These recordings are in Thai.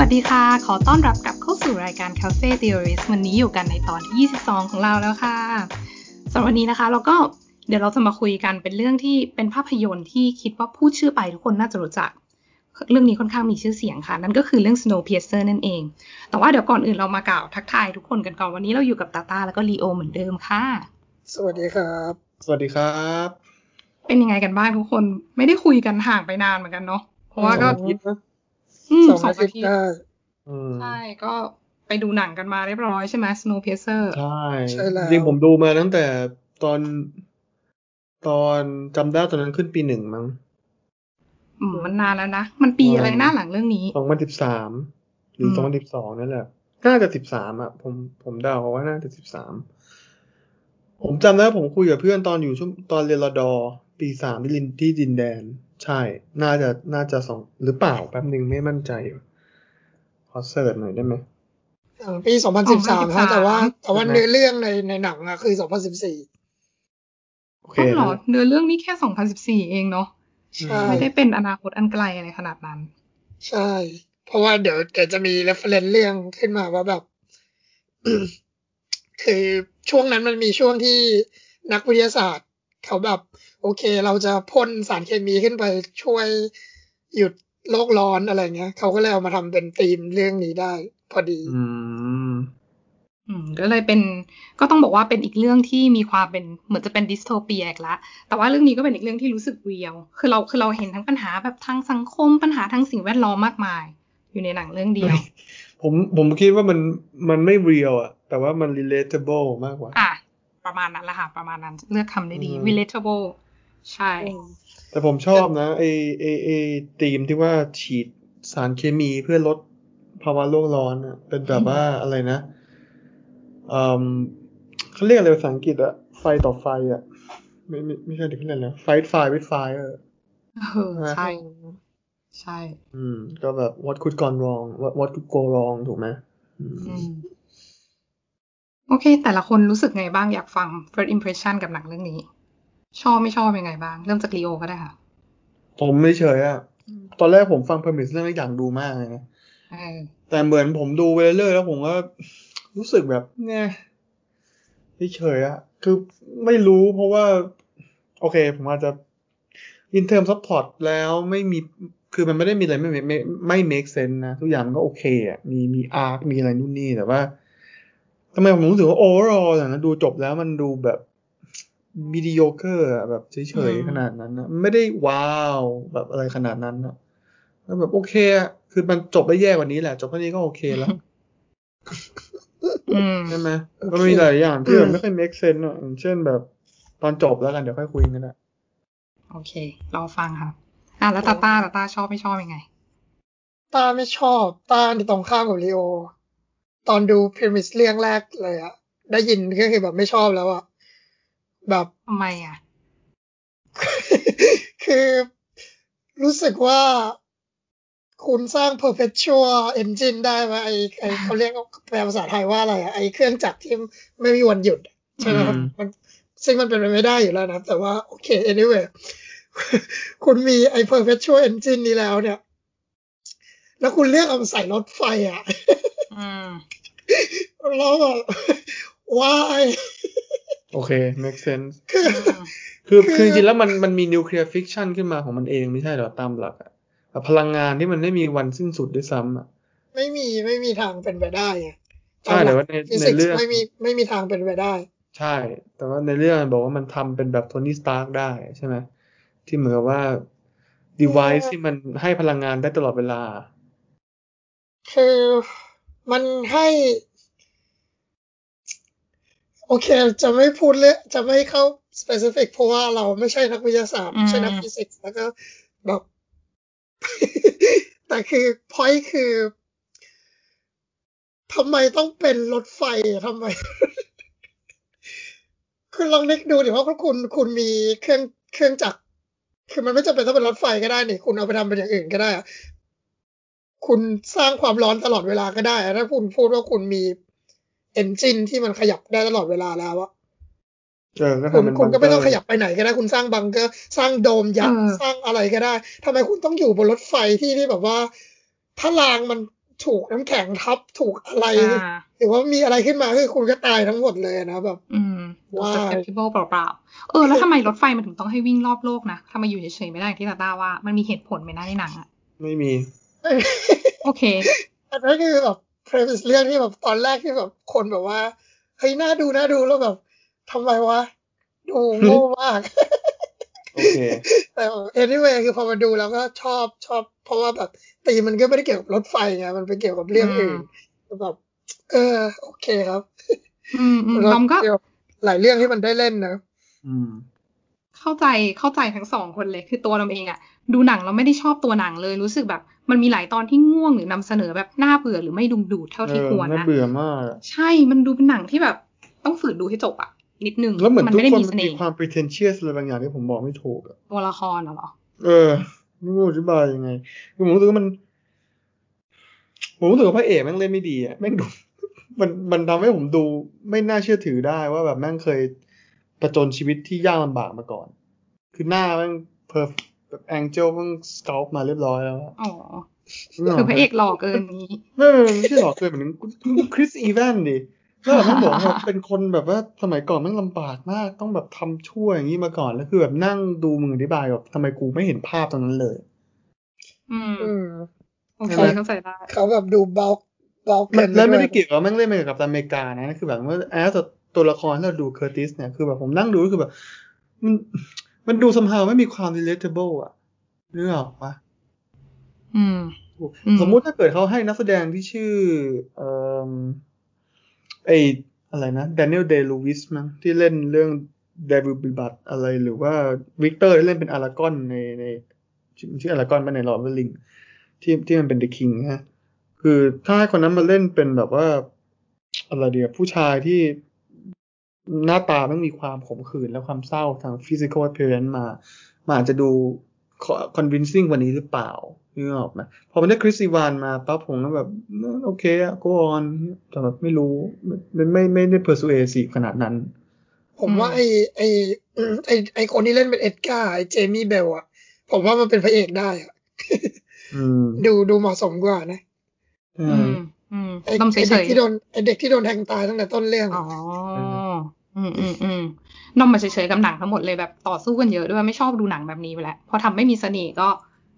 วัสดีค่ะ ขอต้อนรับกลับเข้าสู่รายการ Cafe Theorist วันนี้อยู่กันในตอนที่ 22 ของเราแล้วค่ะสำหรับวันนี้นะคะ เราก็เดี๋ยวเราจะมาคุยกันเป็นเรื่องที่เป็นภาพยนตร์ที่คิดว่าพูดชื่อไปทุกคนน่าจะรู้จัก เรื่องนี้ค่อนข้างมีชื่อเสียงค่ะ นั่นก็คือเรื่อง Snowpiercer นั่นเอง แต่ว่าเดี๋ยวก่อนอื่นเรามากล่าวทักทายทุกคนกันก่อนวันนี้เราอยู่กับตาตาแล้วก็ลีโอเหมือนเดิมค่ะ สวัสดีครับ สวัสดีครับ เป็นยังไงกันบ้างทุกคน ไม่ได้คุยกันห่างไปนานเหมือนกันเนาะเพราะว่าก็ สองอาทิตย์นะอืมสองสองอาทิอาตย์ทิตย์ได้อืมใช่ก็ไปดูหนังกันมาเรียบร้อยใช่ไหม Snowpiercer ใช่ใช่แล้วจริงๆผมดูมาตั้งแต่ตอนตอนจำได้ตอนนั้นขึ้นปีหนึ่งมั้งอืมมันนานแล้วนะ มันปีอะไรหน้าหลังเรื่องนี้สองพันสิบสามหรือมสองพันสิบสองนั่นแหละน่าจะสิบสามอะ ผมผมเดาว่าน่าจะสิบสามผมจำได้ผมคุยกับเพื่อนตอนอยู่ช่วงตอนเรียนรอดอปีสามที่ลินที่ดินแดน ใช่ น่าจะ น่าจะสอง หรือเปล่า แป๊บหนึ่งไม่มั่นใจ ขอเสิร์ชหน่อยได้ไหมอ่าปี 2013ฮะแต่ว่า แต่ว่าใช่ไหมเนื้อเรื่องในในหนังอะคือ 2014โอเคอ๋อเหรอนะเนื้อเรื่องนี้แค่ 2014 เองเนาะใช่ไม่ได้เป็นอนาคตอันไกลอะไรขนาดนั้น ใช่ เพราะว่าเดี๋ยวเดี๋ยวจะมี reference เรื่องขึ้นมาว่าแบบ คือช่วงนั้นมันมีช่วงที่นักวิทยาศาสตร์ เขาแบบ โอเค เราจะพ่นสารเคมีขึ้นไปช่วยหยุดโลกร้อนอะไรเงี้ย เขาก็เลยเอามาทำเป็นธีมเรื่องนี้ได้ พอดี อืมอืมก็เลยเป็นก็ต้องบอกว่าเป็นอีกเรื่องที่มีความเป็นเหมือนจะเป็นดิสโทเปียอีกละแต่ว่าเรื่องนี้ก็เป็นอีกเรื่องที่รู้สึกเรียลคือเราคือเราเห็นทั้งปัญหาแบบทางสังคมปัญหาทางสิ่งแวดล้อมมากมาย อยู่ในหนังเรื่องเดียว ผมผมคิดว่ามันมันไม่เรียลอะแต่ว่ามัน relatable มากกว่า อะ ประมาณนั้นแหละค่ะ ประมาณนั้น เลือกคำได้ดีอืม relatable ใช่ แต่ผมชอบนะไอไอไอธีมที่ว่าฉีดสารเคมีเพื่อลดภาวะโลกร้อนอะเป็นแบบว่าอะไรนะอืมเขาเรียกอะไรภาษาอังกฤษอะไฟต่อไฟอะไม่ไม่ไม่ใช่เด็กเขาเรียกอะไร fight fire with fire เออใช่ใช่ อืม ก็แบบ what could gone wrong what what could go wrong ถูกไหมอืมอืม โอเค แต่ละคนรู้สึกไงบ้างอยากฟัง first impression กับหนังเรื่องนี้ ชอบไม่ชอบยังไงบ้าง เริ่มจากลีโอก็ได้ค่ะ ผมไม่เฉยๆอะตอนแรกผมฟัง premise เรื่องนี้อยากดูมากเลยนะเออแต่เหมือนผมดูไปเรื่อยๆแล้วผมก็รู้สึกแบบเนี่ยเฉยๆอะคือไม่รู้เพราะว่า โอเค ผมอาจจะ in terms of plot แล้วไม่มีคือมันไม่ได้มีอะไรไม่ไม่ไม่ make sense นะ ทุกอย่างมันก็โอเคอะมีมี arc มีอะไรนู่นนี่แต่ว่า ทำไมผมรู้สึกว่า overall อย่างนั้นดูจบแล้วมันดูแบบ mediocre อะแบบเฉยๆขนาดนั้นนะไม่ได้ว้าวแบบอะไรขนาดนั้นอะแล้วแบบโอเคอะคือมันจบได้แย่กว่านี้แหละ จบแค่นี้ก็โอเคแล้วอืมใช่ไหมก็มีหลายอย่างที่แบบไม่ค่อย make sense อะอย่างเช่นแบบตอนจบแล้วกันเดี๋ยวค่อยคุยกันนะโอเครอฟังค่ะอะแล้วตาต้าตาต้าชอบไม่ชอบยังไงต้าไม่ชอบต้าที่ตรงข้ามกับลีโอ ตอนดูพ r มิสเรื่องแรกเลยอะได้ยินก็คือแบบไม่ชอบแล้วอะแบบทำไมอะคือรู้สึกว่าคุณสร้าง perpetual engine ได้ไหมไอไอเขาเรียกแปลภาษาไทยว่าอะไรอะไอเครื่องจักรที่ไม่มีวันหยุดอะใช่ไหมครับมันซึ่งมันเป็นไปไม่ได้อยู่แล้วนะ แต่ว่าโอเค anyway คุณมีไอ perpetual engine นี้แล้วเนี่ย แล้วคุณเลือกเอามาใส่รถไฟอะ อืมแล้วแบบ why โอเค make sense คืออืมคือคือคือจริงๆแล้วมันมันมี nuclear fission ขึ้นมาของมันเองไม่ใช่เหรอตามหลักอะแบบพลังงานที่มันไม่มีวันสิ้นสุดด้วยซ้ำอะไม่มีไม่มีทางเป็นไปได้ไงใช่แต่ว่าในฟิสิกส์ในเรื่องไม่มีไม่มีทางเป็นไปได้ ใช่ แต่ว่าในเรื่องมันบอกว่ามันทำเป็นแบบโทนี่สตาร์กได้ใช่ไหมที่เหมือนกับว่า device ที่มันให้พลังงานได้ตลอดเวลา คือ มันให้ โอเค จะไม่พูดเรื่องจะไม่เข้า specific เพราะว่าเราไม่ใช่นักวิทยาศาสตร์อืมไม่ใช่นักฟิสิกส์แล้วก็แบบแต่คือ point คือทำไมต้องเป็นรถไฟอะทำไม คุณลองนึกดูดิว่าคุณคุณมีเครื่องเครื่องจักรคือมันไม่จำเป็นต้องเป็นรถไฟก็ได้นี่ คุณเอาไปทำเป็นอย่างอื่นก็ได้อะ คุณสร้างความร้อนตลอดเวลาก็ได้อะถ้าคุณพูดว่าคุณมีเอนจินที่มันขยับได้ตลอดเวลาแล้วอะเออก็คุณทำเป็นคุณก็ไม่ต้องบัขเร์ยับไปไหนก็ได้ คุณสร้างบังเกอร์สร้างโดมยักษ์เออสร้างอะไรก็ได้ทำไมคุณต้องอยู่บนรถไฟที่ที่แบบว่าถ้ารางมันถูกน้ำแข็งทับถูกอะไรอ่าหรือว่ามีอะไรขึ้นมาคือคุณก็ตายทั้งหมดเลยนะแบบ อืมว้าว susceptible เปล่าๆเออแล้วทำไมรถไฟมันถึงต้องให้วิ่งรอบโลกนะทำไมอยู่เฉยๆไม่ได้อย่างที่ตาตาว่ามันมีเหตุผลไหมนะในหนังอะไม่มี โอเคอันนั้นคือแบบ premise เรื่องที่แบบตอนแรกที่แบบคนแบบว่าเฮ้ยน่าดูน่าดูแล้วแบบทำไมวะดูโง่มากโอเคแต่ anyway คือพอมาดูแล้วก็ชอบชอบ เพราะว่าแบบตีมันก็ไม่ได้เกี่ยวกับรถไฟไงมันเป็นเกี่ยวกับเรื่องอื่นแบบเออ โอเคครับ อืมอืมแล้วดอมก็เกี่ยวกับหลายเรื่องที่มันได้เล่นนะอืม เข้าใจเข้าใจทั้งสองคนเลย คือตัวเราเองอะดูหนังเราไม่ได้ชอบตัวหนังเลยรู้สึกแบบ มันมีหลายตอนที่ง่วงหรือนำเสนอแบบน่าเบื่อหรือไม่ดึงดูดเท่าเอที่อควรน่านะเบื่อมากอะใช่มันดูเป็นหนังที่แบบต้องฝืนดูให้จบอะนิดนึงแล้วเหมือนมันทุกไม่ได้คนมีมัเสนน่มีห์ความ pretentious อะไรบางอย่างที่ผมบอกไม่ถูกอะตัวละครน่ะเหรอเออไม่รู้อธิบายยังไงคือผมรู้สึกว่ามันผมรู้สึกว่าพระเอกแม่งเล่นไม่ดีอะแม่งดูมันมันทำให้ผมดูไม่น่าเชื่อถือได้ว่าแบบแม่งเคย ประจนชีวิตที่ยากลำบากมาก่อน คือหน้าแม่ง perf แบบ angel แม่ง sculpt มาเรียบร้อยแล้วอะอ๋อ คือพระเอกหล่อเกินนี้ไม่ไม่ไม่ใช่หรอกเคยเหมือนคริสอีแวนดิแล้วแบบแม่งบอกว่าเป็นคนแบบว่าสมัยก่อนแม่งลำบากมาก ต้องแบบทำชั่วอย่างนี้มาก่อนแล้วคือแบบนั่งดูมึงอธิบายแบบทำไมกูไม่เห็นภาพตรงนั้นเลย อืมอืมโอเคใช่ไหมเข้าใจได้เขาแบบดูเบาเบามัเกินนแล้วไม่ได้ปเกี่ยวกับแม่งเล่นมากับอเมริกานะคือแบบว่าแอส ตัวละครที่เราดูเคอร์ติสเนี่ยคือแบบผมนั่งดูก็คือแบบ มันมันดูสมหาไม่มีความ relatable อะนึกออกปะอืมอืม สมมุติถ้าเกิดเขาให้นักแสดงที่ชื่อ เอ่อไออะไรนะแดเนียลเดลูวิสมั้งที่เล่นเรื่อง Devil b l o o d อะไรหรือว่าวิกเตอร์ที่เล่นเป็นอารากอนในในชื่อชื่ออารากอนมาในลอร์ดลิงที่ที่มันเป็น The King ฮะคือถ้าให้คนนั้นมาเล่นเป็นแบบว่าอะไรเดียวผู้ชายที่ หน้าตาไม่มีความขมขื่นและความเศร้าทาง physical appearance มามันอาจจะดู convincing กว่านี้หรือเปล่านึกออกไหมพอมันได้คริสซีวานมาปั๊บผมก็แบบ โอเคอะ go on แต่แบบไม่รู้ ไม่ไม่ไม่ได้ persuasive ขนาดนั้น ผมว่าอืมไอไออืมไอไอคนที่เล่นเป็นเอ็ดการ์ไอเจมี่เบลอะผมว่ามันเป็นพระเอกได้อะอืมดูดูเหมาะสมกว่านะใช่อืม อืมไอต้องเฉไอเด็กยที่โดนไอเด็กที่โดนแทงตายตั้งแต่ต้นเรื่องๆอ๋อะ อืมอืมอืมนองมาเฉยๆกับหนังทั้งหมดเลยแบบต่อสู้กันเยอะด้วยไม่ชอบดูหนังแบบนี้ไปแล้วพอทำไม่มีเสน่ห์ก็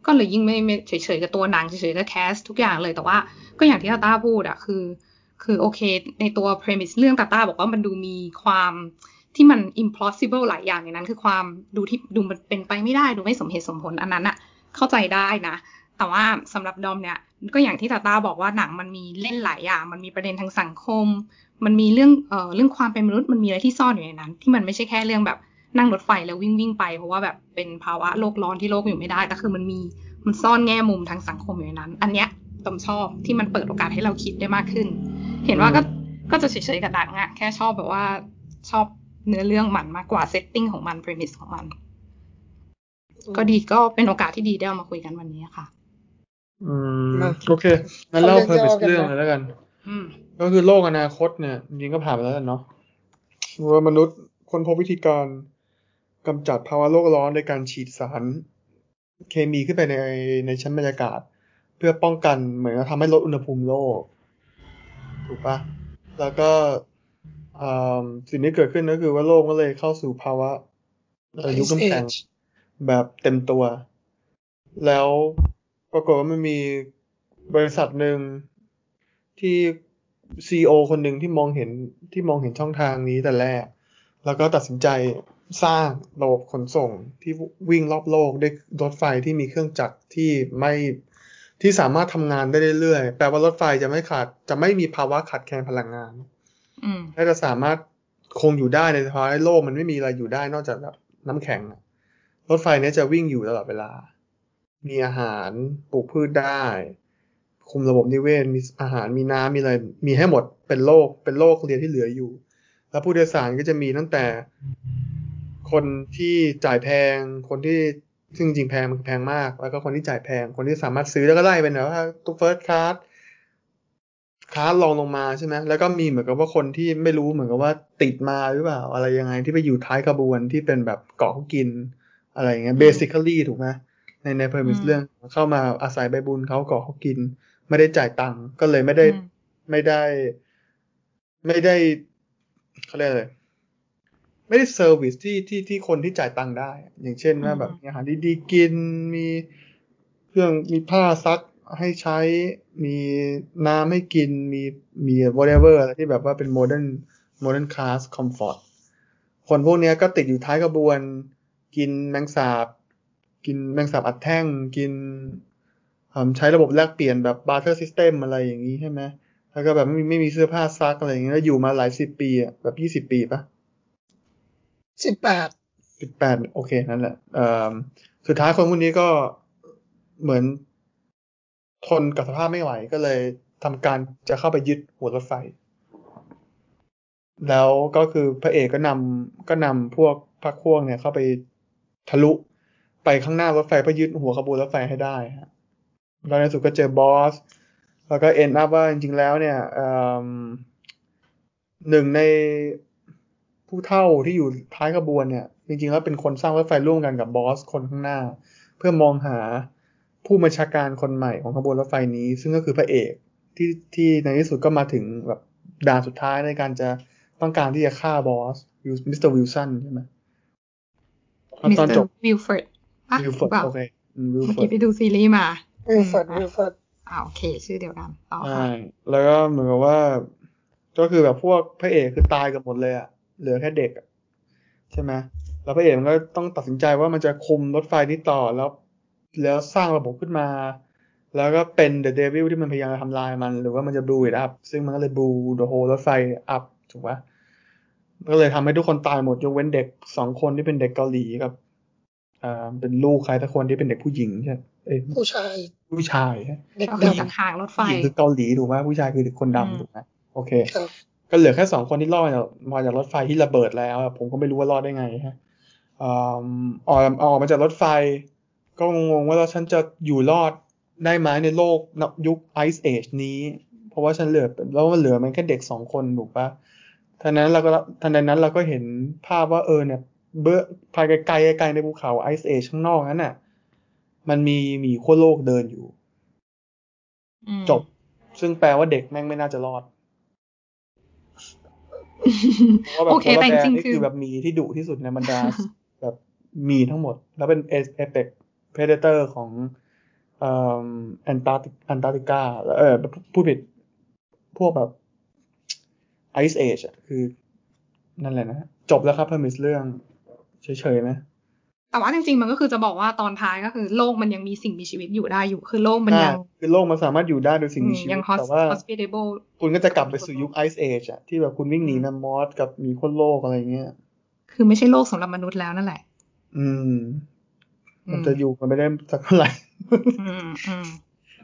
ก็เลยยิ่งไม่ไม่เฉยๆกับตัวหนังเฉยๆกับแคสทุกอย่างเลยแต่ว่า ก็อย่างที่ตาต้าพูดอะคือ คือโอเค ในตัว premise เรื่องตาต้าบอกว่ามันดูมีความที่มัน implausible หลายอย่างในนั้น คือความดูที่ดูมันเป็นไปไม่ได้ดูไม่สมเหตุสมผลอันนั้นอะเข้าใจได้นะ แต่ว่าสำหรับดอมเนี่ย ก็อย่างที่ตาตาบอกว่าหนังมันมีเล่นหลายอย่าง มันมีประเด็นทางสังคม มันมีเรื่องเอ่อเรื่องความเป็นมนุษย์มันมีอะไรที่ซ่อนอยู่ในนั้น ที่มันไม่ใช่แค่เรื่องแบบนั่งรถไฟแล้ววิ่งวิ่งไป เพราะว่าแบบเป็นภาวะโลกร้อนที่โลกอยู่ไม่ได้แต่คือมันมีมันซ่อนแง่มุมทางสังคมอยู่ในนั้น อันเนี้ยดอมชอบที่มันเปิดโอกาสให้เราคิดได้มากขึ้น เห็นว่าก็ก็จะเฉยๆกับหนังอะแค่ชอบแบบว่าชอบเนื้อเรื่องมันมากกว่าเซตติ้งของมัน p r e m i s ของมัน ก็ดีก็เป็นโอกาสที่ดีได้เอามาคุยกันวันนี้ค่ะ อืมมาโอเคงั้นเล่าเอาเรื่อง purpose ย่อกันนะเรื่องเลยแล้วกันอืมก็คือโลกอนาคตเนี่ยจริงๆก็ผ่านไปแล้วเนาะว่ามนุษย์คนพบวิธีการกำจัดภาวะโลกร้อนโดยการฉีดสาร เคมีขึ้นไปในในชั้นบรรยากาศ เพื่อป้องกันเหมือนกับทำให้ลดอุณหภูมิโลก ถูกปะแล้วก็อ่าสิ่งที่เกิดขึ้นก็คือว่าโลกก็เลยเข้าสู่ภาวะอายุ Ice น้ำแข็ง Age แบบเต็มตัว แล้ว ปรากฏว่ามันมีบริษัทหนึ่งที่ซีอคนหนึ่งที่มองเห็นที่มองเห็นช่องทางนี้แต่แรก แล้วก็ตัดสินใจสร้างระบบขนส่งที่วิ่งรอบโลกด้วยรถไฟที่มีเครื่องจักรที่ไม่ที่สามารถทำงานได้เรื่อยๆแปลว่ารถไฟจะไม่ขาด จะไม่มีภาวะขาดแคลนพลังงานอืมและจะสามารถคงอยู่ได้ในสภาวะที่โลกมันไม่มีอะไรอยู่ได้นอกจากแบบน้ำแข็งอะรถไฟเนี้ยจะวิ่งอยู่ตลอดเวลา มีอาหารปลูกพืชได้ คุมระบบนิเวศมีอาหารมีน้ำมีอะไร มีให้หมดเป็นโลกเป็นโลกเรียนที่เหลืออยู่ แล้วผู้โดยสารก็จะมีตั้งแต่ คนที่จ่ายแพง คนที่ซึ่งจริงๆแพงมันแพงมาก แล้วก็คนที่จ่ายแพง คนที่สามารถซื้อแล้วก็ไล่เป็นแบบว่าตัวเฟิร์สคลาสคลาสรองลงมาใช่ไหมแล้วก็มีเหมือนกับว่าคนที่ไม่รู้เหมือนกับว่าติดมาหรือเปล่า อะไรยังไงที่ไปอยู่ท้ายขบวนที่เป็นแบบเกาะกินอะไรอย่างเงี้ย basically ถูกไหม ในใน premise อืมเรื่องเข้ามาอาศัยใบบุญเขาเกาะเขากิน ไม่ได้จ่ายตังค์ก็เลยไม่ได้อืมไม่ได้ ไม่ได้เขาเรียกอะไรไม่ได้ service ที่ที่ที่คนที่จ่ายตังค์ได้ อย่างเช่นว่าแบบมีอาหารดีๆกินมีเครื่องมีผ้าซักให้ใช้มีน้ำให้กินมีมี whatever อะไรที่แบบว่าเป็น modern modern class comfort คนพวกเนี้ยก็ติดอยู่ท้ายกระบวน กินแมงสาบ กินแมงสาบอัดแท่งกินอืมใช้ระบบแลกเปลี่ยนแบบ barter system อะไรอย่างนี้ใช่ไหมแล้วก็แบบไม่มีไม่มีเสื้อผ้าซักอะไรอย่างเงี้ยแล้วอยู่มาหลายสิบปีอะแบบยี่สิบปีปะสิบแปดสิบแปดโอเค นั่นแหละเอ่อสุดท้ายคนพวกนี้ก็เหมือนทนกับสภาพไม่ไหวก็เลยทำการจะเข้าไปยึดหัวรถไฟ แล้วก็คือพระเอกก็นำก็นำพวกพรรคพวกเนี่ยเข้าไปทะลุ ไปข้างหน้ารถไฟเพื่อยึดหัวขบวนรถไฟให้ได้ฮะแล้วในที่สุดก็เจอบอส แล้วก็เอ็นอัพว่าจริงๆแล้วเนี่ยหนึ่งในผู้เฒ่าที่อยู่ท้ายขบวนเนี่ย จริงๆแล้วเป็นคนสร้างรถไฟร่วมกันกับบอสคนข้างหน้า เพื่อมองหาผู้บัญชาการคนใหม่ของขบวนรถไฟนี้ ซึ่งก็คือพระเอกที่ที่ในที่สุดก็มาถึงแบบด่านสุดท้ายในการจะต้องการที่จะฆ่าบอสมิสเตอร์วิลสันใช่ไหมตอนจบมิสเตอร์วิลเฟิร์ด ปะวิลเฟิร์ดปล่าโอเควิลเฟิร์ดเมื่อกี้ไปดูซีรีส์มาวิลเฟิร์ดวิลเฟิร์ดอ่าโอเค ชื่อเดียวกันต่อใช่ค่ะแล้วก็เหมือนกับว่า ก็คือแบบพวกพระเอกคือตายกันหมดเลยอะเหลือแค่เด็กอะใช่ไหมแล้วพระเอกมันก็ต้องตัดสินใจว่ามันจะคุมรถไฟนี้ต่อแล้ว แล้วสร้างระบบขึ้นมา แล้วก็เป็น the devil ที่มันพยายามจะทำลายมัน หรือว่ามันจะบูอิ t อัพซึ่งมันก็เลย blew the whole รถไฟ up ถูกปะก็เลยทำให้ทุกคนตายหมดยกเว้นเด็กสองคนที่เป็นเด็กเกาหลีกับ อ่าเป็นลูกใครสักคนที่เป็นเด็กผู้หญิงใช่ไหมเอ้ยผู้ชายผู้ชายใช่เด็กก็คือดำจากทางรถไฟผู้หญิงคือเกาหลีถูกไหมผู้ชายคือคนอืมดำถูกไหมโอเคครับก็เหลือแค่สองคนที่รอดจากมาจากรถไฟที่ระเบิดแล้วอะผมก็ไม่รู้ว่ารอดได้ไงฮะอ่าออกออกมาจากรถไฟ ก็งงๆว่าแล้วฉันจะอยู่รอดได้ไหมในโลกยุคไอซ์เอจนี้ เพราะว่าฉันเหลือแล้วมันเหลือมันแค่เด็กสองคนถูกปะทันนั้นเราก็ทันใดนั้นเราก็เห็นภาพว่าเออเนี่ย เบื้องภาพไกลๆไกลๆในภูเขาไอซ์เอจข้างนอกนั้นน่ะ มันมีหมีขั้วโลกเดินอยู่อืมจบ ซึ่งแปลว่าเด็กแม่งไม่น่าจะรอดเพราะว่าแบบโอเค polar bear แต่ร์จแบร์ริงๆนี่คือคือแบบหมีที่ดุที่สุดในบรรดาแบบหมีทั้งหมด แล้วเป็นเอ apex predator ของเอ่อแอนตาร์ติแอนตาร์ติกาเออผู้ผิดพวกแบบไอซ์เอจอะคือ นั่นแหละนะ จบแล้วครับเพิ่มเรื่อง เฉยๆไหมแต่ว่าจริงๆ มันก็คือจะบอกว่าตอนท้ายก็คือโลกมันยังมีสิ่งมีชีวิตอยู่ได้อยู่ คือโลกมันยังอ่าคือโลกมันสามารถอยู่ได้โดยสิ่งมีชีวิยัตง hos- แต่ว่า hospitable คุณก็จะกลับไปสู่ยุคไอซ์เอจอะที่แบบคุณวิ่งหนีแมมมอสกับหมีคนโลกอะไรเงี้ย คือไม่ใช่โลกสำหรับมนุษย์แล้วนั่นแหละ อืมอืมันจะอยู่มันไม่ได้สักเท่าไหร่อืมอืม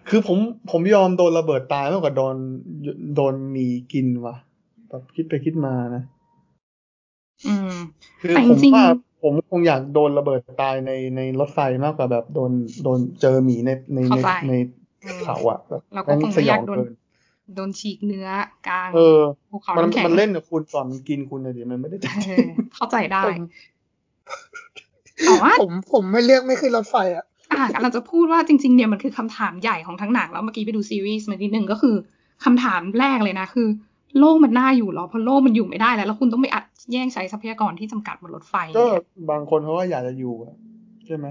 คือผมผมยอมโดนระเบิดตายมากกว่าโดนโดนหมีกินว่ะแบบคิดไปคิดมานะ อืมคือแต่ผมจริงๆว่าผมคงอยากโดนระเบิดตายในในรถไฟมากกว่าแบบโดนโดนเจอหมีในในในเข้าใจในอืมเขาอะแบบเราก็คงแม่ไม่อยากสโดนเกินโดนฉีกเนื้อกลางเออภูเขามันน้ำแข็งมันเล่นกับคุณก่อนมันกินคุณเลยดิมันไม่ได้เออเข้าใจได้ผมแต่ว่าผมผมไม่เลือกไม่ขึ้นรถไฟอะอะกำลังจะพูดว่าจริง ๆ เนี่ยมันคือคำถามใหญ่ของทั้งหนังแล้วเมื่อกี้ไปดูซีรีส์มานิดนึงก็คือคำถามแรกเลยนะคือ โลกมันน่าอยู่เหรอเพราะโลกมันอยู่ไม่ได้แล้ว แล้วคุณต้องไปอัดแย่งใช้ทรัพยากรที่จำกัดบนรถไฟก็เนี่ยบางคนเขาก็อยากจะอยู่อะใช่ไหม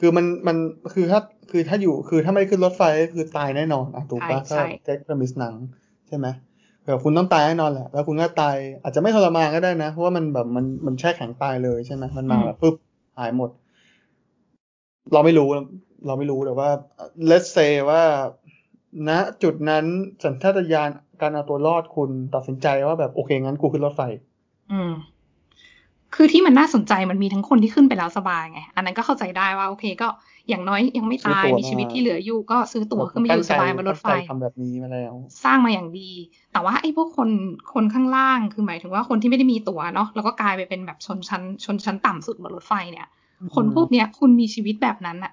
คือมันมันคือถ้าคือถ้าอยู่คือถ้าไม่ขึ้นรถไฟก็คือตายแน่นอนอะถูกปะใช่ถ้าใช่เทคประมิสหนังใช่ไหมแบบคุณต้องตายแน่นอนแหละ แล้วคุณก็ตายอาจจะไม่ทรมานก็ได้นะ เพราะว่ามันแบบมันมันแช่แข็งตายเลยใช่ไหมมันมาแบบปุ๊บหายหมด เราไม่รู้เราไม่รู้แต่ว่า let's say ว่าณจุดนั้นสัญชาตญาณ การเอาตัวรอดคุณตัดสินใจว่าแบบโอเคงั้นกูขึ้นรถไฟ อืม คือที่มันน่าสนใจมันมีทั้งคนที่ขึ้นไปแล้วสบายไง อันนั้นก็เข้าใจได้ว่า โอเคก็อย่างน้อยยังไม่ตายซื้อตั๋วมีชีวิตมาที่เหลืออยู่ก็ซื้อตั๋วขึ้นไปอยู่สบายบนรถไฟตั้งใจทำแบบนี้มาแล้ว สร้างมาอย่างดี แต่ว่าไอ้พวกคนคนข้างล่างคือหมายถึงว่าคนที่ไม่ได้มีตั๋วเนาะแล้วก็กลายไปเป็นแบบชนชั้นชนชั้นต่ำสุดบนรถไฟเนี่ย คนพวกเนี้ยคุณมีชีวิตแบบนั้นอะ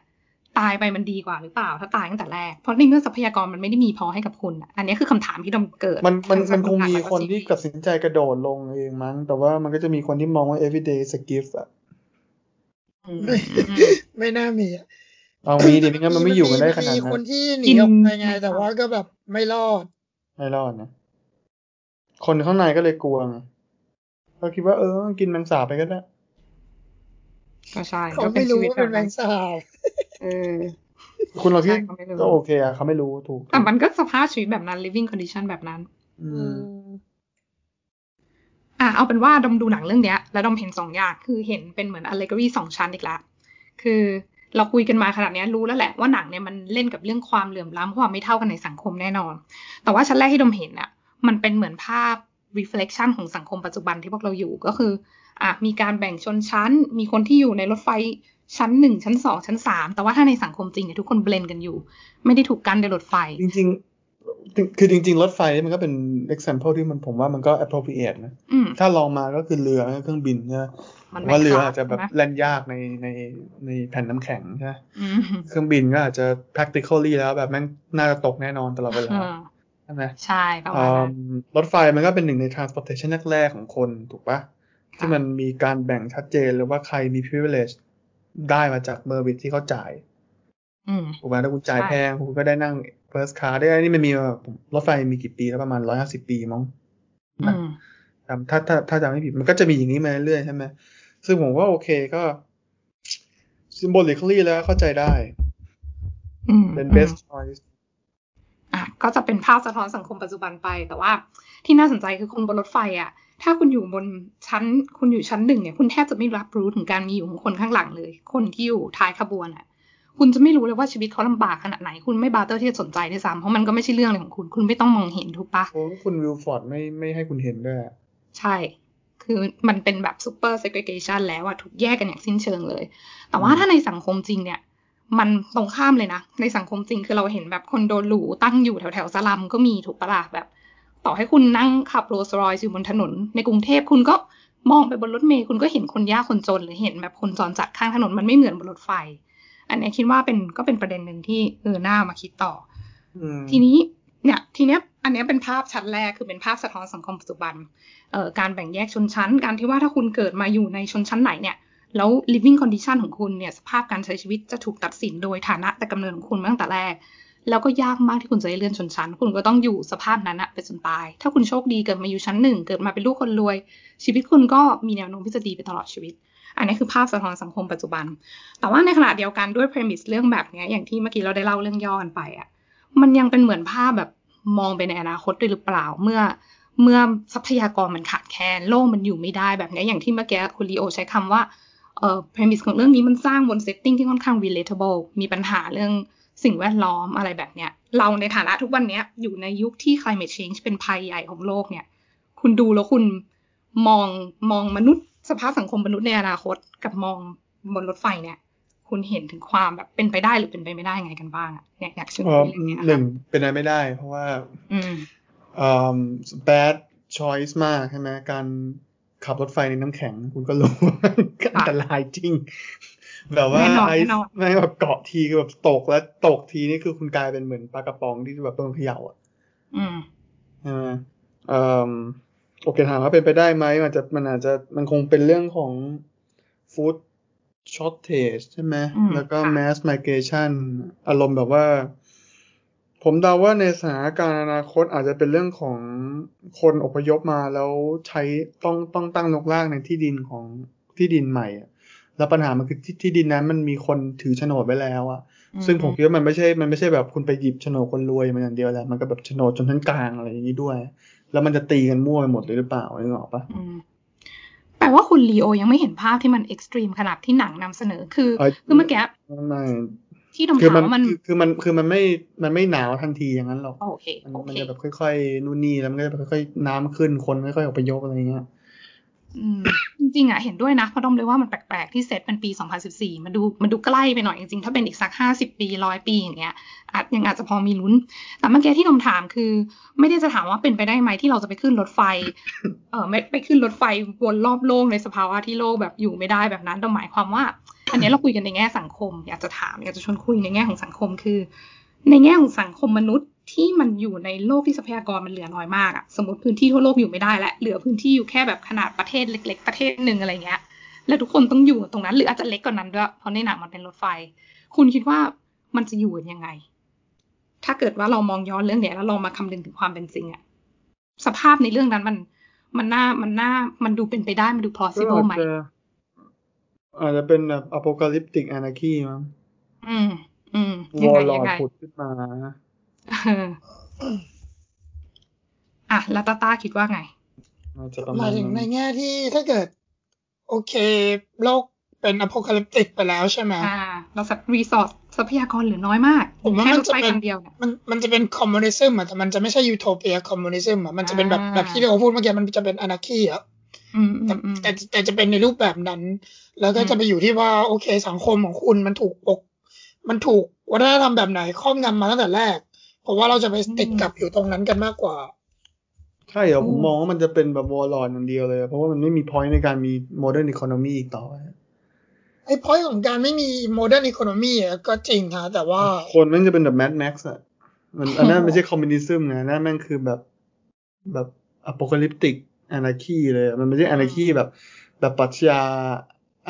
ตายไปมันดีกว่าหรือเปล่า ถ้าตายตั้งแต่แรก เพราะในเมื่อทรัพยากรมันไม่ได้มีพอให้กับคุณอะอันนี้คือคำถามที่ดำเกิด มันมันทั้มันคงจากมีหนัแล้วคนที่ซีรีส์ตัดสินใจกระโดดลงเองมั้ง แต่ว่ามันก็จะมีคนที่มองว่า everyday is a gift อะอืมไม่อืมไม่น่ามีอะเอามีดิไม่งั้นมันไม่อยู่กันได้ขนาดมีนั้คนนที่หนีออกไปไง แต่ว่าก็แบบไม่รอด ไม่รอดนะ คนข้างในก็เลยกลัวไงก็คิดว่าเออ กินแมงสาบไปก็ได้ก็ใช่เขาก็เป็ไม่นชีรู้วิตว่าแบเป็นบแมนั้นงสาบ เออคุณเราที่ใช่เขาไม่รู้ก็โอเคอะเขาไม่รู้ถูก แต่มันก็สภาพชีวิตแบบนั้น living condition แบบนั้น อือืมมอะเอาเป็นว่าดมดูหนังเรื่องเนี้ย แล้วดมเห็นสองอย่างคือเห็นเป็นเหมือน allegory สองชั้นอีกแล้วคือเราคุยกันมาขนาดเนี้ยรู้แล้วแหละว่าหนังเนี่ยมันเล่นกับเรื่องความเหลื่อมล้ำความไม่เท่ากันในสังคมแน่นอน แต่ว่าชั้นแรกที่ดมเห็นอะมันเป็นเหมือนภาพ reflection ของสังคมปัจจุบันที่พวกเราอยู่ก็คืออะมีการแบ่งชนชั้น มีคนที่อยู่ในรถไฟ ชั้นหนึ่งชั้นสองชั้นสามแต่ว่าถ้าในสังคมจริงเนี่ยทุกคนเบลนกันอยู่ ไม่ได้ถูกกั้นด้วยรถไฟ จริงๆ คือจริง ๆ รถไฟมันก็เป็น example ที่มันผมว่ามันก็ appropriate นะอืมถ้าลองมาก็คือเรือเครื่องบินใช่ไหมมันว่าเรือไม่อาจจะแบบใช่ไหมแล่นยากในในในแผ่นน้ำแข็งใช่ไหมอืมเครื่องบินก็อาจจะ practically แล้วแบบแม่งน่าจะตกแน่นอนตลอดเวลาอ่าใช่ไหมใช่ประมาณอืนั้นมรถไฟมันก็เป็นหนึ่งใน transportation แรกๆของคนถูกปะที่มันมีการแบ่งชัดเจนเลยว่าใครมี privilege ได้มาจากเมอร์วิทที่เขาจ่ายอืมถูกไหมถ้าคุณจ่ายใช่แพงคุณก็ได้นั่ง first class ได้นี่มันมีมาผมรถไฟมีกี่ปีแล้วประมาณร้อยห้าสิบปีมั้งอืมจำถ้าถ้าถ้าจำไม่ผิดมันก็จะมีอย่างนี้มาเรื่อยๆใช่ไหมซึ่งผมว่าโอเคก็ symbolically แล้วเข้าใจได้อืมเป็นอืม best choice อะก็จะเป็นภาพสะท้อนสังคมปัจจุบันไป แต่ว่าที่น่าสนใจคือคนบนรถไฟอะ ถ้าคุณอยู่บนชั้น คุณอยู่ชั้นหนึ่งเนี่ยคุณแทบจะไม่รับรู้ถึงการมีอยู่ของคนข้างหลังเลย คนที่อยู่ท้ายขบวนอะ คุณจะไม่รู้เลยว่าชีวิตเขาลำบากขนาดไหน คุณไม่ bother ที่จะสนใจด้วยซ้ำเพราะมันก็ไม่ใช่เรื่องอะไรของคุณ คุณไม่ต้องมองเห็นถูกปะโอ้คุณวิลฟอร์ดไม่ไม่ให้คุณเห็นด้วยอะใช่ คือมันเป็นแบบ super segregation แล้วอะถูกแยกกันอย่างสิ้นเชิงเลย แต่ว่าถ้าในสังคมจริงเนี่ยมันตรงข้ามเลยนะ ในสังคมจริงคือเราเห็นแบบคอนโดหรูตั้งอยู่แถวแถวๆสลัมก็มีถูกปะล่ะแบบ ต่อให้คุณนั่งขับโรลส์รอยซ์อยู่บนถนน ในกรุงเทพคุณก็มองไปบนรถเมล์คุณก็เห็นคนยากคนจน หรือเห็นแบบคนจรจัดข้างถนนมันไม่เหมือนบนรถไฟ อันนี้คิดว่าเป็นก็เป็นประเด็นหนึ่งที่เออหน่ามาคิดต่ออทีนี้เนี่ยทีเนี้ยอันนี้เป็นภาพชั้นแรกคือเป็นภาพสะท้อนสังคมปัจจุบันเอ่อการแบ่งแยกชนชั้น การที่ว่าถ้าคุณเกิดมาอยู่ในชนชั้นไหนเนี่ยแล้ว living condition ของคุณเนี่ยสภาพการใช้ชีวิตจะถูกตัดสินโดยฐานะแต่กำเนิดของคุณมาตั้งแต่แรก แล้วก็ยากมากที่คุณจะได้เลื่อนชนชั้น คุณก็ต้องอยู่สภาพนั้นอะไปจนตาย ถ้าคุณโชคดีเกิดมาอยู่ชั้นหนึ่งเกิดมาเป็นลูกคนรวย ชีวิตคุณก็มีแนวโน้มที่จะดีไปตลอดชีวิต อันนี้คือภาพสะท้อนสังคมปัจจุบัน แต่ว่าในขณะเดียวกันด้วย premise เรื่องแบบนี้อย่างที่เมื่อกี้เราได้เล่าเรื่องย่อกันไปอะมันยังเป็นเหมือนภาพแบบมองไปในอนาคตด้วยหรือเปล่าเมื่อเมื่อทรัพยากรมันขาดแคลนโลกมันอยู่ไม่ได้แบบนี้อย่างที่เมื่อกี้คุณลีโอใช้คำว่าเอ่อ premise ของเรื่องนี้มันสร้างบน setting ที่ค่อนข้าง relatable มีปัญหาเรื่อง สิ่งแวดล้อมอะไรแบบเนี้ย เราในฐานะทุกวันเนี้ยอยู่ในยุคที่ climate change เป็นภัยใหญ่ของโลกเนี่ย คุณดูแล้วคุณมองมองมนุษย์สภาพสังคมมนุษย์ในอนาคต กับมองบนรถไฟเนี่ย คุณเห็นถึงความแบบเป็นไปได้หรือเป็นไปไม่ได้ไงกันบ้างอะเนี่ยอยากชวนเอ่อคุยเรื่องเนี้ยหนึ่ค่ะงเป็นไปไม่ได้ เพราะว่าอืมเอ่อ bad choice มากใช่ไหมการขับรถไฟในน้ำแข็ง คุณก็รู้ว่าอันตรายจริง แบบว่าแน่นอนไอแน่ซ์นอนไม่งแบบเกาะทีคือแบบตกแล้วตกทีนี่คือคุณกลายเป็นเหมือนปลากระป๋องที่แบบโดนเขย่าอะอืมใช่ไหมเอ่อโอเคถามว่าเป็นไปได้ไหมมันอาจจะมันอาจจะมันคงเป็นเรื่องของ food shortage ใช่ไหมอืมแล้วก็ค่ะ mass migration อารมณ์แบบว่า ผมเดาว่าในสถานการณ์อนาคตอาจจะเป็นเรื่องของคนอพยพมาแล้วใช้ต้องต้องตั้งนกลากในที่ดินของที่ดินใหม่อะ แล้วปัญหามันคือที่ที่ดินนั้นมันมีคนถือโฉนดไว้แล้วอะซึ่งผมคิดว่ามันไม่ใช่มันไม่ใช่แบบคุณไปหยิบโฉนดคนรวยมาอย่างเดียวแหละมันก็แบบโฉนดจนชั้นกลางอะไรอย่างนี้ด้วย แล้วมันจะตีกันมั่วไปหมดเลยหรือเปล่านึกออกปะอืมแปลว่าคุณลีโอยังไม่เห็นภาพที่มันเอ็กซ์ตรีมขนาดที่หนังนำเสนอคือเอ้ยคือเมื่อกี้ไม่ที่ดมคือถามมันว่ามันคือคือมันคือมันไม่มันไม่หนาวทันทีอย่างนั้นหรอกโอเคมันโอมันเคจะแบบค่อยๆนู่นนี่แล้วมันก็จะค่อยๆน้ำขึ้นคนค่อยๆอพยพอะไรเงี้ยอืม จริงๆอะเห็นด้วยนะเพราะดมเลยว่ามันแปลกๆที่เซตเป็นปี 2014 มันดูมันดูใกล้ไปหน่อยจริงๆ ถ้าเป็นอีกสัก 50 ปีร้อยปีอย่างเงี้ยอาจยังอาจจะพอมีลุ้น แต่เมื่อกี้ที่ดมถามคือ ไม่ได้จะถามว่าเป็นไปได้ไหมที่เราจะไปขึ้นรถไฟ เออไม่ไปขึ้นรถไฟวนรอบโลกในสภาวะที่โลกแบบอยู่ไม่ได้แบบนั้นดมหมายความว่า อันนี้เราคุยกันในแง่สังคม อยากจะถามอยากจะชวนคุยในแง่ของสังคมคือ ในแง่ของสังคมมนุษย์ ที่มันอยู่ในโลกที่ทรัพยากรมันเหลือน้อยมากอะสมมติพื้นที่ทั่วโลกอยู่ไม่ได้แล้วเหลือพื้นที่อยู่แค่แบบขนาดประเทศเล็ก ๆ ประเทศหนึ่งอะไรเงี้ย และทุกคนต้องอยู่ตรงนั้น หรืออาจจะเล็กกว่านั้นด้วยเพราะในหนังมันเป็นรถไฟ คุณคิดว่ามันจะอยู่กันยังไง ถ้าเกิดว่าเรามองย้อนเรื่องเนี้ยแล้วลองมาคำนึงถึงความเป็นจริงอะสภาพในเรื่องนั้นมันมันน่ามันน่ามันดูเป็นไปได้มันดูก็ plausible อาจไหมจะอาจจะเป็นแบบ apocalyptic anarchy มั้งอืม อืมวยังอไงลลอยังดไงผุดขึ้นมาเอออะแล้วตาตาคิดว่าไงอาจจะประหมามาณยถึงในนั้นแง่ที่ถ้าเกิด โอเค โลกเป็นอ p o c a l y p t i c ไปแล้วใช่ไหมอ่า เราสัตรีสอร์ททรัพยากรเหลือน้อยมากผมว่าแค่มัรนถจะไฟเป็นคันเดียวเนี่ยมันมันจะเป็นคอมมิวนิซึมอะแต่มันจะไม่ใช่ยูโทเปียคอมมิวนิซึมอะมันจะเป็นแบบอ่าแบบที่เราพูดเมื่อกี้มันจะเป็นอนาคีอะอืมอืแต่มอืมแต่แต่จะเป็นในรูปแบบนั้น แล้วก็อืมจะไปอยู่ที่ว่าโอเคสังคมของคุณมันถูกปก มันถูกวัฒนธรรมแบบไหนครอบงำมาตั้งแต่แรก เพราะว่าเราจะไปติดกับอยู่ตรงนั้นกันมากกว่า ใช่เหรอผมมองว่ามันจะเป็นแบบ warlord อย่างเดียวเลย เพราะว่ามันไม่มี point ในการมี modern economy อีกต่อไปไอ้พอยของการไม่มี modern economy อะก็จริงค่ะแต่ว่า คนแม่งจะเป็นแบบ Mad Max อะมันอันนั้นไม่ใช่คอมมิวนิซึมนะนั่นแม่งคือแบบแบบ apocalyptic anarchy เลยอะมันไม่ใช่ anarchy แบบ แบบปรัชญา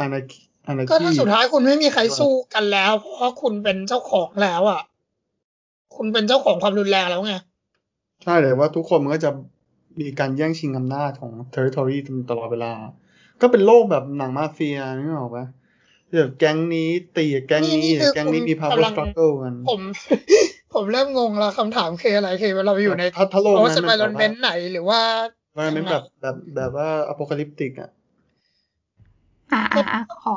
anarchy ก็ anarchy ถ้าสุดท้ายคุณไม่มีใครสู้กันแล้ว เพราะว่าคุณเป็นเจ้าของแล้วอะ คุณเป็นเจ้าของความรุนแรงแล้วไง ใช่เลยว่าทุกคนมันก็จะมีการแย่งชิงอำนาจของ territory ตลอดเวลา ก็เป็นโลกแบบหนังมาเฟียนึกออกปะที่แบบแก๊งนี้ตีกับแก๊งนี่นี้นี่คือแก๊งนี้คุณมี power กำลัง struggle กันผม ผมเริ่มงงแล้วคำถามคืออะไรคือเราอยู่ในถ้าถ้าโลกโรนั้นสมัไปนรแบอนบเบนไหนหรือว่าว่ามันยังไงแบบแบบแบบว่า apocalyptic อะอ่าอ่าอ่าขอ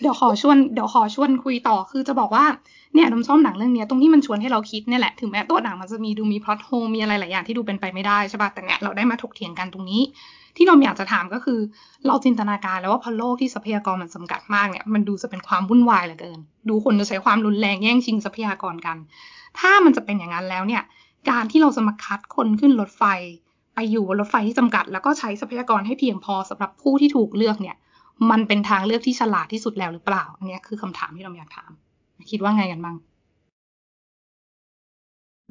เดี๋ยวขอชวน เดี๋ยวขอชวนคุยต่อคือจะบอกว่า เนี่ยน้ำชอบหนังเรื่องนี้ตรงที่มันชวนให้เราคิดเนี่ยแหละถึงแม้ตัวหนังมันจะมีดูมี plot hole มีอะไรหลายอย่างที่ดูเป็นไปไม่ได้ใช่ป่ะแต่เนี่ยเราได้มาถกเถียงกันตรงนี้ ที่เราอยากจะถามก็คือ เราจินตนาการแล้วว่าพอโลกที่ทรัพยากรมันจำกัดมากเนี่ยมันดูจะเป็นความวุ่นวายเหลือเกิน ดูคนจะใช้ความรุนแรงแย่งชิงทรัพยากรกัน ถ้ามันจะเป็นอย่างนั้นแล้วเนี่ย การที่เราจะมาคัดคนขึ้นรถไฟ ไปอยู่บนรถไฟที่จำกัด แล้วก็ใช้ทรัพยากรให้เพียงพอสำหรับผู้ที่ถูกเลือกเนี่ย มันเป็นทางเลือกที่ฉลาดที่สุดแล้วหรือเปล่าอันนี้คือคำถามที่เราอยากถาม คิดว่าไงกันบ้าง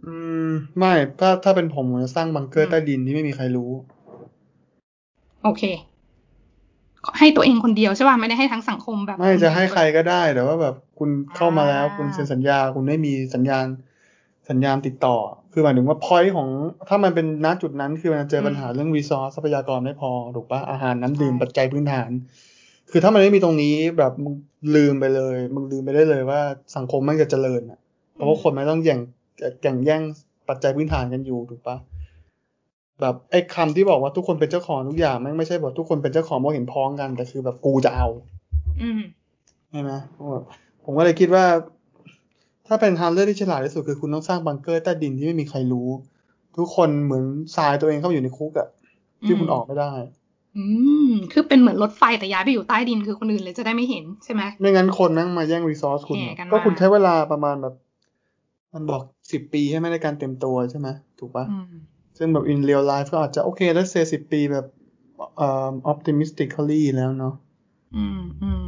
อืม ไม่ถ้าถ้าเป็นผมผมจะสร้างบังเกออืร์มใต้ดินที่ไม่มีใครรู้ โอเค ให้ตัวเองคนเดียวใช่ป่ะไม่ได้ให้ทั้งสังคมแบบ ไม่จะให้ใครก็ได้แต่ว่าแบบคุณเข้ามาแล้วอ่าคุณเซ็นสัญญา คุณไม่มีสัญญาณสัญญาณติดต่อ คือหมายถึงว่า point ของ ถ้ามันเป็นณจุดนั้นคือมันเจอปัญหาเรื่อง resource ทรัพยากรไม่พอ ถูกปะอาหารน้ำดื่มปัจจัยพื้นฐาน คือถ้ามันไม่มีตรงนี้แบบมึงลืมไปเลย มึงลืมไปได้เลยว่าสังคมมันจะเจริญอะ เพราะว่าคนมันต้องแย่งแข่งแย่งปัจจัยพื้นฐานกันอยู่ถูกปะแบบไอ้คำที่บอกว่าทุกคนเป็นเจ้าของทุกอย่างแม่งไม่ใช่บอกทุกคนเป็นเจ้าของเพราะเห็นพ้องกัน แต่คือแบบกูจะเอา อืมใช่ไหมผมแบบผมก็เลยคิดว่า ถ้าเป็นทางเลือกที่ฉลาดที่สุดคือคุณต้องสร้างบังเกอร์ใต้ดินที่ไม่มีใครรู้ ทุกคนเหมือนทรายตัวเองเข้าไปอยู่ในคุกอะที่คุณอืมออกไม่ได้ อืม คือเป็นเหมือนรถไฟแต่ย้ายไปอยู่ใต้ดินคือคนอื่นเลยจะได้ไม่เห็นใช่ไหมไม่งั้นคนนั่งมาแย่งรีซอสคุณแห่กันมาก็คุณใช้เวลาประมาณแบบ มันบอกสิบปีใช่ไหมในการเต็มตัวใช่ไหมถูกปะอืมซึ่งแบบ in real life ก็อาจจะโอเคแล้วเซสิบปีแบบเอ่อ optimistically แล้วเนาะอืมอืม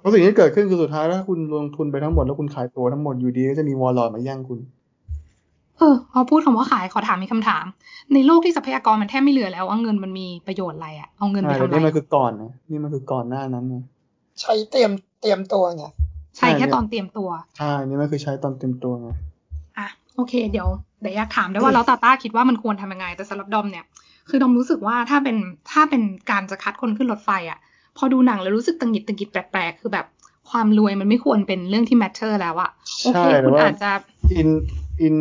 เพราะสิ่งที่เกิดขึ้นคือสุดท้ายถ้าคุณลงทุนไปทั้งหมดแล้วคุณขายตัวทั้งหมดอยู่ดีก็จะมีวอลลอดมาแย่งคุณ เออพอพูดคำว่าขายขอถามมีกคำถาม ในโลกที่ทรัพยากรมันแทบไม่เหลือแล้วว่าเงินมันมีประโยชน์อะไรอะเอาเงินไปใช่ทำแต่อะไรนี่มันคือก่อนนะนี่มันคือก่อนหน้านั้นไงใช้เตรียมเตรียมตัวไงใช่ใช่แค่เนี่ยตอนเตรียมตัวใช่นี่มันคือใช้ตอนเต็มตัวไงอะโอเค เดี๋ยวเดี๋ยวอยากถามด้วยว่าแล้วตาต้าคิดว่ามันควรทำยังไง แต่สำหรับดอมเนี่ย คือดอมรู้สึกว่าถ้าเป็นถ้าเป็นการจะคัดคนขึ้นรถไฟอะพอดูหนังแล้วรู้สึกตังหงิดตังหงิดแปลกๆคือแบบความรวยมันไม่ควรเป็นเรื่องที่ matter แล้วอะโอใช่เคแต่คุณว่าอาจจะ in in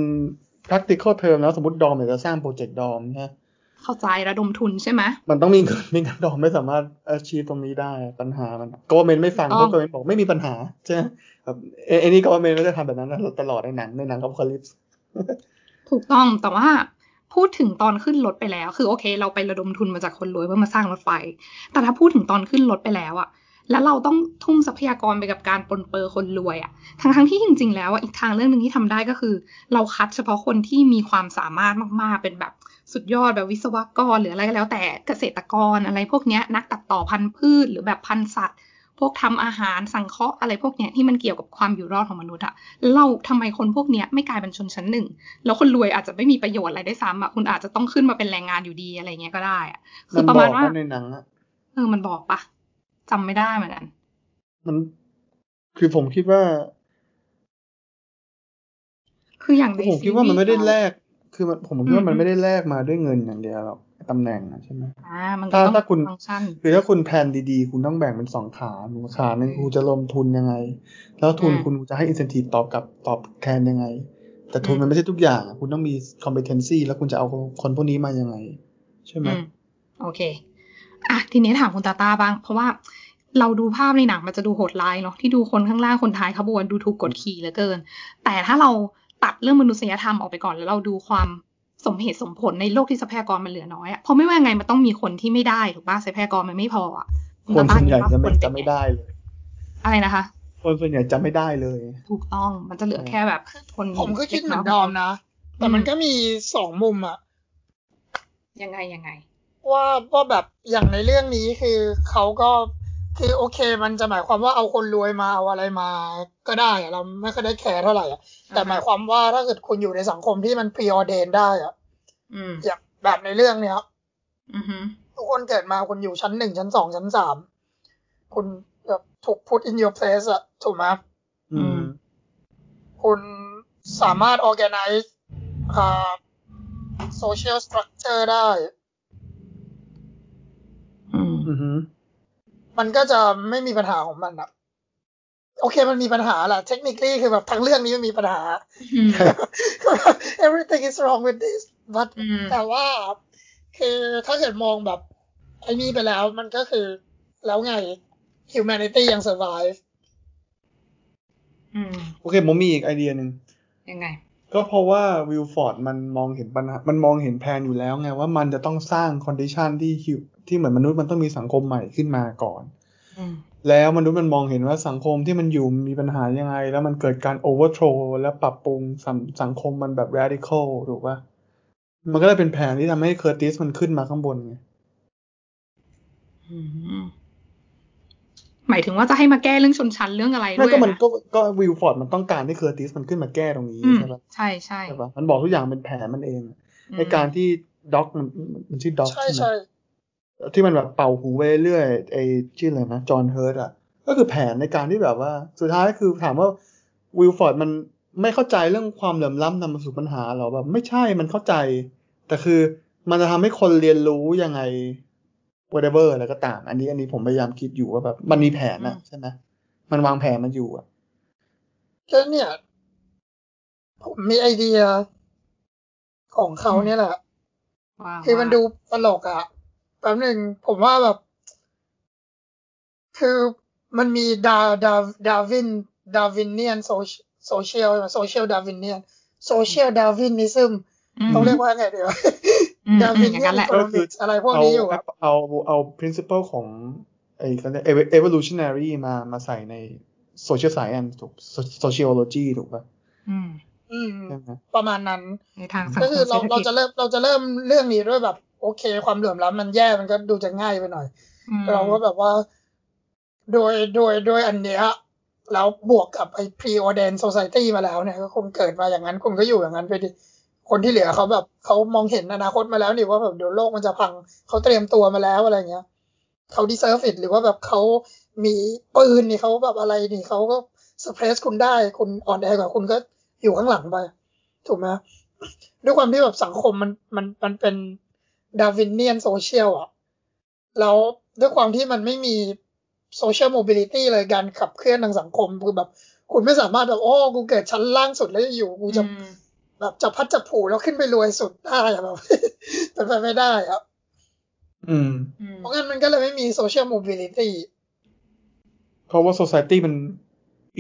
practical term แล้วสมมติดอมอยากจะสร้างโปรเจกต์ดอมนะเข้าใจระดมทุนใช่ไหมมันต้องมีเงินไม่งั้นดอมไม่สามารถ achieve ตรงนี้ได้ปัญหามันก็เมนไม่ฟังอ๋อเพราะก็เมนบอกไม่มีปัญหาใช่ไหมแบบเอไอ้นี่ก็เมนไม่ได้ทำแบบนั้นนะตลอดในหนังในหนังกับคลิปถูกต้องแต่ว่าพูดถึงตอนขึ้นรถไปแล้ว คือโอเค เราไประดมทุนมาจากคนรวยเพื่อมาสร้างรถไฟ แต่ถ้าพูดถึงตอนขึ้นรถไปแล้วอะ แล้วเราต้องทุ่มทรัพยากรไปกับการปนเปื้อคนรวยอะทั้งทั้งๆที่จริง ๆ แล้วอะอีกทางเรื่องหนึ่งที่ทำได้ก็คือ เราคัดเฉพาะคนที่มีความสามารถมากๆ เป็นแบบสุดยอดแบบวิศวกรหรืออะไรก็แล้วแต่เกษตรกรอะไรพวกเนี้ยนักตัดต่อพันธุ์พืช หรือแบบพันธุ์สัตว์ พวกทำอาหารสังเคราะห์อะไรพวกเนี้ยที่มันเกี่ยวกับความอยู่รอดของมนุษย์อะแล้วเราทำไมคนพวกเนี้ยไม่กลายเป็นชนชั้นหนึ่ง แล้วคนรวยอาจจะไม่มีประโยชน์อะไรได้วยซ้ำอะคุณอาจจะต้องขึ้นมาเป็นแรงงานอยู่ดีอะไรเงี้ยก็ได้อะคืมัอนประบมาอณกว่าว่าในหนังอะเออมันบอกปะ จำไม่ได้เหมือนกัน มันคือผมคิดว่า คืออย่างในผมคิดว่ามันไม่ได้ซีรีส์แลก คือมันผมคิดว่ามันอืมไม่ได้แลกมาด้วยเงินอย่างเดียวหรอกตำแหน่งนะใช่ไหมอ่ามันก็ถ้าต้องถ้าคุณฟังก์ชันคือถ้าคุณแพลนดีๆ คุณต้องแบ่งเป็นสองขาขาหนึ่งคุณจะลงทุนยังไง แล้วทุนอืมคุณจะให้ incentive ตอบกลับตอบแทนยังไง แต่ทุนอืมมันไม่ใช่ทุกอย่างอะคุณต้องมี competency แล้วคุณจะเอาคนพวกนี้มายังไง ใช่ไหมอืมโอเค อะทีนี้ถามคุณตาตาบ้าง เพราะว่าเราดูภาพในหนังมันจะดูโหดร้ายเนาะที่ดูคนข้างล่างคนท้ายขบวนดูถูกกดขี่เหลือเกิน แต่ถ้าเราตัดเรื่องมนุษยธรรมออกไปก่อนแล้วเราดูความสมเหตุสมผลในโลกที่ทรัพยากรมันเหลือน้อยอะเพราะไม่ว่าไงมันต้องมีคนที่ไม่ได้ถูกป่ะทรัพยากรมันไม่พออะณคนตาตาส่วนใหญ่คิดว่าจะไม่ควรจะไม่ได้เลย อะไรนะคะ คนส่วนใหญ่จะไม่ได้เลย ถูกต้องมันจะเหลือแค่แบบคนผมก็คิดเหมือนล็ดกอมนะ แต่มันก็มีสองมุมอะยังไงยังไง ว่าว่าแบบอย่างในเรื่องนี้คือเขาก็คือโอเคมันจะหมายความว่าเอาคนรวยมาเอาอะไรมาก็ได้อะเราไม่ค่อยได้แคร์เท่าไหร่อะแต่หมายความว่าถ้าเกิดคุณอยู่ในสังคมที่มันพรีออเดนได้อะอืมอย่างแบบในเรื่องเนี้ยอือฮึทุกคนเกิดมาคุณอยู่ชั้นหนึ่งชั้นสองชั้นสามคุณแบบถูก put in your place อะถูกไหมอืมคุณสามารถ organize อ่า social structure ได้อื มอือฮึมันก็จะไม่มีปัญหาของมันอะโอเคมันมีปัญหาแหละเทคนิคลี่คือแบบทั้งเรื่องนี้มันมีปัญหาอืม everything is wrong with this but อืมแต่ว่า คือถ้าเกิดมองแบบไอ้นี่ไปแล้วมันก็คือแล้วไง humanity ยัง survive อืมโอเคผมมีอีกไอเดียหนึ่งยังไง ก็เพราะว่าวิลฟอร์ดมันมองเห็นปัญหา มันมองเห็นแผนอยู่แล้วไงว่ามันจะต้องสร้าง condition ที่ hu- ที่เหมือนมนุษย์มันต้องมีสังคมใหม่ขึ้นมาก่อนอืมแล้วมนุษย์มันมองเห็นว่าสังคมที่มันอยู่มีปัญหายังไง แล้วมันเกิดการ overthrowและปรับปรุงสังสังคมมันแบบ radical ถูกปะมันก็เลยเป็นแผนที่ทำให้เคอร์ติสมันขึ้นมาข้างบนไงอืมหมายถึงว่าจะให้มาแก้เรื่องชนชั้นเรื่องอะไรด้ไม่ก็มันนะก็ก็วิลฟอร์ดมันต้องการให้เคอร์ติสมันขึ้นมาแก้ตรงนี้อืมใช่ปะใช่ใช่ใช่ปะมันบอกทุกอย่างเป็นแผนมันเองในการที่ด็อกมันมันชื่อด็อกใช่ใช่ไหมใช่ ที่มันแบบเป่าหูไปเรื่อยๆไอ้ชื่ออะไรนะจอห์นเฮิร์ตอะ ก็คือแผนในการที่แบบว่า สุดท้ายคือถามว่าวิลฟอร์ดมันไม่เข้าใจเรื่องความเหลื่อมล้ำนำมาสู่ปัญหาหรอแบบไม่ใช่มันเข้าใจ แต่คือมันจะทำให้คนเรียนรู้ยังไง whatever อะไรก็ตาม อันนี้อันนี้ผมพยายามคิดอยู่ว่าแบบมันมีแผนนะใช่ไหมมันวางแผนมันอยู่อะก็เนี่ย ผมมีไอเดียของเขาเนี่ยแหละว่าคือมันดูตลกอะ แป๊บหนึ่งผมว่าแบบ คือมันมี Dar Dar Darwin Darwinian social social Darwinian social Darwinism มันต้องเรียกว่าไงดีวะอืมดาอืวิมนอย่างเนียนั้นนแหละ economic อะไรพวกเอานี้อยู่อะเอาเอา principle ของไอ้เขาเรียก evolutionary มามาใส่ใน social science ถูก sociology ถูกป่ะอืมอืมใช่ไหมประมาณนั้นในทางสังก็คคือมเราเศรษฐเรากิจจะเริ่มเราจะเริ่มเรื่องนี้ด้วยแบบ โอเค ความเหลื่อมล้ำมันแย่มันก็ดูจะง่ายไปหน่อยอืมเราก็แบบว่าโดยโดยโดยอันเนี้ยแล้วบวกกับไอ้ pre-ordained society มาแล้วเนี่ยก็คงเกิดมาอย่างนั้นคุณก็อยู่อย่างนั้นไปดิคนที่เหลือเขาแบบเขามองเห็นอนาคตมาแล้วนี่ว่าแบบเดี๋ยวโลกมันจะพังเขาเตรียมตัวมาแล้วอะไรเงี้ยเขา deserve it หรือว่าแบบเขามีปืนนี่เขาแบบอะไรนี่เขาก็ suppress คุณได้คุณอ่อนแอกว่าคุณก็อยู่ข้างหลังไป ถูกไหมด้วยความที่แบบสังคมมันมันมันเป็น Darwinian social อะแล้วด้วยความที่มันไม่มี social mobility เลยการขับเคลื่อนทางสังคมคือแบบ คุณไม่สามารถแบบโอ้กูเกิดชั้นล่างสุดแล้วอยู่กูจะอืมแบบจะพัดจะผูแล้วขึ้นไปรวยสุดได้อะแบบเป็นไปไม่ได้อะอืมอืม เพราะงั้นมันก็เลยไม่มี social mobilityเพราะว่า society มัน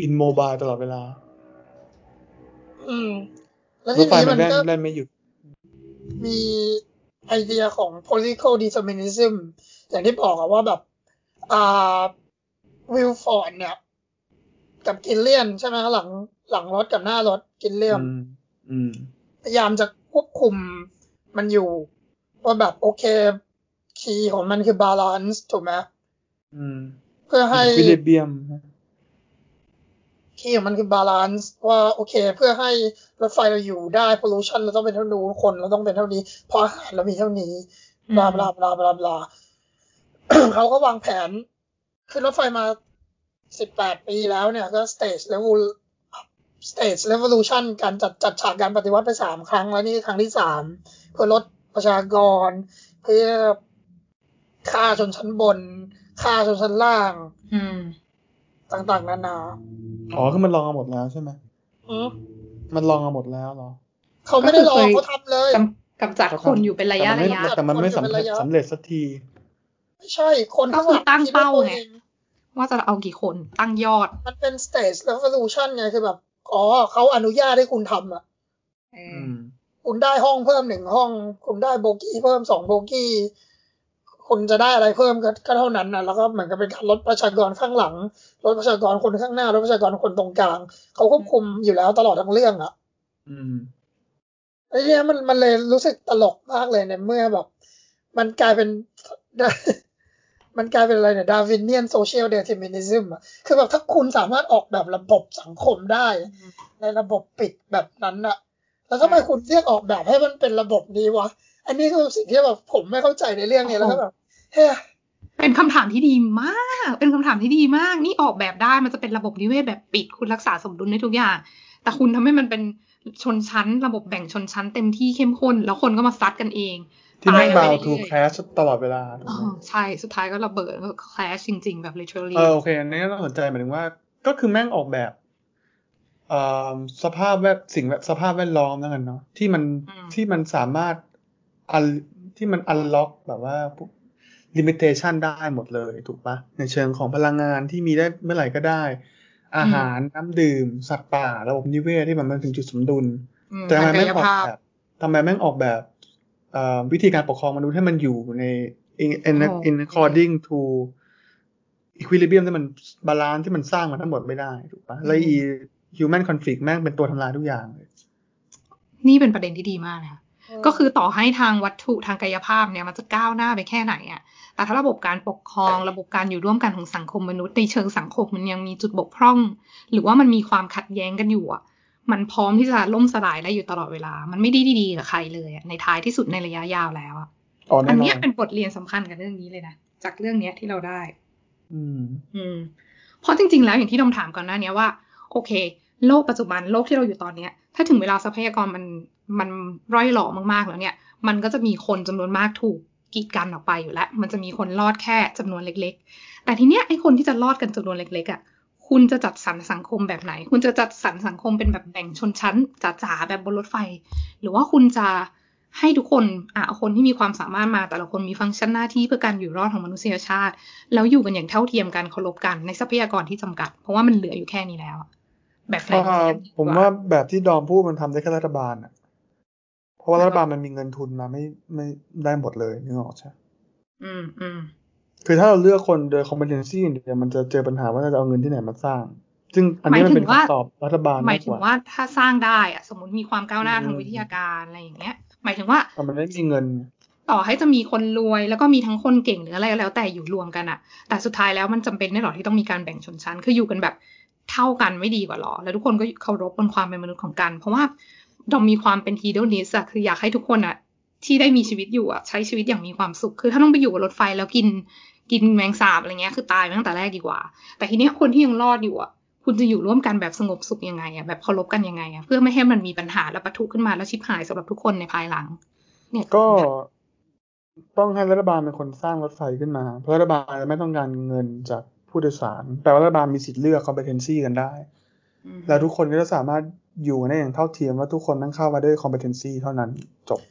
immobile ตลอดเวลา อืม แล้วรทีนี้รถไฟมันมันก็ได้ได้ไม่หยุดมี ไอเดียของ political determinism อย่างที่บอกอะว่าแบบอ่าวิลฟอร์ดเนี่ย กับกิลเลียมใช่ไหมหลังหลังรถกับหน้ารถกิลเลียมอืมอืมพยายามจะควบคุมมันอยู่ว่าแบบโอเค key ของมันคือ balance ถูกไหมอืมเพื่อให้ equilibrium key ของมันคือ balance ว่าโอเค เพื่อให้รถไฟเราอยู่ได้ pollution เราต้องเป็นเท่านู้นคนเราต้องเป็นเท่านี้เพราะอาหารเรามีเท่านี้ blah blah blah blah blah เขาก็วางแผนขึ้นรถไฟมาสิบแปดปีแล้วเนี่ย ก็ stage level stage revolution การจัดจัดฉากการปฏิวัติไปสามครั้งแล้วนี่ครั้งที่สามเพื่อลดประชากร เพื่อฆ่าชนชั้นบนฆ่าชนชั้นล่าง อืม ต่างๆ นานา อ๋อ คือมันลองกันหมดแล้วใช่ไหมอืมมันลองกันหมดแล้วเหรอ เขาไม่ได้รอก็คือเคยเขาทำเลยกำกำจัดคนอยู่เป็นระยะแต่มันระไม่ยะ แต่มันไม่สำเร็จคนอยู่เป็นระยะสำเร็จสักที ไม่ใช่ คนข้างหลังก็คือตั้งคิดว่เป้าตัวไงองว่าจะเอากี่คนตั้งยอด มันเป็น stage revolution ไง คือแบบ อ๋อ เขาอนุญาตให้คุณทำอะเอออืมคุณได้ห้องเพิ่มหนึ่งห้อง คุณได้โบกี้เพิ่มสองโบกี้ คุณจะได้อะไรเพิ่มก็ก็เท่านั้นนะแล้วก็เหมือนกับเป็นการลดประชากรข้างหลัง ลดประชากรคนข้างหน้า ลดประชากรคนตรงกลาง เขาควบคุมอยู่แล้วตลอดทั้งเรื่องอะอืมไอ้เนี่ยมันมันเลยรู้สึกตลกมากเลยในเมื่อแบบ มันกลายเป็น มันกลายเป็นอะไรเนี่ยดาวินเนียนโซเชียลเด t ิมินิซึมอะคือแบบถ้าคุณสามารถออกแบบระบบสังคมได้ ในระบบปิดแบบนั้นอะแล้วทำไมคุณเรียกออกแบบให้มันเป็นระบบนี้วะอันนี้คือสิ่งที่แบบผมไม่เข้าใจในเรื่องนี้แล้วก็แบบ เฮ้ยเป็นคำถามที่ดีมาก เป็นคำถามที่ดีมาก นี่ออกแบบได้มันจะเป็นระบบนิเวศแบบปิด คุณรักษาสมดุลได้ทุกอย่าง แต่คุณทำให้มันเป็นชนชั้น ระบบแบ่งชนชั้นเต็มที่เข้มข้น แล้วคนก็มาซัดกันเอง ที่ไม่ตยเบาไปทูเรื่อยแคสตลอดเวลาถูกอ๋อไหมใช่ สุดท้ายก็ระเบิดก็แคลชจริง ๆ แบบ literally เออโอเคอันนี้น่าสนใจหมายถึงว่า ก็คือแม่งออกแบบเอ่อสภาพแวดสิ่งแวดสภาพแวดล้อมแล้วกันเนาะที่มันอืมที่มันสามารถอันที่มันอันล็อกแบบว่า ลิมิเ t ชันได้หมดเลยถูกปะในเชิงของพลังงานที่มีได้เมื่อไหร่ก็ได้ อาหารน้ำดื่ม สัตว์ป่า ระบบนิเวศที่มันมาถึงจุดสมดุลอืมแต่ทำไมทางแม่กางยออกภาพแบบทำไมแม่งออกแบบเอ่อวิธีการปกครองมนุษย์ให้มันอยู่ใน in in โอ้ in according to equilibrium ที่มัน balance ที่มันสร้างมาทั้งหมดไม่ได้ถูกปะแล้วอี human conflict แม่งเป็นตัวทำลายทุกอย่างเลย นี่เป็นประเด็นที่ดีมากนะคะ ก็คือต่อให้ทางวัตถุทางกายภาพเนี่ยมันจะก้าวหน้าไปแค่ไหนอะแต่ถ้าระบบการปกครองระบบการอยู่ร่วมกันของสังคมมนุษย์ในเชิงสังคมมันยังมีจุดบกพร่อง หรือว่ามันมีความขัดแย้งกันอยู่อะมันพร้อมที่จะล่มสลายได้อยู่ตลอดเวลา มันไม่ได้ดีๆกับใครเลยอะในท้ายที่สุดในระยะยาวแล้วอะอ๋ออัแน่นนอเนี้ยนเป็นบทเรียนสำคัญกับเรื่องนี้เลยนะจากเรื่องเนี้ยที่เราได้ อืม อืม เพราะจริง ๆ แล้วอย่างที่ดมถามก่อนหน้านี้ว่า โอเค โลกปัจจุบันโลกที่เราอยู่ตอนเนี้ย ถ้าถึงเวลาทรัพยากรมัน มันร่อยหล่อมากๆแล้วเนี่ย มันก็จะมีคนจำนวนมากถูกกีดกันออกไปอยู่แล้ว มันจะมีคนรอดแค่จำนวนเล็ก ๆ แต่ทีเนี้ยไอ้คนที่จะรอดกันจำนวนเล็กๆอะคุณจะจัดสรรสังคมแบบไหน คุณจะจัดสรรสังคมเป็นแบบแบ่งชนชั้นจ๋าๆแบบบนรถไฟ หรือว่าคุณจะให้ทุกคนอะเอาคนที่มีความสามารถมาแต่ละคนมีฟังก์ชันหน้าที่เพื่อการอยู่รอดของมนุษยชาติ แล้วอยู่กันอย่างเท่าเทียมกันเคารพกันในทรัพยากรที่จำกัด เพราะว่ามันเหลืออยู่แค่นี้แล้วอะแบบไหนอ่าผมว่าแบบที่ดอมพูดมันทำได้แค่รัฐบาลอะ เพราะว่ารัฐบาลมันมีเงินทุนมาไม่ไม่ได้หมดเลยนึกออกใช่อืมอืมคือถ้าเราเลือกคนโดย competency อย่างเดียวมันจะเจอปัญหาว่าจะเอาเงินที่ไหนมาสร้าง ซึ่งอันนี้มันเป็นคำตอบรัฐบาลหมามายกถึกงว่าว่าถ้าสร้างได้อะสมมติมีความก้าวหน้าทางอืมวิทยาการอะไรอย่างเงี้ย หมายถึงว่าแต่มันไม่มีเงิน ต่อให้จะมีคนรวยแล้วก็มีทั้งคนเก่งหรืออะไรก็แล้วแต่อยู่รวมกันอะแต่สุดท้ายแล้วมันจำเป็นแน่หรอที่ต้องมีการแบ่งชนชั้น คืออยู่กันแบบเท่ากันไม่ดีกว่าหรอ แล้วทุกคนก็เคารพบนความเป็นมนุษย์ของกัน เพราะว่า ดอมมีความเป็นฮีโดนิสอะคืออยากให้ทุกคนอะที่ได้มีชีวิตอยู่อะใช้ชีวิตอย่างมีความสุข คือถ้าต้องไปอยู่บนรถไฟแล้วกินกินแมงสาบอะไรเงี้ยคือตายไปตั้งแต่แรกดีกว่า แต่ทีเนี้ยคนที่ยังรอดอยู่อะคุณจะอยู่ร่วมกันแบบสงบสุขยังไงอะแบบเคารพกันยังไงอะเพื่อไม่ให้มันมีปัญหาและปะทุขึ้นมาแล้วชิบหายสำหรับทุกคนในภายหลัง เนี่ยก็ต้องให้รัฐบาลเป็นคนสร้างรถไฟขึ้นมา เพราะรัฐบาลไม่ต้องการเงินจากผู้โดยสาร แต่ว่ารัฐบาลมีสิทธิ์เลือก competency กันได้อืมแล้วทุกคนก็จะสามารถ อยู่กันได้อย่างเท่าเทียมว่าทุกคนต้องเข้ามาด้วย competency เท่านั้นจบ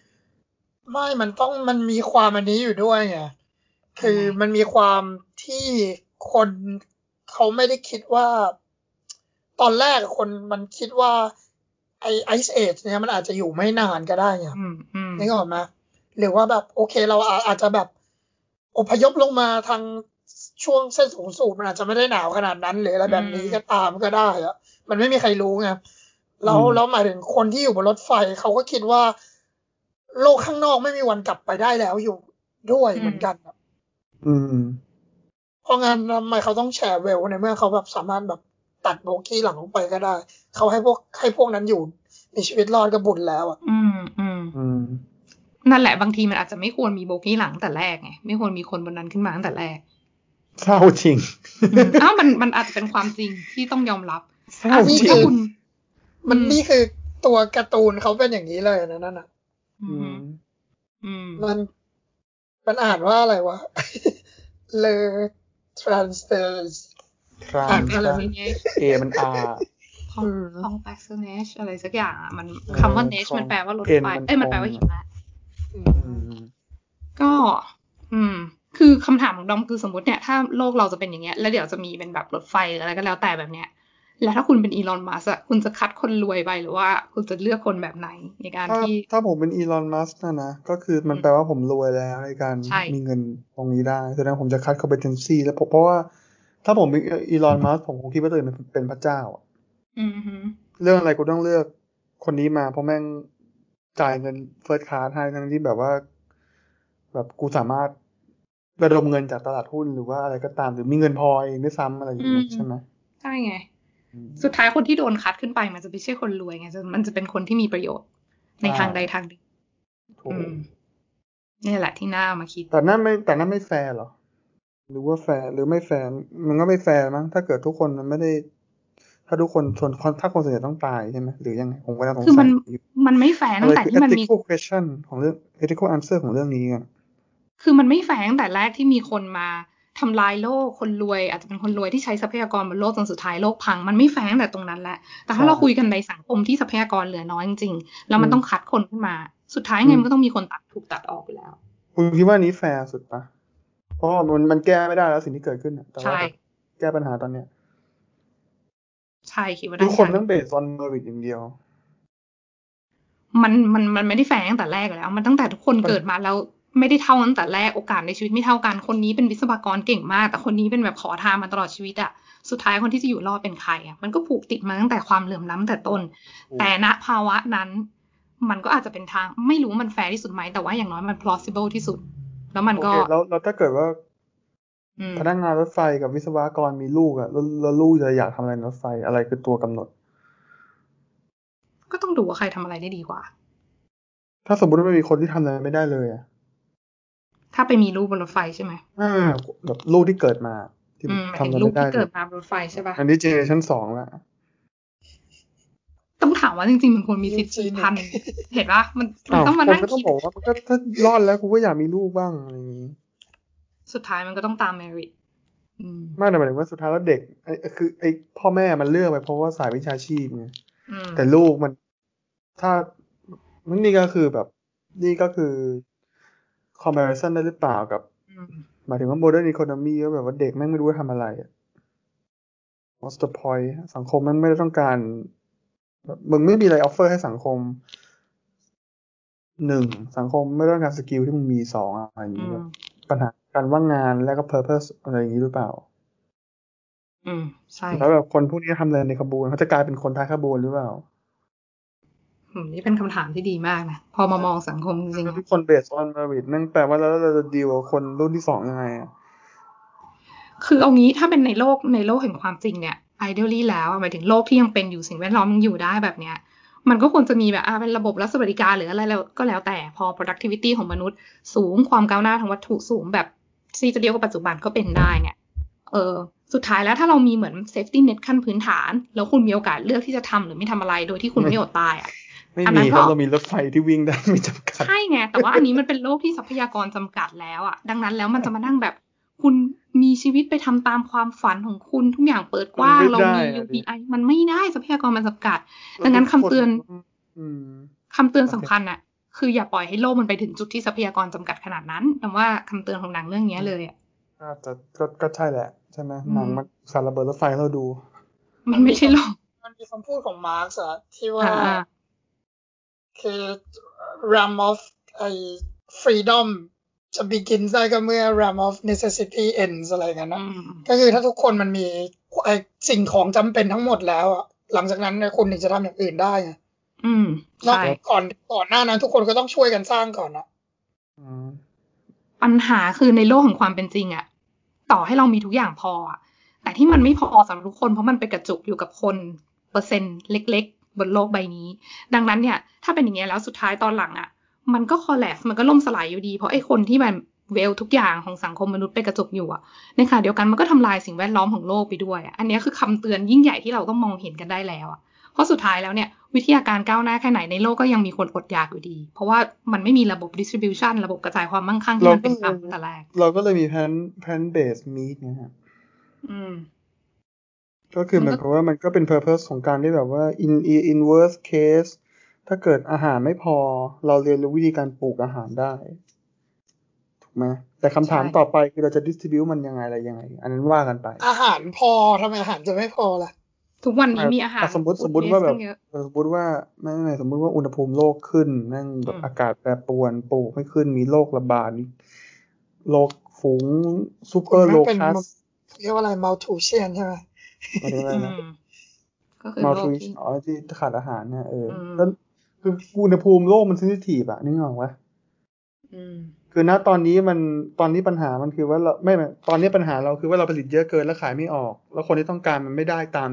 ไม่มันต้องมันมีความอันนี้อยู่ด้วยไงคือมันมีความที่คนเขาไม่ได้คิดว่า ตอนแรกคนมันคิดว่า ไอไอซ์เอจเนี่ยมันอาจจะอยู่ไม่นานก็ได้ไงอืมอืมนึกออกไหมหรือว่าแบบโอเคเราอาอาจจะแบบ อพยพลงมาทางช่วงเส้นสูงสุดมันอาจจะไม่ได้หนาวขนาดนั้น หรืออะไรแบบนี้ก็ตามก็ได้อะมันไม่มีใครรู้ไง แล้วอืมแล้วหมายถึงคนที่อยู่บนรถไฟเขาก็คิดว่า โลกข้างนอกไม่มีวันกลับไปได้แล้วอยู่ด้วยเหมือนกันอะอืมเพราะงั้นทำไมเขาต้องแชร์เวลในเมื่อเขาแบบสามารถแบบตัดโบกี้หลังลงไปก็ได้ เขาให้พวกให้พวกนั้นอยู่มีชีวิตรอดก็บุญแล้วอะ อืมอืมอืมนั่นแหละบางทีมันอาจจะไม่ควรมีโบกี้หลังแต่แรกไงไม่ควรมีคนบนนั้นขึ้นมาตั้งแต่แรกเศร้าจริงอืมอ้าวมันมันอาจจะเป็นความจริงที่ต้องยอมรับเศร้านี่จริคืงอคุณ มันอืมนี่คือตัวการ์ตูนเขาเป็นอย่างนี้เลยนะนั่นน่ะอือืมมอืมมันมันอ่านว่าอะไรวะเลอ transfers ครัอ่าบนอะไรไม่เนี่ยเอมันอาคองอืมคองแบ็กเนชอะไรสักอย่างอะมันเออคำว่าเนชของมันแปลว่ารถเอ็นไฟมันเอ้ยมันแปลคงว่าหิมะอืมอืมก็ อืม คือคำถามของดอมคือสมมติเนี่ยถ้าโลกเราจะเป็นอย่างเงี้ย แล้วเดี๋ยวจะมีเป็นแบบรถไฟหรืออะไรก็แล้วแต่แบบเนี้ย แล้วถ้าคุณเป็นอีลอนมัสอะคุณจะคัดคนรวยไปหรือว่า คุณจะเลือกคนแบบไหนในการถ้าที่ ถ้าผมเป็นอีลอนมัสนะนะ ก็คือมันแปลว่าผมรวยแล้วในการใช่มีเงินตรงนี้ได้แสดงผมจะคัด competency แล้วผมเพราะว่า ถ้าผมเป็นอีลอนมัสผมคงคิดว่าตัวเองเป็นเป็นพระเจ้าอะอืมฮึเรื่องอะไรกูต้องเลือกคนนี้มาเพราะแม่งจ่ายเงิน first class ให้ทั้งที่แบบว่า แบบกูสามารถระดมเงินจากตลาดหุ้นหรือว่าอะไรก็ตามหรือมีเงินพอเองด้วยซ้ำอะไรอย่างเงี้ยใช่ไหมใช่ไงอืม สุดท้ายคนที่โดนคัดขึ้นไป มันจะไม่ใช่คนรวยไงจะมันจะเป็นคนที่มีประโยชน์ในใช่ทางใดทางหนึ่งถูกอืมนี่แหละที่น่าเอามาคิด แต่นั่นไม่แต่นั่นไม่แฟร์เหรอ หรือว่าแฟร์หรือไม่แฟร์มันก็ไม่แฟร์มั้งถ้าเกิดทุกคนมันไม่ได้ ถ้าทุกคนส่วนถ้าคนส่วนใหญ่ต้องตายใช่ไหมหรือยังไงผมก็ยังสงคือสัมัยนอยู่มันไม่แฟร์อะตั้ไรงแต่คือที่มันมี ethical question ของเรื่อง ethical answer ของเรื่องนี้อะคือมันไม่แฝงแต่แรกที่มีคนมา ทำลายโลกคนรวย อาจจะเป็นคนรวยที่ใช้ทรัพยากรบนโลกจนสุดท้ายโลกพัง มันไม่แฝงแต่ตรงนั้นแหละ แต่ถ้าเราคุยกันในสังคมที่ทรัพยากรเหลือน้อยจริงๆแล้วมันต้องคัดคนขึ้นมา สุดท้ายไงมันก็ต้องมีคนตัดถูกตัดออกไปแล้ว คุณคิดว่านี้แฟร์สุดปะเพราะว่ามันมันแก้ไม่ได้แล้วสิ่งที่เกิดขึ้นอะแต่ว่าใช่แก้ปัญหาตอนเนี้ยใช่คิดว่าทุได้กคนค่ะต้องเบส on merit อย่างเดียวมันมันมันไม่ได้แฝงตั้งแต่แรกอยู่แล้ว มันตั้งแต่ทุกคนเกิดมาแล้ว ไม่ได้เท่าตั้งแต่แรกโอกาสในชีวิตไม่เท่ากัน คนนี้เป็นวิศวกรเก่งมาก แต่คนนี้เป็นแบบขอทานมาตลอดชีวิตอะสุดท้ายคนที่จะอยู่รอดเป็นใครอะมันก็ผูกติดมาตั้งแต่ความเหลื่อมล้ำแต่ต้นถูกแต่ณภาวะนั้นมันก็อาจจะเป็นทางไม่รู้มันแฟร์ที่สุดไหมแต่ว่าอย่างน้อยมัน plausible ที่สุด แล้วมันก็โอเคแล้วแล้วถ้าเกิดว่าอืมพนักงานรถไฟกับวิศวกรมีลูกอะแล้วแล้วลูกจะอยากทำอะไรในรถไฟอะไรคือตัวกำหนด ก็ต้องดูว่าใครทำอะไรได้ดีกว่า ถ้าสมมติว่าไม่มีคนที่ทำอะไรไม่ได้เลยอะ ถ้าไปมีลูกบนรถไฟใช่ไหมอ่าแบบลูกที่เกิดมาที่อืมทำอะงไรลูกไม่ได้ที่เกิดมาบนรถไฟใช่ปะอันนี้ generation สองละต้องถามว่าจริงๆมันควรมีสิทธิ์สืบพันธุ์เห็นปะมันมันอ้าวต้องมาคนนั่งก็ต้องคิดบอกว่ามันก็ถ้ารอดแล้วกูก็อยากมีลูกบ้างอะไรอย่างนี้ สุดท้ายมันก็ต้องตาม merit อืมไม่แต่หมายถึงว่าสุดท้ายแล้วเด็กไอ้คือไอ้พ่อแม่มันเลือกไปเพราะว่าสายวิชาชีพไงอืมแต่ลูกมันถ้ามันนี่ก็คือแบบ นี่ก็คือ comparison ได้หรือเปล่ากับอืมหมายถึงว่า modern economy ก็แบบว่าเด็กแม่งไม่รู้ว่าทำอะไรอะ what's the point สังคมมันไม่ได้ต้องการแบบมึงไม่มีอะไร offer ให้สังคมหนึ่งสังคมไม่ต้องการสกิลที่มึงมีสองอะไรอย่างอืนี้มแบบปัญหาการว่างงานแล้วก็ purpose อะไรอย่างนี้หรือเปล่า อืม ใช่ แล้วแบบคนพวกนี้ทำอะไรในขบวนเขาจะกลายเป็นคนท้ายขบวนหรือเปล่าอืม นี่เป็นคำถามที่ดีมากนะ พอมามองสังคมจริงๆทุอะกคน based on merit นั่นแปลว่าแล้วเราจะดีลกับคนรุ่นที่สองยังไงอะคือเอางี้ถ้าเป็นในโลกในโลกแห่งความจริงเนี่ย ideally แล้วอะหมายถึงโลกที่ยังเป็นอยู่สิ่งแวดล้อมยังอยู่ได้แบบเนี้ย มันก็ควรจะมีแบบอ่าเป็นระบบรัฐสวัสดิการหรืออะไรแล้วก็แล้วแต่พอ productivity ของมนุษย์ สูงความก้าวหน้าทางวัตถุสูงแบบที่จะเรียกว่าปัจจุบันก็เป็นได้เนี่ย เออ สุดท้ายแล้วถ้าเรามีเหมือน safety net ขั้นพื้นฐาน แล้วคุณมีโอกาสเลือกที่จะทำหรือไม่ทำอะไรโดยที่คุณไม่อดตายอะ ไม่อันนั้มีนครับก็เรามีรถไฟที่วิ่งได้ไม่จำกัด ใช่ไง แต่ว่าอันนี้มันเป็นโลกที่ทรัพยากรจำกัดแล้วอะ ดังนั้นแล้วมันจะมานั่งแบบ คุณมีชีวิตไปทำตามความฝันของคุณทุกอย่างเปิดกว้างมันเราไม่ได้มีอะดิ UPI มันไม่ได้ทรัพยากรมันจำกัด ดังนั้นคำเตือนอืมคำเตือนสำคัญอะ คืออย่าปล่อยให้โลกมันไปถึงจุดที่ทรัพยากรจำกัดขนาดนั้นแต่ว่าคำเตือนของหนังเรื่องนี้เลยอะก็จะก็ก็ใช่แหละใช่ไหมอืมหนังมันสารระเบิดรถไฟให้เราดู มันไม่ใช่โลกมันมีคำพูดของมาร์กซ์อะที่ว่าอ่า คือ ram of ไอ้ freedom จะ begin ได้ก็เมื่อ ram of necessity ends อะไรกันนะอืมก็คือถ้าทุกคนมันมีไอ้สิ่งของจำเป็นทั้งหมดแล้วอะหลังจากนั้นเนี่ยคุณถึงจะทำอย่างอื่นได้ไงอืมนอกใช่ก่อนก่อนหน้านั้นทุกคนก็ต้องช่วยกันสร้างก่อนนะอืมปัญหาคือในโลกของความเป็นจริงอะต่อให้เรามีทุกอย่างพออะแต่ที่มันไม่พอสำหรับทุกคนเพราะมันไปกระจุกอยู่กับคนเปอร์เซ็นต์เล็กๆ บนโลกใบนี้ ดังนั้นเนี่ย ถ้าเป็นอย่างเงี้ยแล้วสุดท้ายตอนหลังอะมันก็คอลแลสมันก็ล่มสลายอยู่ดี เพราะไอ้คนที่มันเวลทุกอย่างของสังคมมนุษย์ไปกระจบอยู่อะในขณะเดียวกันมันก็ทำลายสิ่งแวดล้อมของโลกไปด้วยอะอันนี้คือคำเตือนยิ่งใหญ่ที่เราต้องมองเห็นกันได้แล้วอะเพราะสุดท้ายแล้วเนี่ยวิทยาการก้าวหน้าแค่ไหนในโลกก็ยังมีคนอดอยากอยู่ดี เพราะว่ามันไม่มีระบบ distribution ระบบกระจายความมั่งคั่งที่มันเป็นธรรมแต่แรกเราก็เลยมีแพนแพนเบสมีดนะฮะอืม ก็คือหมัมานยก็ความว่ามันก็เป็น purpose ของการที่แบบว่า in in worst case ถ้าเกิดอาหารไม่พอ เราเรียนรู้วิธีการปลูกอาหารได้ ถูกไหมแต่คำถามใช่ต่อไปคือเราจะ distribute มันยังไงอะไรยังไง อันนั้นว่ากันไป อาหารพอทำไมอาหารจะไม่พอล่ะ ทุกวันนี้มีอาหารอะสมมติสมมติว่าแบบเยอะเออสมมติว่าไม่ไม่สมมติว่าอุณหภูมิโลกขึ้นนั่งแบบอืมอากาศแปรปรวนปลูกไม่ขึ้นมีโรคระบาดมีโรคฝูงซูเปอร์โลเป็นคัสเรียกว่าอะไร malnutrition ใช่ไหม อะไรอะไรอืนะมก็คือมาโลทกริที่อ๋อที่ขาดอาหารเนี่ยเอออมแล้วคืออุณหภูมิโลกมันเซนซิทีฟอะนึกออกปะอืมคือณตอนนี้มันตอนนี้ปัญหามันคือว่าเราไม่ไม่ตอนนี้ปัญหาเราคือว่าเราผลิตเยอะเกินแล้วขายไม่ออก แล้วคนที่ต้องการมันไม่ได้ตาม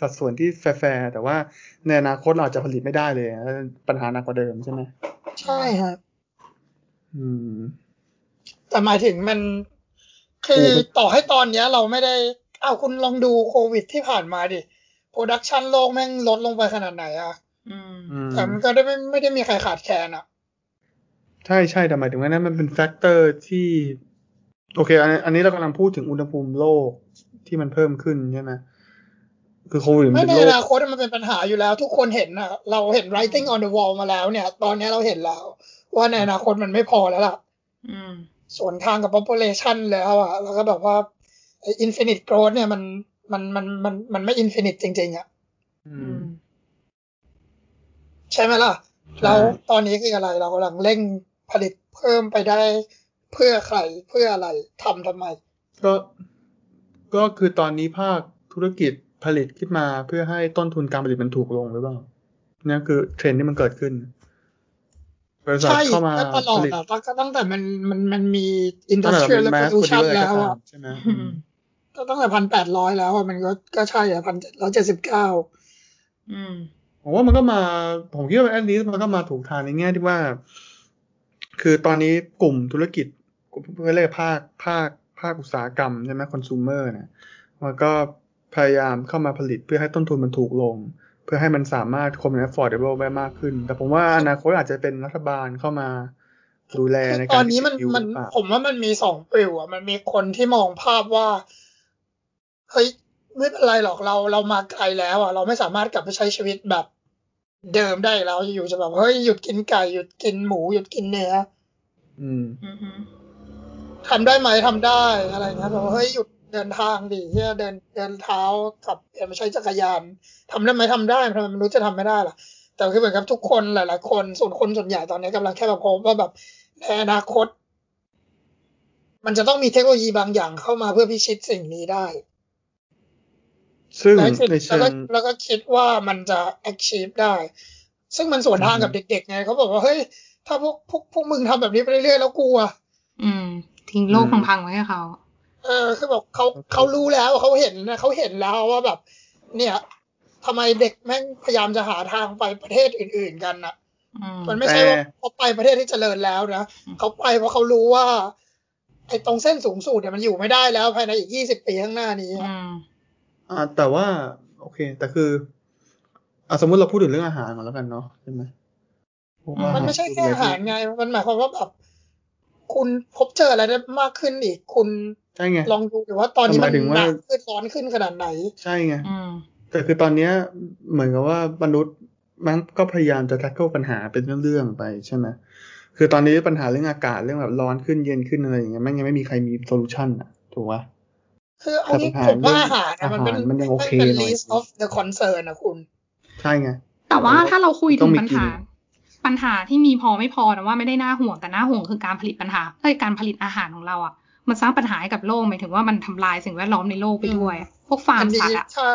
สัดส่วนที่แฟร์ๆแต่ว่าในอนาคตเราอาจจะผลิตไม่ได้เลยแล้วปัญหาหนักกว่าเดิมใช่ไหมใช่ฮะอืมแต่หมายถึงมัน คือโอ้โหต่อให้ตอนเนี้ย เราไม่ได้ อ้าวคุณลองดูโควิดที่ผ่านมาดิ production โลกแม่งลดลงไปขนาดไหนอะอืมอืมแต่มันก็ได้ไม่ไม่ได้มีใครขาดแคลนอะใช่ใช่แต่หมายถึงว่านั้นมันเป็น factor ที่ โอเค อันนี้อันนี้เรากำลังพูดถึงอุณหภูมิโลกที่มันเพิ่มขึ้นใช่ไหมคือโควิดมันไม่เป็นในโรอคนาคตมันเป็นปัญหาอยู่แล้ว ทุกคนเห็นนะเราเห็น writing on the wall มาแล้วเนี่ย ตอนเนี้ยเราเห็นแล้ว ว่าในอนาคตมันไม่พอแล้วล่ะอืมส่วนทางกับ population แล้วอะแล้วก็แบบว่า ไอ้ infinite growth เนี่ยมันมันมันมันมันไม่ infinite จริง ๆอะอือืมมใช่ไหมล่ะใช่แล้วตอนนี้คืออะไรเรากำลังเร่งผลิตเพิ่มไปได้เพื่อใครเพื่ออะไรทำทำไม ก็ก็คือตอนนี้ภาคธุรกิจผลิตขึ้นมาเพื่อให้ต้นทุนการผลิตมันถูกลงหรือเปล่าเนี่ยคือเทรนด์ที่มันเกิดขึ้นบริษัทใช่เข้ามาก็ตลอผดลิตอะตั้งตั้งแต่มันมันมันมีตั้งแต่ industrial เป็น mass revolution producer แล้วก็ตาอะมใช่ไหมอืมก็ ตั้งแต่พันแปดร้อยแล้วอะมันก็ก็ใช่อะพันร้อยเจ็ดสิบเก้าอืมผมว่ามันก็มา ผมคิดว่าอันนี้มันก็มาถูกทางในแง่ที่ว่า คือตอนนี้กลุ่มธุรกิจกลุ่มเรียกภาคภาคภาคอุตสาหกรรมใช่ไหมคอน sumer เนี่ยมันก็พยายามเข้ามาผลิตเพื่อให้ต้นทุนมันถูกลง เพื่อให้มันสามารถคม affordable ได้มากขึ้น แต่ผมว่าอนาคตอาจจะเป็นรัฐบาลเข้ามาดูแลคือในตกาอรนนี้มัน distribute มันหรือเปล่าผมว่ามันมีสองฟิลอะมันมีคนที่มองภาพว่า เฮ้ยไม่เป็นไรหรอกเราเรามาไกลแล้วอะเราไม่สามารถกลับไปใช้ชีวิตแบบเดิมได้แล้วอยู่จะแบบเฮ้ยหยุดกินไก่หยุดกินหมูหยุดกินเนื้ออืมอืมทำได้ไหมทำได้อะไรเงี้ยแบบว่าเฮ้ยหยุดเดินทางดิเฮียเดินเดินเท้าขับเปลี่ยนมาใช้จักรยานทำได้ไหมทำได้ทำไมมนุษย์จะทำไม่ได้ล่ะ แต่คือเหมือนกับทุกคนหลาย ๆ คนส่วนคนส่วนใหญ่ตอนนี้กำลังแค่แบบพบว่าแบบในอนาคต มันจะต้องมีเทคโนโลยีบางอย่างเข้ามาเพื่อพิชิตสิ่งนี้ได้ ซึ่งแล้วคิดในแล้วเชิก็งแล้วก็คิดว่ามันจะ achieve ได้ ซึ่งมันสวนทางกับเด็กๆไงเขาบอกว่า เฮ้ย ถ้าพวกพวกพวกมึงทำแบบนี้ไปเรื่อยๆแล้วกูอะอืม ทิ้งโลกพังๆไว้ให้เขาเออคือแบบเขาเขารู้แล้วเขาเห็นนะเขาเห็นแล้วว่าแบบ เนี่ยทำไมเด็กแม่งพยายามจะหาทางไปประเทศอื่น ๆกันน่ะอืมมันไม่ใช่ว่าเขาไปประเทศที่เจริญแล้วนะอืมเขาไปเพราะเขารู้ว่าไอ้ตรงเส้นสูงสุดเนี่ยมันอยู่ไม่ได้แล้วภายในอีกยี่สิบปีข้างหน้านี้ อืมอ่าแต่ว่า โอเค แต่คืออะสมมุติเราพูดถึงเรื่องอาหารก่อนแล้วกันเนาะใช่ไหมเพราะว่ามันไม่ใช่แค่อาหารไง มันหมายความว่าแบบคุณพบเจออะไรได้มากขึ้นอีก คุณใช่ไงลองดูดิว่าตอนนี้มันหมายถึงว่าหนักขึ้นร้อนขึ้นขนาดไหน ใช่ไงอืมแต่คือตอนเนี้ยเหมือนกับว่ามนุษย์มันก็พยายามจะ tackle ปัญหาเป็นเรื่องๆไปใช่ไหมคือตอนนี้ปัญหาเรื่องอากาศเรื่องแบบร้อนขึ้นเย็นขึ้นอะไรอย่างเงี้ยแม่งยังไม่มีใครมีโซลูชันอะ ถูกปะ คือเอางี้แต่ผมว่าอาอาหาหารรนะมันเป็นอาหารมันยังโอเคเป็นหน่อย list of the concern นะคุณ ใช่ไง แต่ว่าถ้าเราคุยต้ถึองงมีปัญกินหา ปัญหาที่มีพอไม่พอนะว่าไม่ได้น่าห่วงแต่น่าห่วงคือการผลิตปัญหาเอ้ยการผลิตอาหารของเราอะ มันสร้างปัญหาให้กับโลกหมายถึงว่ามันทำลายสิ่งแวดล้อมในโลกไปด้วยอะพวกฟาร์อัมนนี้สัตว์อะใช่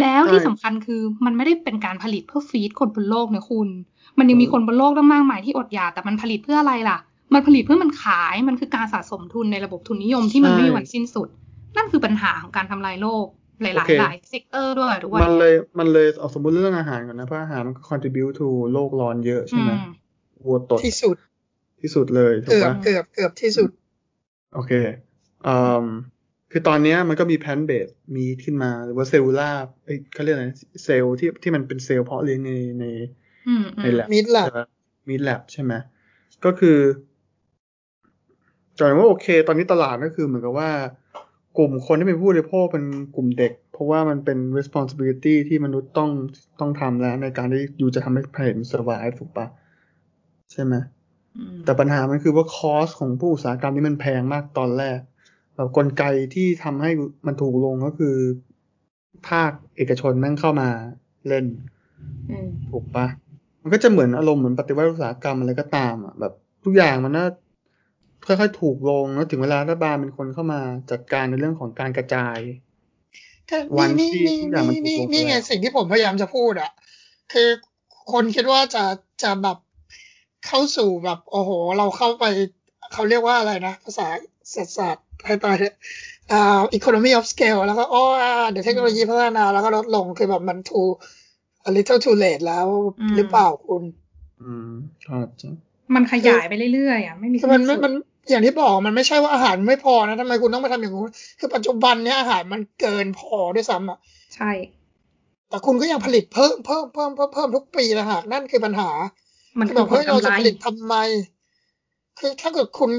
แล้วที่ใช่สำคัญคือมันไม่ได้เป็นการผลิตเพื่อฟีดคนบนโลกนะคุณ มันยังมีคนบนโลกตั้งมากมายที่อดอยากแต่มันผลิตเพื่ออะไรล่ะ มันผลิตเพื่อมันขายมันคือการสะสมทุนในระบบทุนนิยมที่มันไม่มีวันสิ้นสุด นั่นคือปัญหาของการทำลายโลกหลายๆหลาย sector ด้วยด้วยมันเลยมันเลยเอาสมมติเรื่องอาหารก่อนนะเพราะอาหารมันก็ contribute to โลกร้อนเยอะใช่ไหมอืมวัวตดที่สุด ที่สุดเลยถูกเกือบปะเกือบเกือบที่สุด โอเคอืมคือตอนนี้มันก็มี plant-based มีขึ้นมาหรือว่า cellularเขาเรียกอะไรเซลล์ที่ที่มันเป็นเซลล์เพาะเลี้ยงในในในแลบมิดแลบมิดแลบใช่ไหมก็คือจอยว่าโอเค ตอนนี้ตลาดก็คือเหมือนกับว่า กลุ่มคนที่เป็นผู้บริโภคเป็นกลุ่มเด็ก เพราะว่ามันเป็น responsibility ที่มนุษย์ต้องต้องทำแล้วในการที่อยู่จะทำให้ planet survive ถูกปะใช่ไหมแต่ปัญหามันคือว่าคอสของผู้อุตสาหกรรมนี้มันแพงมากตอนแรกแบบกลไกที่ทำให้มันถูกลงก็คือ ภาคเอกชนนั่งเข้ามาเล่นถูกปะมันก็จะเหมือนอารมณ์เหมือนปฏิวัติอุตสาหกรรมอะไรก็ตามอะแบบทุกอย่างมันน่า ค่อยๆถูกลงแล้วถึงเวลารัฐบาลเป็นคนเข้ามาจัดการในเรื่องของการกระจายวันที่ทุกอย่างมันถูกลงนี่ไงสิ่งที่ผมพยายามจะพูดอะคือคนคิดว่าจะจะแบบเข้าสู่แบบโอ้โห เราเข้าไปเขาเรียกว่าอะไรนะ ภาษาศาสตร์ภายใต้อ่า economy of scale แล้วก็อ๋อเดี๋ยวเทคโนโลยีพัฒนาแล้วก็ลดลงคือแบบมัน too a little too late แล้วหรือเปล่าคุณ อืมอาจจะมันขยายไปเรื่อยๆอะไม่มีมันมัน อย่างที่บอกมันไม่ใช่ว่าอาหารไม่พอนะทำไมคุณต้องมาทำอย่างนู้นคือปัจจุบันเนี้ยอาหารมันเกินพอด้วยซ้ำอะ ใช่ แต่คุณก็ยังผลิตเพิ่มเพิ่มเพิ่มเพิ่มเพิ่มทุกปีนะฮะนั่นคือปัญหา มันแบบเฮ้ยเราจะผลิตทำไม คือถ้าเกิดคุณ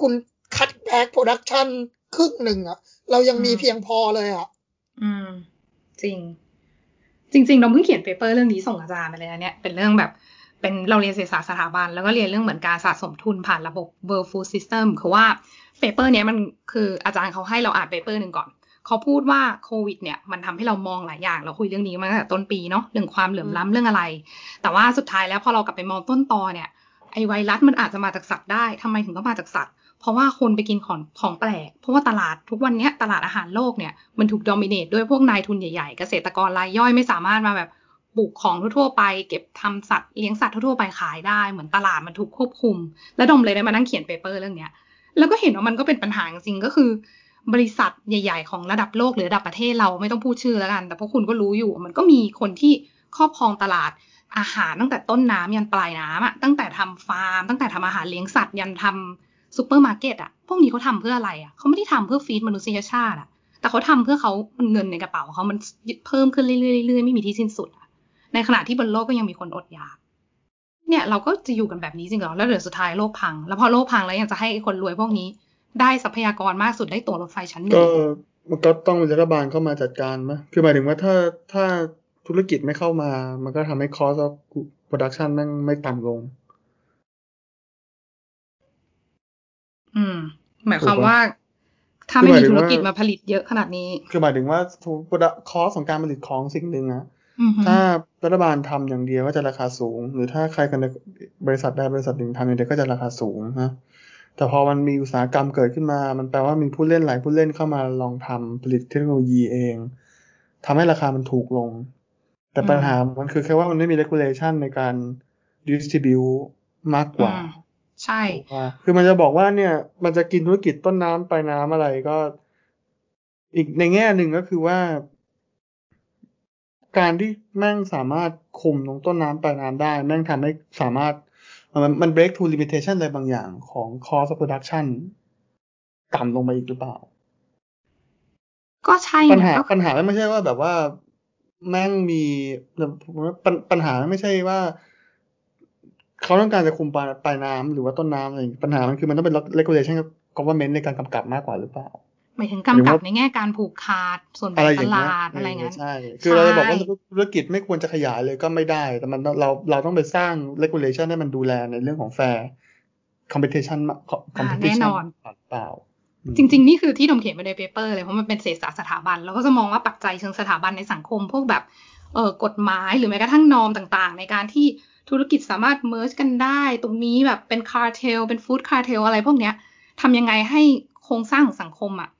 คุณ cut back productionครึ่งหนึ่งอะ เรายังมีเพียงพอเลยอะ อืม จริง จริงๆเราเพิ่งเขียน paper เรื่องนี้ส่งอาจารย์ไปเลยนะเนี่ยเป็นเรื่องแบบ เป็นเราเรียนเศรษฐศาสตร์สถาบัน แล้วก็เรียนเรื่องเหมือนการสะสมทุนผ่านระบบ World Food System คือว่า paper เนี้ยมันคืออาจารย์เขาให้เราอ่าน paper หนึ่งก่อน เขาพูดว่าโควิดเนี่ยมันทำให้เรามองหลายอย่าง เราคุยเรื่องนี้มาตั้งแต่ต้นปีเนาะเรื่องความเหลื่อมล้ำเรื่องอะไร แต่ว่าสุดท้ายแล้วพอเรากลับไปมองต้นตอเนี่ยไอไวรัสมันอาจจะมาจากสัตว์ได้ทำไมถึงต้องมาจากสัตว์ เพราะว่าคนไปกินของของแปลก เพราะว่าตลาดทุกวันนี้ตลาดอาหารโลกเนี่ยมันถูกดอมิเนตด้วยพวกนายทุนใหญ่ๆ เกษตรกรรายย่อยไม่สามารถมาแบบ ปลูกของทั่วไป เก็บทำสัตว์เลี้ยงสัตว์ทั่วไปขายได้เหมือนตลาดมันถูกควบคุม แล้วดมเลยได้มานั่งเขียนเปเปอร์เรื่องเนี้ย แล้วก็เห็นว่ามันก็เป็นปัญหาจริงก็คือ บริษัทใหญ่ ๆ ของระดับโลกหรือระดับประเทศเราไม่ต้องพูดชื่อแล้วกัน แต่พวกคุณก็รู้อยู่ มันก็มีคนที่ครอบครองตลาดอาหารตั้งแต่ต้นน้ำยันปลายน้ำอะตั้งแต่ทำฟาร์ม ตั้งแต่ทำอาหารเลี้ยงสัตว์ยันทำซูเปอร์มาร์เก็ตอะพวกนี้เขาทำเพื่ออะไรอะเขาไม่ได้ทำเพื่อ feed มนุษยชาติอะแต่เขาทำเพื่อเขาเงินในกระเป๋าเขามันเพิ่มขึ้นเรื่อยๆไม่มีที่สิ้นสุดอะ ในขณะที่บนโลกก็ยังมีคนอดอยาก เนี่ยเราก็จะอยู่กันแบบนี้จริงเหรอ แล้วเดี๋ยวสุดท้ายโลกพัง แล้วพอโลกพังแล้วยังจะให้คนรวยพวกนี้ ได้ทรัพยากรมากสุดได้ตั๋วรถไฟชั้นหนึ่งก็มันก็ต้องรัฐบาลเข้ามาจัดการไหมคือหมายถึงว่าถ้าถ้าธุรกิจไม่เข้ามา มันก็ทำให้คอสออฟโปรดักชันนั่งไม่ต่ำลง อืม หมายความว่าถ้าไม่มีธุรกิจมาผลิตเยอะขนาดนี้ คือหมายถึงว่าคอสของการผลิตของสิ่งหนึ่งอะ ถ้ารัฐบาลทำอย่างเดียวก็จะราคาสูง หรือถ้าใครกันในบริษัทใดบริษัทหนึ่งทำอย่างเดียวก็จะราคาสูงนะแต่พอมันมีอุตสาหกรรมเกิดขึ้นมา มันแปลว่ามีผู้เล่นหลายผู้เล่นเข้ามาลองทำผลิตเทคโนโลยีเองทำให้ราคามันถูกลง แต่ปัญหามันคือแค่ว่ามันไม่มี regulation ในการ distribute มากกว่า ใช่ คือมันจะบอกว่าเนี่ย มันจะกินธุรกิจต้นน้ำปลายน้ำอะไรก็ อีกในแง่หนึ่งก็คือว่า การที่แม่งสามารถคุมลงต้นน้ำปลายน้ำได้ แม่งทำให้สามารถมันมัน break to limitation อะไรบางอย่างของ cost of production ต่ำลงไปอีกหรือเปล่า ก็ใช่ปัญหาปัญหาไม่ใช่ว่าแบบว่าแม่งมีปัญปัญหาไม่ใช่ว่า เขาต้องการจะคุมปลายปลายน้ำหรือว่าต้นน้ำอะไรปัญหามันคือมันต้องเป็น regulation government ในการกำกับมากกว่าหรือเปล่า หมายถึงกำกับในแง่การผูกขาด ส่วนแบ่งตลาดอะไรเงี้ยใช่ คือเราจะบอกว่าธุรกิจไม่ควรจะขยายเลยก็ไม่ได้ แต่มันเราเราต้องไปสร้าง regulation ให้มันดูแลในเรื่องของ fair competition competition แน่นอนเปล่า จริง ๆ นี่คือที่ดมเขียนไปใน paper เลย เพราะมันเป็นเศรษฐศาสตร์สถาบัน เราก็จะมองว่าปัจจัยเชิงสถาบันในสังคม พวกแบบเออกฎหมายหรือแม้กระทั่ง norm ต่าง ๆ ในการที่ธุรกิจสามารถ merge กันได้ ตรงนี้แบบเป็นคาร์เทลเป็น food cartel อะไรพวกเนี้ยทำยังไงให้โครงสร้างของสังคมอะ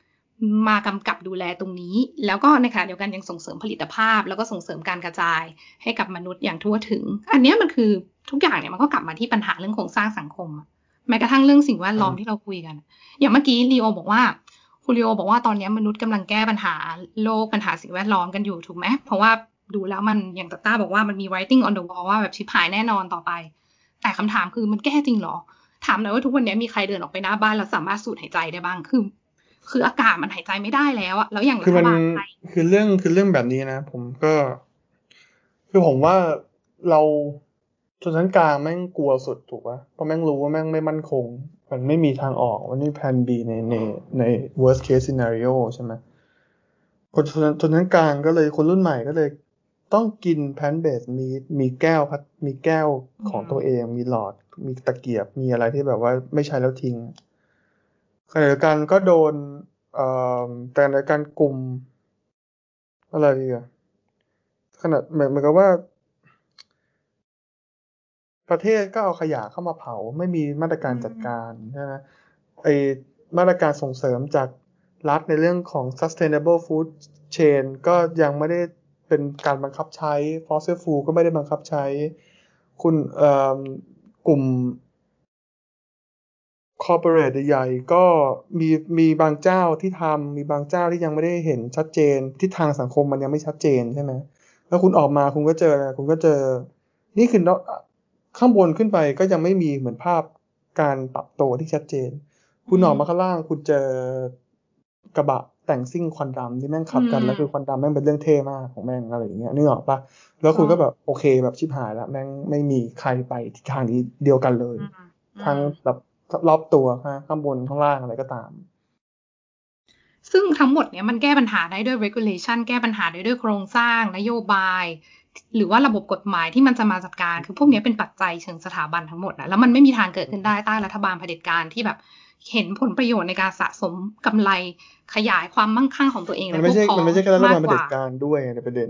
มากำกับดูแลตรงนี้ แล้วก็ในขณะเดียวกันยังส่งเสริมผลิตภาพ แล้วก็ส่งเสริมการกระจายให้กับมนุษย์อย่างทั่วถึง อันนี้มันคือทุกอย่างเนี่ยมันก็กลับมาที่ปัญหาเรื่องโครงสร้างสังคม แม้กระทั่งเรื่องสิ่งแวดล้อมที่เราคุยกัน อย่างเมื่อกี้ลีโอบอกว่าคุณลีโอบอกว่าตอนนี้มนุษย์กำลังแก้ปัญหาโลกปัญหาสิ่งแวดล้อมกันอยู่ถูกไหมเพราะว่าดูแล้วมันอย่างตาต้าบอกว่ามันมี writing on the wall ว่าแบบชิบหายแน่นอนต่อไป แต่คำถามคือมันแก้จริงหรอ ถามหน่อยว่าทุกวันนี้มีใครเดินออกไปหน้าบ้านแล้วสามารถสูดหายใจได้บ้างคือ คืออากาศมันหายใจไม่ได้แล้วอะแล้วอย่างรัคือฐมันบาลไทยคือเรื่องคือเรื่องแบบนี้นะ ผมก็ คือผมว่าเราชนชั้นกลางแม่งกลัวสุดถูกปะเพราะแม่งรู้ว่าแม่งไม่มั่นคง มันไม่มีทางออกมันไม่มีแผน B ในในใน worst case scenario ใช่ไหมคนชนชนชั้นกลางก็เลยคนรุ่นใหม่ก็เลยต้องกินแพนเบสมีมีแก้วพัดมีแก้วของตัวเอง มีหลอด มีตะเกียบมีอะไรที่แบบว่าไม่ใช้แล้วทิ้ง ขณะเดียวกันก็โดนเอ่อแต่ในการกลุ่มอะไรดีอะขนาดเหมือนเหมือนกับว่า ประเทศก็เอาขยะเข้ามาเผา ไม่มีมาตรการจัดการใช่ไหมไอมาตรการส่งเสริมจากรัฐในเรื่องของ sustainable food chain ก็ยังไม่ได้เป็นการบังคับใช้ fossil fuel ก็ไม่ได้บังคับใช้ คุณ เอ่อกลุ่ม corporate ใหญ่ๆก็มีมีบางเจ้าที่ทำมีบางเจ้าที่ยังไม่ได้เห็นชัดเจนทิศทางสังคมมันยังไม่ชัดเจนใช่ไหมแล้วคุณออกมาคุณก็เจออะไรคุณก็เจอ นี่คือเนอะข้างบนขึ้นไปก็ยังไม่มีเหมือนภาพการปรับตัวที่ชัดเจน คุณออกมาข้างล่างคุณเจอกระบะแต่งซิ่งควันดำที่แม่งขับกันอืมแล้วคือควันดำแม่งเป็นเรื่องเท่มากของแม่งอะไรอย่างเงี้ยนึกออกปะแล้วคุณก็แบบโอเคแบบชิบหายแล้วแม่งไม่มีใครไปทิศทางนี้เดียวกันเลยอืมทั้งแบบ รอบตัวฮะข้างบนข้างล่างอะไรก็ตาม ซึ่งทั้งหมดเนี้ยมันแก้ปัญหาได้ด้วย regulation แก้ปัญหาได้ด้วยโครงสร้างนโยบาย หรือว่าระบบกฎหมายที่มันจะมาจัดการ คือพวกเนี้ยเป็นปัจจัยเชิงสถาบันทั้งหมดนะแล้วมันไม่มีทางเกิดขึ้นได้ใต้รัฐบาลเผด็จการที่แบบเห็นผลประโยชน์ในการสะสมกำไรขยายความมั่งคั่งของตัวเองมันไม่ใช่และพวกพ้องมันไม่ใช่แค่รัฐบาลมเผกกด็ว่จการด้วยในประเด็น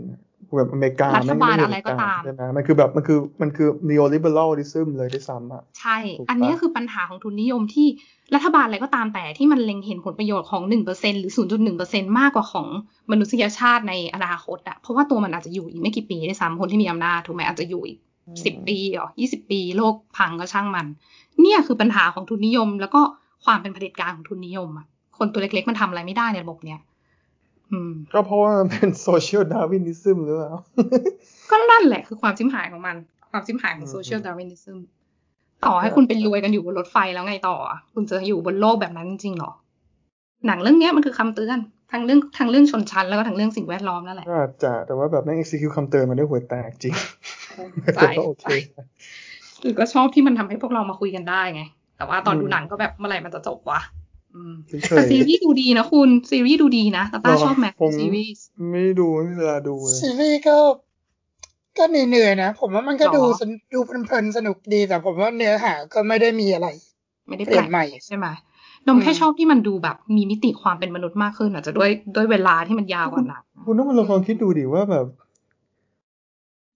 แบบอเมริการัฐบาลแม่งม่อะไรก็ตามใช่ไหมมันคือแบบมันคือมันคือ neoliberalism เลยด้วยซ้ำอะใช่ถูกปะอันเนี้ยคือปัญหาของทุนนิยมที่รัฐบาลอะไรก็ตามแต่ที่มันเล็งเห็นผลประโยชน์ของหนึ่งเปอร์เซ็นหรือศูนย์จุดหนึ่งเปอร์เซ็นมากกว่าของมนุษยชาติในอนาคตอะเพราะว่าตัวมันอาจจะอยู่อีกไม่กี่ปีได้วยซ้ำคนที่มีอำนาจถูกไหมอาจจะอยู่อีกสิบปีหรอยี่สิบปี โลกพังก็ช่างมัน เนี่ยคือปัญหาของทุนนิยม แล้วก็ความเป็นเผด็จการของทุนนิยมอะคนตัวเล็กๆมันทำอะไรไม่ได้ในระบบเนี้ยอืม ก็เพราะว่ามันเป็น social darwinism หรือเปล่า ก็นั่นแหละคือความชิบหายของมัน ความชิบหายของอืม social darwinism ต่อให้คุณเป็นรวยกันอยู่บนรถไฟแล้วไงต่ออะคุณจะอยู่บนโลกแบบนั้นจริงๆหรอ หนังเรื่องเนี้ยมันคือคำเตือนทั้งเรื่องทั้งเรื่องชนชั้นแล้วก็ทั้งเรื่องสิ่งแวดล้อมนั่นแหละก็อาจจะแต่ว่าแบบแม่ง execute คำเตือนมาด้วยห่วยแตกจริงใช่ก็โอเคคือก็ชอบที่มันทำให้พวกเรามาคุยกันได้ไง แต่ว่าตอนอืมดูหนังก็แบบเมื่อไหร่มันจะจบวะอืมเฉ แต่ยซีรีส์ดูดีนะคุณ ซีรีส์ดูดีนะตาต้าหรอชอบไหมผมซีรีส์ๆไม่ได้ดูไม่มีเวลาดูเลยซีรีส์ก็ก็เหนื่อยๆนะ ผมว่ามันก็หรอดูสนดูเพลินๆสนุกดีแต่ผมว่าเนื้อหาก็ไม่ได้มีอะไร ไม่ได้เปแปลี่ลยนกใหม่ใช่ไหมนมแค่อืมชอบที่มันดูแบบมีมิติความเป็นมนุษย์มากขึ้นอาจจะด้วยด้วยเวลาที่มันยาวกว่าหนังคุณต้องมาลองคิดดูดิว่าแบบ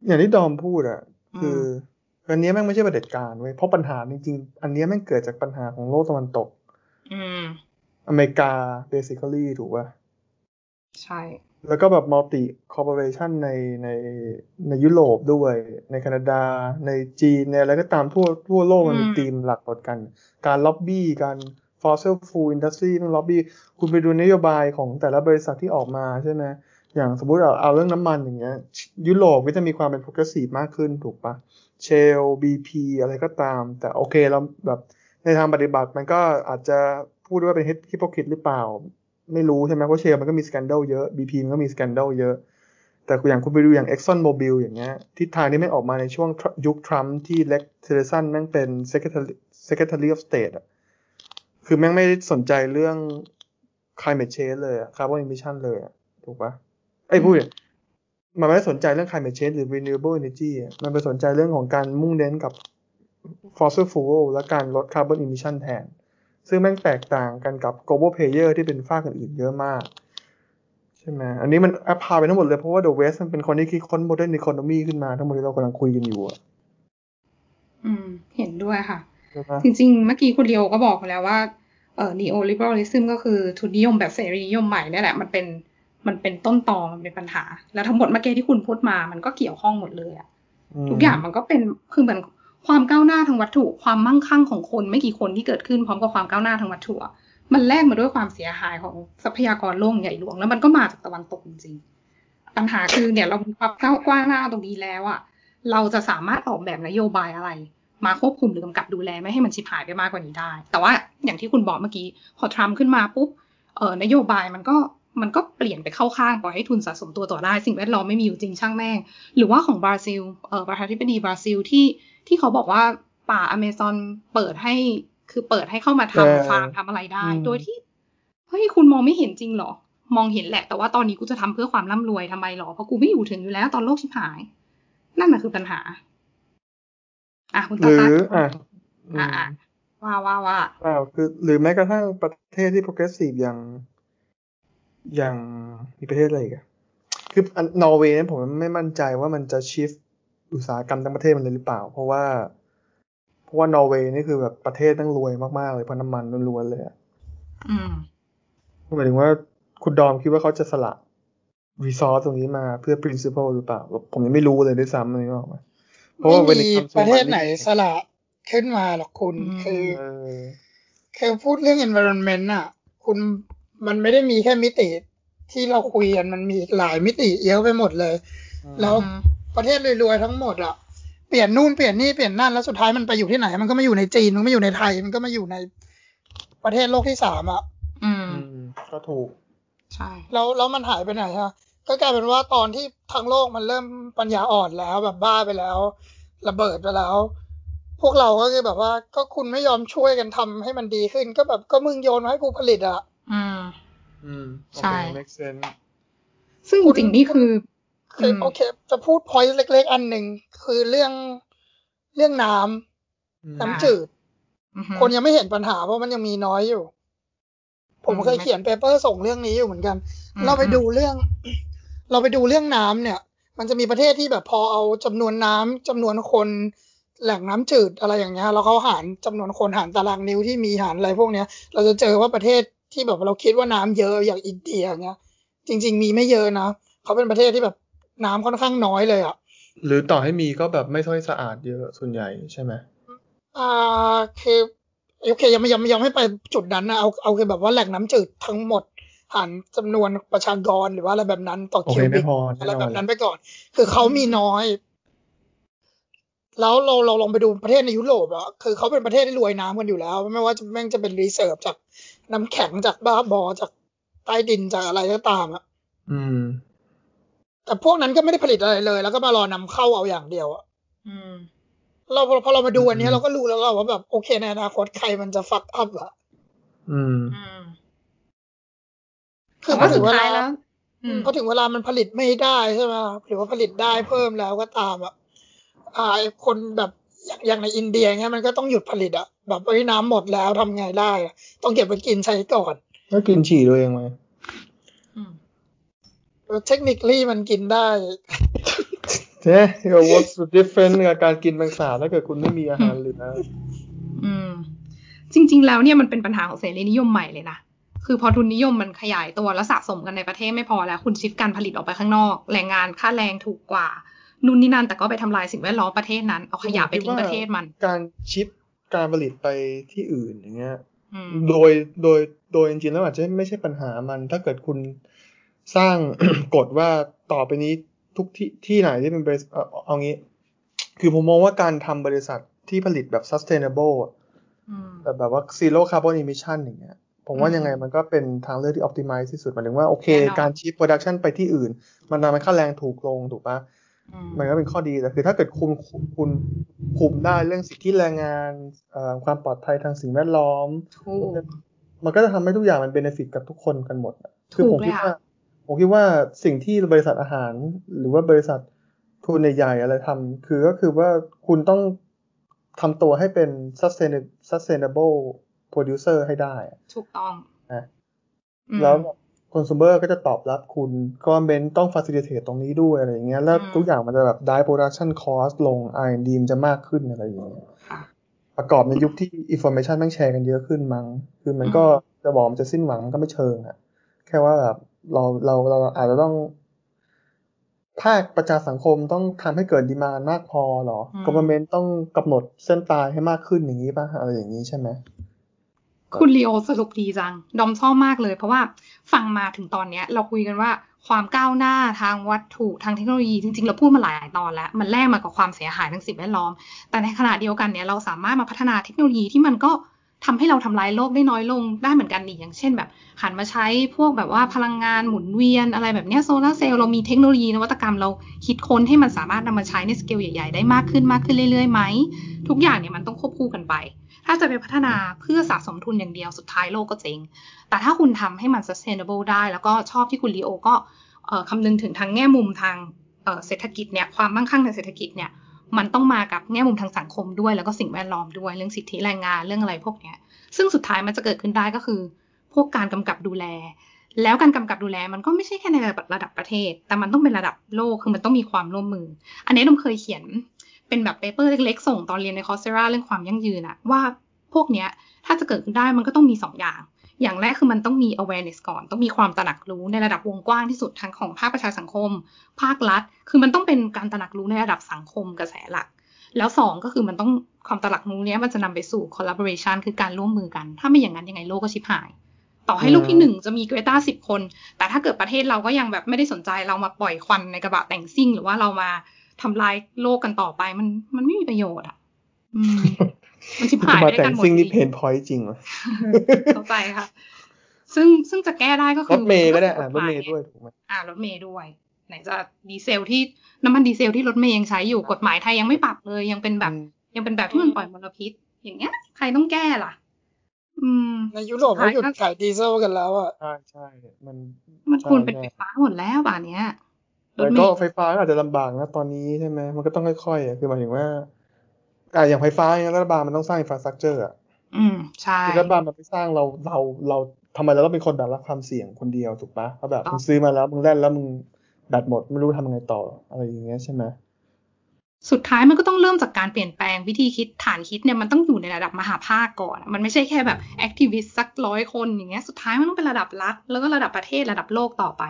อย่างที่ดอมพูดอะคือออันเนี้ยแม่งไม่ใช่ประเผด็จการเว้ยเพราะปัญหาจริงๆ อันเนี้ยแม่งเกิดจากปัญหาของโลกตะวันตก อืม อเมริกา basically ถูกป่ะ ใช่ แล้วก็แบบ multi corporation ในในในยุโรปด้วย ในแคนาดา ในจีนในอะไรก็ตามทั่วทั่วโลกมันมีธีมหลักหมดกัน การล็อบบี้การ fossil fuel industry มันล็อบบี้ คุณไปดูนโยบายของแต่ละบริษัทที่ออกมาใช่ไหมอย่างสมมุติเอาเอาเรื่องน้ำมันอย่างเงี้ย ยุโรปก็จะมีความเป็น progressive มากขึ้นถูกปะเชล BP อะไรก็ตาม แต่โอเคเราแบบ ในทางปฏิบัติมันก็อาจจะพูดว่าเป็น hypocrite หรือเปล่า ไม่รู้ใช่ไหมเพราะเชลมันก็มีสแกนเดลเยอะ BP มันก็มีสแกนเดลเยอะ แต่อย่างคุณไปดูอย่าง Exxon Mobil อย่างเงี้ยทิศทางที่ไม่ออกมาในช่วงยุคทรัมป์ที่เล็กเทเลสันแม่งเป็น Secretary Secretary of State อะคือแม่งไม่สนใจเรื่อง climate change เลยอะ carbon emission เลยถูกปะไอ้พูดมันไม่ได้สนใจเรื่อง climate change หรือ renewable energy มันไปสนใจเรื่องของการมุ่งเน้นกับ fossil fuel และการลด carbon emission แทน ซึ่งแม่งแตกต่างกันกับ global player ที่เป็นฝากอื่นๆเยอะมาก ใช่ไหมอันนี้มันแอพพลายไปทั้งหมดเลย เพราะว่า The West มันเป็นคนที่คิดค้น modern economy ขึ้นมาทั้งหมดที่เรากำลังคุยกันอยู่อะอืม เห็นด้วยค่ะใช่ไหมจริง ๆ เมื่อกี้คุณเลียวก็บอกไปแล้วว่าเอ่อ neoliberalism ก็คือทุนนิยมแบบเสรีนิยมใหม่เนี่ยแหละ มันเป็นมันเป็นต้นตอมันเป็นปัญหา แล้วทั้งหมดเมื่อกี้ที่คุณพูดมา มันก็เกี่ยวข้องหมดเลยอะมทุกอย่างมันก็เป็นคือเหมือน ความก้าวหน้าทางวัตถุ ความมั่งคั่งของคนไม่กี่คนที่เกิดขึ้นพร้อมกับความก้าวหน้าทางวัตถุมันแลกมาด้วยความเสียหายของทรัพยากรโลกใหญ่หลวง แล้วมันก็มาจากตะวันตกจริงปัญหาคือเนี่ยเรามีความก้าวกว้างหน้าตรงนี้แล้วอะเราจะสามารถออกแบบนโยบายอะไร มาควบคุมหรือกำกับดูแลไม่ให้มันชิบหายไปมากกว่านี้ได้ แต่ว่าอย่างที่คุณบอกเมื่อกี้พอทรัมป์ขึ้นมาปุ๊บเออนโยบายมันก็มันก็เปลี่ยนไปเข้าข้างปล่อยให้ทุนสะสมตัวต่อได้ สิ่งแวดล้อมไม่มีอยู่จริงช่างแม่ง หรือว่าของบราซิลเออประธานาธิบดีบราซิลที่ ที่เขาบอกว่าป่าอเมซอนเปิดให้ คือเปิดให้เข้ามาทำฟาร์มทำอะไรได้ โดยที่เฮ้ยคุณมองไม่เห็นจริงหรอ มองเห็นแหละ แต่ว่าตอนนี้กูจะทำเพื่อความร่ำรวยทำไมหรอ เพราะกูไม่อยู่ถึงอยู่แล้ว ตอนโลกชิบหาย นั่นแหละคือปัญหา อะคุณหตารือตาอะอะอะว่าว่าว่าอ้าวคือ หรือแม้กระทั่งประเทศที่ progressive อย่างอย่างมีประเทศอะไรอีกอะคืออันนอร์เวย์เนี่ยผมไม่มั่นใจว่ามันจะชิฟ อุตสาหกรรมทั้งประเทศมันเลยหรือเปล่า เพราะว่า เพราะว่านอร์เวย์นี่คือแบบประเทศตั้งรวยมากๆเลยเพราะน้ำมันล้วนๆเลยอะอืมหมายถึงว่าคุณดอมคิดว่าเขาจะสละรีซอสตรงนี้มาเพื่อ principle หรือเปล่า ผมยังไม่รู้เลยด้วยซ้ำเลยนึกออกไหมเพราะไม่ว่า when มี it comes to ประเทศ money ไหนสละขึ้นมาหรอกคุณอืมคือเออคือพูดเรื่อง environment อะ คุณมันไม่ได้มีแค่มิติที่เราคุยกันมันมีหลายมิติเยอะไปหมดเลย แล้วอืม ประเทศรวยๆทั้งหมดอะเปลี่ยนนู่นเปลี่ยนนี่เปลี่ยนนั่นแล้วสุดท้ายมันไปอยู่ที่ไหน มันก็ไม่อยู่ในจีนมันไม่อยู่ในไทย มันก็มาอยู่ในประเทศโลกที่สามอะอืมอืม ก็ถูก ใช่ แล้วแล้วมันหายไปไหนฮะก็กลายเป็นว่าตอนที่ทั้งโลกมันเริ่มปัญญาอ่อนแล้วแบบบ้าไปแล้ว ระเบิดไปแล้ว พวกเราก็คือแบบว่าก็คุณไม่ยอมช่วยกันทำให้มันดีขึ้น ก็แบบก็มึงโยนมาให้กูผลิตอะอืม อืมใช่โอเค make sense ซึ่งจริงๆนี่คือ คือมโอเค จะพูดพอยต์เล็ก ๆ อันหนึ่งคือเรื่องเรื่องน้ำอืมน้ำจืดอือฮึคนยังไม่เห็นปัญหาเพราะมันยังมีน้อยอยู่ผมอืมเคยเขียนเปเปอร์ส่งเรื่องนี้อยู่เหมือนกันอืมเราไปดูเรื่อง เราไปดูเรื่องน้ำเนี่ย มันจะมีประเทศที่แบบพอเอาจำนวนน้ำจำนวนคนแหล่งน้ำจืดอะไรอย่างเงี้ยแล้วเขาหารจำนวนคนหารตารางนิ้วที่มีหารอะไรพวกเนี้ย เราจะเจอว่าประเทศที่แบบเราคิดว่าน้ำเยอะอย่างอินเดียอย่างเงี้ย จริง ๆ มีไม่เยอะนะเขาเป็นประเทศที่แบบ น้ำค่อนข้างน้อยเลยอะ หรือต่อให้มีก็แบบไม่ค่อยสะอาดเยอะส่วนใหญ่ใช่ไหมอ่าคือโอเคยังไม่ยังไม่ยังไม่ไปจุดนั้นนะเอาเอาคือแบบว่าแหล่งน้ำจืดทั้งหมดหารจำนวนประชากรหรือว่าอะไรแบบนั้นต่อโอคิเควบิไม่กพออะไรแน่นแบอนบนั้นไปก่อน คือเขามีน้อย แล้วเราเราลองไปดูประเทศในยุโรปอะคือเขาเป็นประเทศที่รวยน้ำกันอยู่แล้ว ไม่ว่าจะแม่งจะเป็นรีเซิร์ฟจากน้ำแข็งจากบ้าบอจากใต้ดินจากอะไรก็ตามอะอืม แต่พวกนั้นก็ไม่ได้ผลิตอะไรเลย แล้วก็มารอนำเข้าเอาอย่างเดียวอะอืมเราพอพอเรามาดูอันเนี้ยอืมเราก็รู้แล้วว่าแบบโอเคในอนาคตใครมันจะฟักอัพอะอืมอืมคือแต่พอว่าถึสุงดเวท้าลายแล้วอืมพอถึงเวลามันผลิตไม่ได้ใช่ไหมหรือว่าผลิตได้เพิ่มแล้วก็ตามอะอ่าไอ้คนแบบอย่างอย่างในอินเดียเงี้ยมันก็ต้องหยุดผลิตอะแบบเอ้ยน้ำหมดแล้วทำไงได้อะต้องเก็บไปกินใช้ก่อน ก็กินฉี่ตัวเองไหมอืม เทคนิคลี่มันกินได้เจ๊ what's the difference กับการกินแมงสาบถ้าเกิดคุณไม่มีอาหารเหลืออืม จริง ๆ แล้วเนี่ยมันเป็นปัญหาของเสรีนิยมใหม่เลยนะ คือพอทุนนิยมมันขยายตัวแล้วสะสมกันในประเทศไม่พอแล้ว คุณชิฟการผลิตออกไปข้างนอก แรงงานค่าแรงถูกกว่านู่นนี่นั่นแต่ก็ไปทำลายสิ่งแวดล้อมประเทศนั้น เอาขยะไปทิ้งประเทศมัน การชิปการผลิตไปที่อื่นอย่างเงี้ยอืมโดยโดยโดยจริงๆแล้วอาจจะไม่ใช่ปัญหามัน ถ้าเกิดคุณ สร้างกฎว่าต่อไปนี้ทุกที่ที่ไหนที่เป็นบริษัทเอาเอางี้ คือผมมองว่าการทำบริษัทที่ผลิตแบบ sustainable อะอืมแบบแบบว่า zero carbon emission อย่างเงี้ยผมว่าอืมยังไงมันก็เป็นทางเลือกที่ optimize ที่สุดหมายถึงว่าโอเคแน่นอนการชิป production ไปที่อื่น มันทำให้ค่าแรงถูกลงถูกปะอืมมันก็เป็นข้อดีแต่คือถ้าเกิดคุณคุณคุณคุมได้เรื่องสิทธิแรงงานเอ่อความปลอดภัยทางสิ่งแวดล้อมถูกมันก็จะทำให้ทุกอย่างมันเบนฟิตกับทุกคนกันหมดอะคือผมถูกเลยคิดค่ะว่า ผมคิดว่าสิ่งที่บริษัทอาหาร หรือว่าบริษัททุนใหญ่ๆอะไรทำคือก็คือว่าคุณต้องทำตัวให้เป็น sustainable sustainable producer ให้ได้อะถูกต้องนะอืมแล้วคอน sumer ก็จะตอบรับคุณ government ต้อง facilitate ตรงนี้ด้วยอะไรอย่างเงี้ย แล้วอืมทุกอย่างมันจะแบบ die production cost ลง R&D มันจะมากขึ้นอะไรอย่างเงี้ยค่ะประกอบในยุคที่ information แม่งแชร์กันเยอะขึ้นมั้ง คือมันก็อืมจะบอกมันจะสิ้นหวังมันก็ไม่เชิงอะแค่ว่าแบบ เราเราเราอาจจะต้องภาคประชาสังคมต้องทำให้เกิดดีมานมากพอเหรอ government ต้องกำหนดเส้นตายให้มากขึ้นอย่างนี้ป่ะอะไรอย่างนี้ใช่ไหมคุณลีโอสรุปดีจัง ดอมชอบมากเลย เพราะว่าฟังมาถึงตอนเนี้ย เราคุยกันว่าความก้าวหน้าทางวัตถุทางเทคโนโลยีจริงๆ เราพูดมาหลายตอนแล้ว มันแลกมากับความเสียหายทางสิ่งแวดล้อม แต่ในขณะเดียวกันเนี่ยเราสามารถมาพัฒนาเทคโนโลยีที่มันก็ ทำให้เราทำลายโลกได้น้อยลงได้เหมือนกันนี่อย่างเช่นแบบหันมาใช้พวกแบบว่าพลังงานหมุนเวียนอะไรแบบเนี้ยโซลาร์เซลล์เรามีเทคโนโลยีนวัตกรรมเราคิดค้นให้มันสามารถนำมาใช้ในสเกลใหญ่ๆ ได้มากขึ้นมากขึ้นเรื่อยๆไหม ทุกอย่างเนี่ยมันต้องควบคู่กันไป ถ้าจะไปพัฒนาเพื่อสะสมทุนอย่างเดียวสุดท้ายโลกก็เจ๊งแต่ถ้าคุณทำให้มัน sustainable ได้ แล้วก็ชอบที่คุณลีโอก็คำนึงถึงทางแง่มุมทางเศรษฐกิจเนี่ยความมั่งคั่งทางเศรษฐกิจเนี่ย มันต้องมากับแง่มุมทางสังคมด้วย แล้วก็สิ่งแวดล้อมด้วยเรื่องสิทธิแรงงานเรื่องอะไรพวกเนี้ย ซึ่งสุดท้ายมันจะเกิดขึ้นได้ก็คือ พวกการกำกับดูแล แล้วการกำกับดูแลมันก็ไม่ใช่แค่ในระดับประเทศ แต่มันต้องเป็นระดับโลกคือมันต้องมีความร่วมมือ อันนี้นมเคยเขียนเป็นแบบเปเปอร์เล็กๆ ส่งตอนเรียนในคอร์เซราเรื่องความยั่งยืนอะว่าพวกเนี้ยถ้าจะเกิดขึ้นได้มันก็ต้องมี2ออย่าง อย่างแรกคือมันต้องมี awareness ก่อน ต้องมีความตระหนักรู้ในระดับวงกว้างที่สุดทั้งของภาคประชาสังคม ภาครัฐ คือมันต้องเป็นการตระหนักรู้ในระดับสังคมกระแสหลัก แล้วสองก็คือมันต้องความตระหนักรู้เนี้ยมันจะนำไปสู่ collaboration คือการร่วมมือกัน ถ้าไม่อย่างนั้นยังไงโลกก็ชิบหาย ต่อให้ลูกที่หนึ่งจะมีเกรตาสิบคน แต่ถ้าเกิดประเทศเราก็ยังแบบไม่ได้สนใจเรามาปล่อยควันในกระบะแต่งซิ่ง หรือว่าเรามาทำลายโลกกันต่อไปมันมันไม่มีประโยชน์อะ มันชิบหายไปด้วยกันหมดซิ่งนี่ pain point จริงเหรอเข้าใจค่ะ ซึ่งซึ่งจะแก้ได้ก็คือรถเมล์ก็ได้อ่ารถเมล์ด้วยถูกไหมอ่ารถเมล์ด้วย ไหนจะดีเซลที่น้ำมันดีเซลที่รถเมล์ยังใช้อยู่กฎหมายไทยยังไม่ปรับเลย ยังเป็นแบบ ยังเป็นแบบที่มันปล่อยมลพิษ อย่างเงี้ย ใครต้องแก้ล่ะอืมในยุโรปเขาหยุดขายดีเซลกันแล้วอะใช่ใช่มันมันควรเป็นไฟฟ้าหมดแล้วป่านเนี้ยแต่ก็ไฟฟ้าอาจจะลำบากนะตอนนี้ใช่ไหมมันก็ต้องค่อยๆอะคือหมายถึงว่า อ่าอย่างไฟฟ้าเนี่ยรัฐบาลมันต้องสร้าง infrastructure อะอืมใช่รัฐบาลมันไปสร้างเราเราเราทำไมเราต้องเป็นคนแบบรับความเสี่ยงคนเดียวถูกปะเพราะแบบมึงซื้อมาแล้วมึงแล่นแล้วมึงแบตหมดไม่รู้ทำยังไงต่ออะไรอย่างเงี้ยใช่ไหมสุดท้ายมันก็ต้องเริ่มจากการเปลี่ยนแปลงวิธีคิดฐานคิดเนี่ยมันต้องอยู่ในระดับมหภาคก่อน มันไม่ใช่แค่แบบ activist สักร้อยคนอย่างเงี้ยสุดท้ายมันต้องเป็นระดับรัฐ แล้วก็ระดับประเทศระดับโลกต่อไป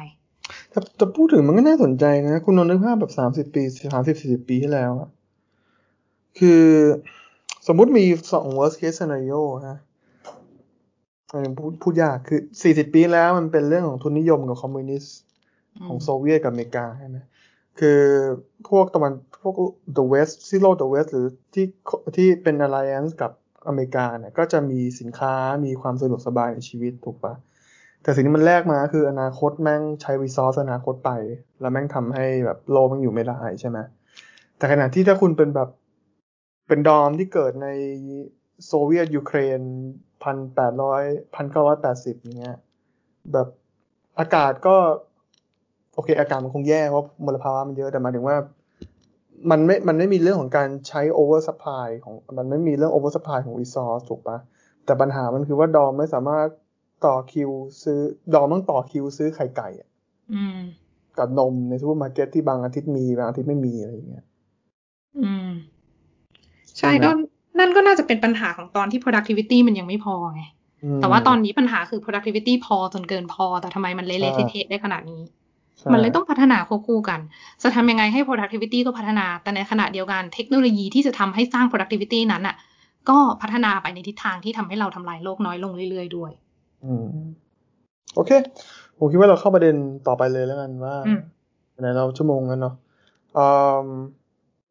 แต่แต่พูดถึงมันก็น่าสนใจนะ คุณนนท์นึกภาพแบบสามสิบปีสามสิบสี่สิบปีที่แล้วอะ คือสมมุติมีสอง worst case scenario ฮะพูดพูดยากคือสี่สิบปีแล้วมันเป็นเรื่องของทุนนิยมกับคอมมิวนิสต์ของโซเวียตกับอเมริกาใช่ไหมคือพวกตะวันพวก the west ซิโล the west หรือที่ที่เป็น alliance กับอเมริกาเนี่ยก็จะมีสินค้ามีความสะดวกสบายในชีวิตถูกปะแต่สิ่งที่มันแลกมาคืออนาคตแม่งใช้ resource อนาคตไป แล้วแม่งทำให้แบบโลกมันอยู่ไม่ได้ใช่ไหมแต่ขณะที่ถ้าคุณเป็นแบบ เป็นดอมที่เกิดใน Soviet Union พันแปดร้อยพันเก้าร้อยแปดสิบอย่างเงี้ยแบบอากาศก็ โอเค อากาศมันคงแย่เพราะมลภาวะมันเยอะแต่หมายถึงว่า มันไม่มันไม่มีเรื่องของการใช้ oversupply ของมันไม่มีเรื่อง oversupply ของ resource ถูกปะแต่ปัญหามันคือว่าดอมไม่สามารถต่อคิวซื้อดอมต้องต่อคิวซื้อไข่ไก่อะกับนมในซูเปอร์มาร์เก็ตที่บางอาทิตย์มีบางอาทิตย์ไม่มีอะไรอย่างเงี้ยอืม ใช่ก็นั่นก็น่าจะเป็นปัญหาของตอนที่ productivity มันยังไม่พอไง แต่ว่าตอนนี้ปัญหาคือ productivity พอจนเกินพอ แต่ทำไมมันเละเทะได้ขนาดนี้ มันเลยต้องพัฒนาควบคู่กัน จะทำยังไงให้ productivity ก็พัฒนา แต่ในขณะเดียวกันเทคโนโลยีที่จะทำให้สร้าง productivity นั้นอะ ก็พัฒนาไปในทิศทางที่ทำให้เราทำลายโลกน้อยลงเรื่อยๆด้วยอืมโอเค ผมคิดว่าเราเข้าประเด็นต่อไปเลยแล้วกันว่าไหนเราชั่วโมงกันเนาะ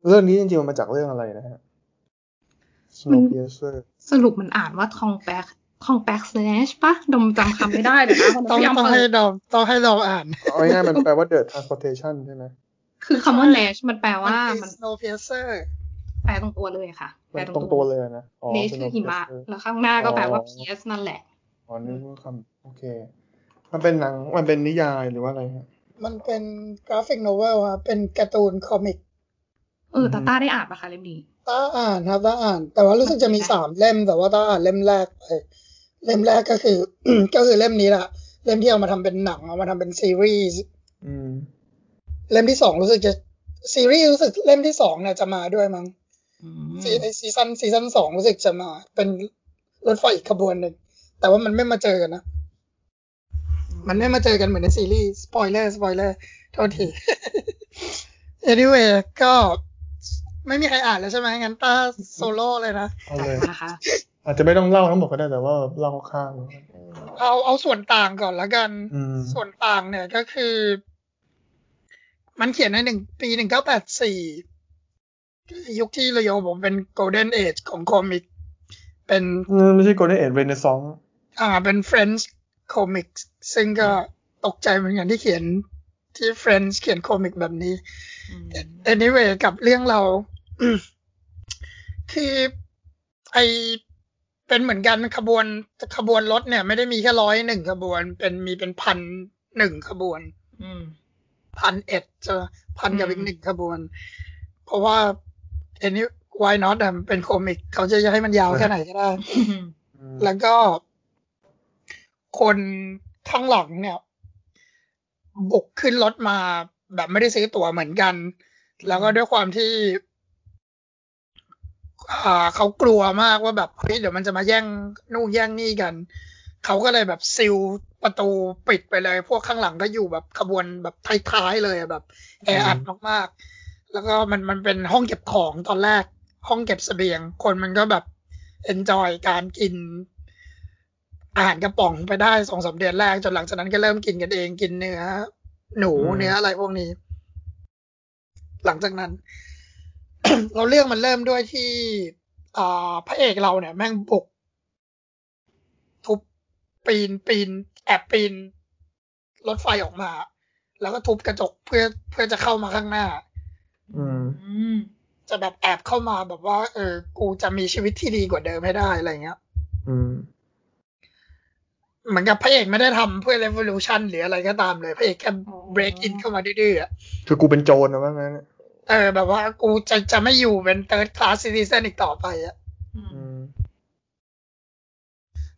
เรื่องนี้จริงๆมันมาจากเรื่องอะไรนะฮะ Snowpiercer สรุปมันอ่านว่าทองแปกทองแปกสแลชปะดมจำคำไม่ได้เลยนะต้องต้องให้ดมต้องให้เราอ่านเอาง่ายๆมันแปลว่า the transportation ใช่ไหมคือคำว่า lash มันแปลว่ามัน snowpiercer แปลตรงตัวเลยค่ะแปลตรงตัวเลยนะ neige คือหิมะ แล้วข้างหน้าก็แปลว่า pierce นั่นแหละอ๋อนี่คือคำโอเค มันเป็นหนังมันเป็นนิยายหรือว่าอะไรฮะมันเป็น graphic novel ครับเป็นการ์ตูน comic เออตาต้าได้อ่านปะคะเล่มนี้ต้าอ่านครับต้าอ่าน แต่ว่ารู้สึกจะมีสามเล่มแต่ว่าต้าอ่านเล่มแรกไปเล่มแรกก็คือ ก็คือเล่มนี้แหละเล่มที่เอามาทำเป็นหนังเอามาทำเป็นซีรีส์เล่มที่สองรู้สึกจะซีรีส์รู้สึกเล่มที่สองเนี่ยจะมาด้วยมั้งซีซั่นซีซั่นสองรู้สึกจะมา เป็นรถไฟอีกขบวนหนึ่งแต่ว่ามันไม่มาเจอกันนะ มันไม่มาเจอกันเหมือนในซีรีส์ spoiler spoiler โทษที anyway ก็ ไม่มีใครอ่านแล้วใช่ไหมงั้นต้าโซโล่เลยนะเอาเลยอาจจะไม่ต้องเล่าทั้งหมดก็ได้แต่ว่าเล่าข้างเอาเอาส่วนต่างก่อนละกัน ส่วนต่างเนี่ยก็คือ มันเขียนในหนึ่งปีหนึ่งเก้าแปดสี่ยุคที่เรโยผมเป็น golden age ของคอมิก เป็นไม่ใช่ Golden Age Renaissance อ่า เป็น French comics ซึ่งก็ตกใจเหมือนกันที่เขียนที่ French เขียนคอมิกแบบนี้อืม anyway กับเรื่องเรา คือไอเป็นเหมือนกันขบวนขบวนรถเนี่ย ไม่ได้มีแค่ร้อยหนึ่งขบวน เป็นมีเป็นพันหนึ่งขบวนอืมพันเอ็ดจะพันกับอืมอีกหนึ่งขบวน เพราะว่าอันนี้ why not อะมันเป็นโคมิก เขาจะให้มันยาวแค่ไหนก็ได้อืมแล้วก็ คนข้างหลังเนี่ย บุกขึ้นรถมาแบบไม่ได้ซื้อตั๋วเหมือนกัน แล้วก็ด้วยความที่ อ่าเขากลัวมากว่าแบบเฮ้ยเดี๋ยวมันจะมาแย่งนู่นแย่งนี่กันเขาก็เลยแบบซิลประตูปิดไปเลย พวกข้างหลังก็อยู่แบบขบวนแบบท้ายๆเลยอะแบบแออัดมากๆ แล้วก็มันมันเป็นห้องเก็บของตอนแรก ห้องเก็บเสบียง คนมันก็แบบเอนจอยการกิน อาหารกระป๋องไปได้สองสามเดือนแรก จนหลังจากนั้นก็เริ่มกินกันเองกินเนื้อ หนูอืมเนื้ออะไรพวกนี้ หลังจากนั้น เราเรื่องมันเริ่มด้วยที่อ่าพระเอกเราเนี่ย แม่งบุก ทุบปีนปีน แอบปีน รถไฟออกมา แล้วก็ทุบกระจกเพื่อเพื่อจะเข้ามาข้างหน้า อืมอืมจะแบบแอบเข้ามาแบบว่า เออ กูจะมีชีวิตที่ดีกว่าเดิมให้ได้อะไรเงี้ย อืมเหมือนกับพระเอกไม่ได้ทำเพื่อ revolution หรืออะไรก็ตามเลย พระเอกแค่อ๋อ break in เข้ามาดื้อๆอะคือกูเป็นโจรนะว่างั้น เออ แบบว่ากูจะจะไม่อยู่เป็น third class citizen อีกต่อไปอะอืมอืม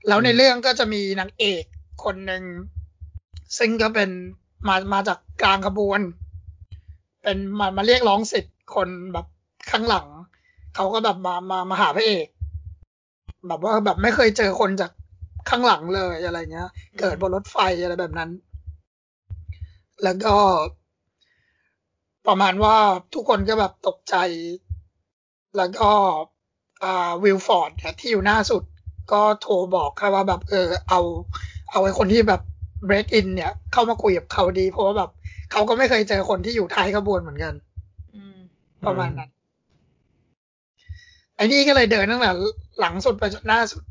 แล้วในเรื่องก็จะมีนางเอกคนหนึ่ง ซึ่งก็เป็นมามาจากกลางขบวน เป็นมามาเรียกร้องสิทธิ์คนแบบข้างหลัง เขาก็แบบมามามาหาพระเอก แบบว่าแบบไม่เคยเจอคนจากข้างหลังเลยอะไรเงี้ย เกิดบนรถไฟอะไรแบบนั้น แล้วก็ ประมาณว่าทุกคนก็แบบตกใจ แล้วก็อ่าวิลฟอร์ดเนี่ยที่อยู่หน้าสุด ก็โทรบอกค่ะว่าแบบเออเอา เอาไอ้คนที่แบบ break in เนี่ย เข้ามาคุยกับเขาดี เพราะว่าแบบเขาก็ไม่เคยเจอคนที่อยู่ท้ายขบวนเหมือนกันอืมประมาณนั้นไอ้นี่ก็เลยเดินตั้งแต่หลังสุดไปจนหน้าสุด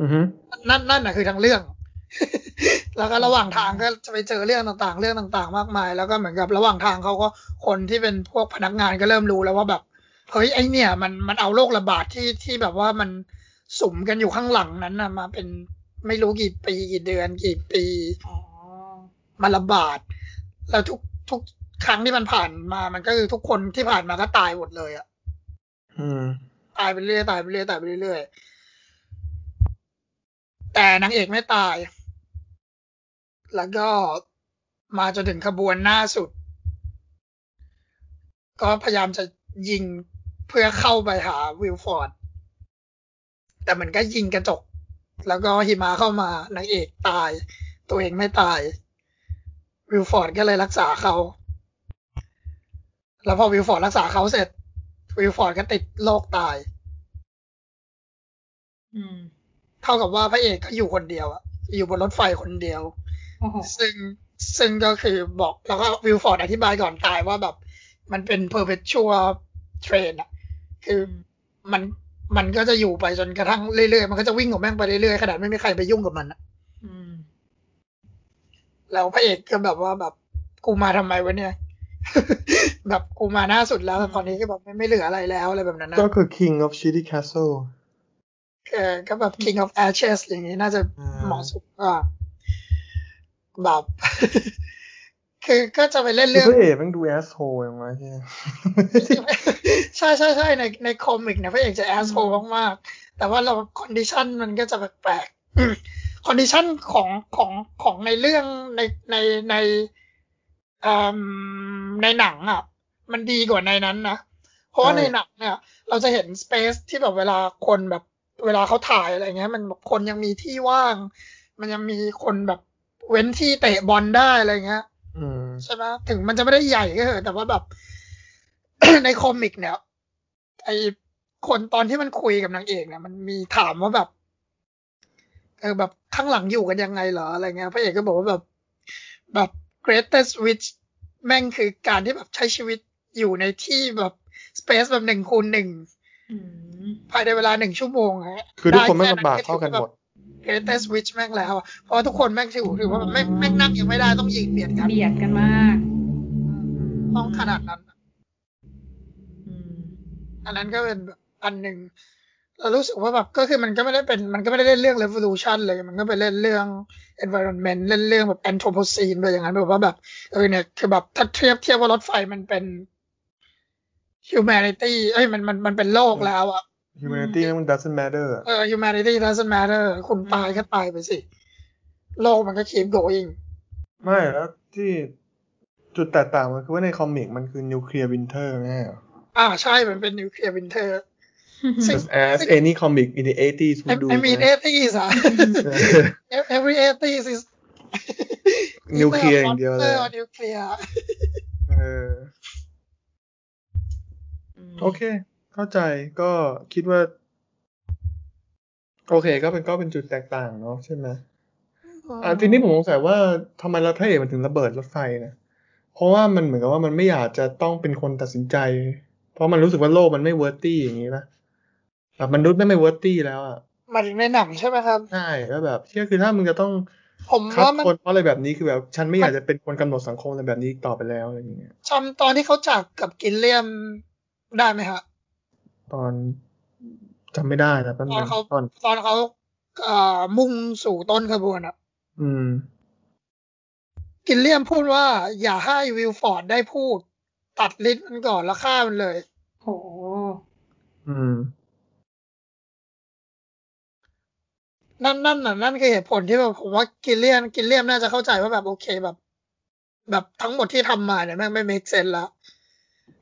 อือฮึนั่นนั่นน่ะคือทั้งเรื่อง แล้วก็ระหว่างทางก็จะไปเจอเรื่องต่างๆ เรื่องต่างๆ มากมาย แล้วก็เหมือนกับระหว่างทางเขาก็คนที่เป็นพวกพนักงานก็เริ่มรู้แล้วว่าแบบเฮ้ยไอเนี่ย มันมันเอาโรคระบาดที่ที่แบบว่ามันสุมกันอยู่ข้างหลังนั้นนะมาเป็นไม่รู้กี่ปีกี่เดือนกี่ปีอ๋อมาระบาด แล้วทุกทุกครั้งที่มันผ่านมา มันก็คือทุกคนที่ผ่านมาก็ตายหมดเลยอะอืมตายไปเรื่อยตายไปเรื่อยตายไปเรื่อยแต่นางเอกไม่ตาย แล้วก็มาจนถึงขบวนหน้าสุด ก็พยายามจะยิงเพื่อเข้าไปหาวิลฟอร์ด แต่มันก็ยิงกระจก แล้วก็หิมะเข้ามานางเอกตาย ตัวเองไม่ตาย วิลฟอร์ดก็เลยรักษาเขา แล้วพอวิลฟอร์ดรักษาเขาเสร็จ วิลฟอร์ดก็ติดโรคตาย อืม เท่ากับว่าพระเอกก็อยู่คนเดียวอะอยู่บนรถไฟคนเดียว ซึ่งซึ่งก็คือบอกแล้วก็วิลฟอร์ดอธิบายก่อนตายว่าแบบ มันเป็น perpetual train อะคือมันมันก็จะอยู่ไปจนกระทั่งเรื่อยๆ มันก็จะวิ่งของแม่งไปเรื่อยๆ ขนาดไม่มีใครไปยุ่งกับมันอะอืมแล้วพระเอกก็แบบว่าแบบกูมาทำไมวะเนี่ย แบบกูมาหน้าสุดแล้วแต่ตอนนี้ก็แบบไม่ไม่เหลืออะไรแล้วอะไรแบบนั้นนะก็คือ King of Shitty Castle เออก็แบบ King of Ashes อย่างนี้น่าจะอ่าเหมาะสมกว่า แบบ คือก็จะไปเล่นคือเรื่องพระเอกแมันดูแอสโฮอย่างไรที่ใช่ใช่ใช่ในในคอมิกเนี่ยพระเอกจะแอสโ e มากๆ แต่ว่าเรา condition มันก็จะแปลกๆ condition ของของของในเรื่องในในในเอ่อในหนังอะ มันดีกว่าในนั้นนะเพราะว่าใช่ในหนังเนี่ย เราจะเห็น space ที่แบบเวลาคนแบบเวลาเขาถ่ายอะไรเงี้ย มันแบบคนยังมีที่ว่าง มันยังมีคนแบบ เว้นที่เตะบอลได้อะไรเงี้ยอืมใช่ไหมถึงมันจะไม่ได้ใหญ่ก็เถอะแต่ว่าแบบ ในคอมิกเนี่ยไอคนตอนที่มันคุยกับนางเอกเนี่ยมันมีถามว่าแบบเออแบบข้างหลังอยู่กันยังไงเหรออะไรเงี้ยพระเอกก็บอกว่าแบบแบบ greatest wish แม่งคือการที่แบบใช้ชีวิตอยู่ในที่แบบ space แบบหนึ่งคูณหนึ่งอืมภายในเวลาหนึ่งชั่วโมงฮะคือทุกคนไม่ด้แลำบากเท่ากันหมด greatest wish แม่งแล้วอะเพราะว่าทุกคนแม่งถือถือว่าแม่งแม่งนั่งยังไม่ได้ต้องยืนเบียดกันเบียดกันมากต้องขนาดนั้นอืมอันนั้นก็เป็นแบบอันหนึ่งเรารู้สึกว่าแบบก็คือมันก็ไม่ได้เป็นมันก็ไม่ได้เล่นเรื่อง revolution เลย มันก็ไปเล่นเรื่อง environment เล่นเรื่องแบบ anthropocene ไปอย่างนั้นแบบว่าแบบเออเนี่ยคือแบบถ้าเทียบเทียบว่ารถไฟมันเป็น humanity เอ้ยมันมันมันเป็นโลกแล้วอะ humanity มัน doesn't matter อะเออ humanity doesn't matter คุณตายก็ตายไปสิ โลกมันก็ keep going ไม่แล้วที่จุดแตกต่างมันคือว่าใน comic มันคือ nuclear winter แม่เหรออ่าใช่ มันเป็น nuclear winter ซึ่ง just as any comic in the 80s would do I mean นะ 80s อะ every 80s is นิวเคลียร์อย่างเดียวเลยนิวเคลียร์เออโอเค เข้าใจก็คิดว่า โอเค ก็เป็นก็เป็นจุดแตกต่างเนาะใช่ไหมอ่าทีนี้ผมสงสัยว่าทำไมเราพระเอกมันถึงระเบิดรถไฟนะเพราะว่ามันเหมือนกับว่ามันไม่อยากจะต้องเป็นคนตัดสินใจ เพราะมันรู้สึกว่าโลกมันไม่ worthy อย่างนี้นะแบบมนุษย์ไม่ไม่ worthy แล้วอะมาถึงในหนังใช่ไหมครับใช่แล้วแบบเที่ยคือถ้ามึงจะต้องผมคิดว่ามันคนเพราะอะไรแบบนี้คือแบบ ฉันไม่อยากจะเป็นคนกำหนดสังคมอะไรแบบนี้อีกต่อไปแล้วอะไรอย่างเงี้ยจำตอนที่เขาจากกับกิลเลียมได้ไหมฮะ ตอนจำไม่ได้นะแป๊บตนึอนงเขาตอนตอนเขาเอ่อมุ่งสู่ต้นขบวนอะอืม กิลเลียมพูดว่า อย่าให้วิลฟอร์ดได้พูด ตัดลิ้นมันก่อนแล้วฆ่ามันเลยโหอืม นั่นนั่นน่ะนั่นคือเหตุผลที่แบบผมว่ากิลเลียมกิลเลียมน่าจะเข้าใจว่าแบบโอเคแบบ แบบทั้งหมดที่ทำมาเนี่ยแม่งไม่ make sense แล้ว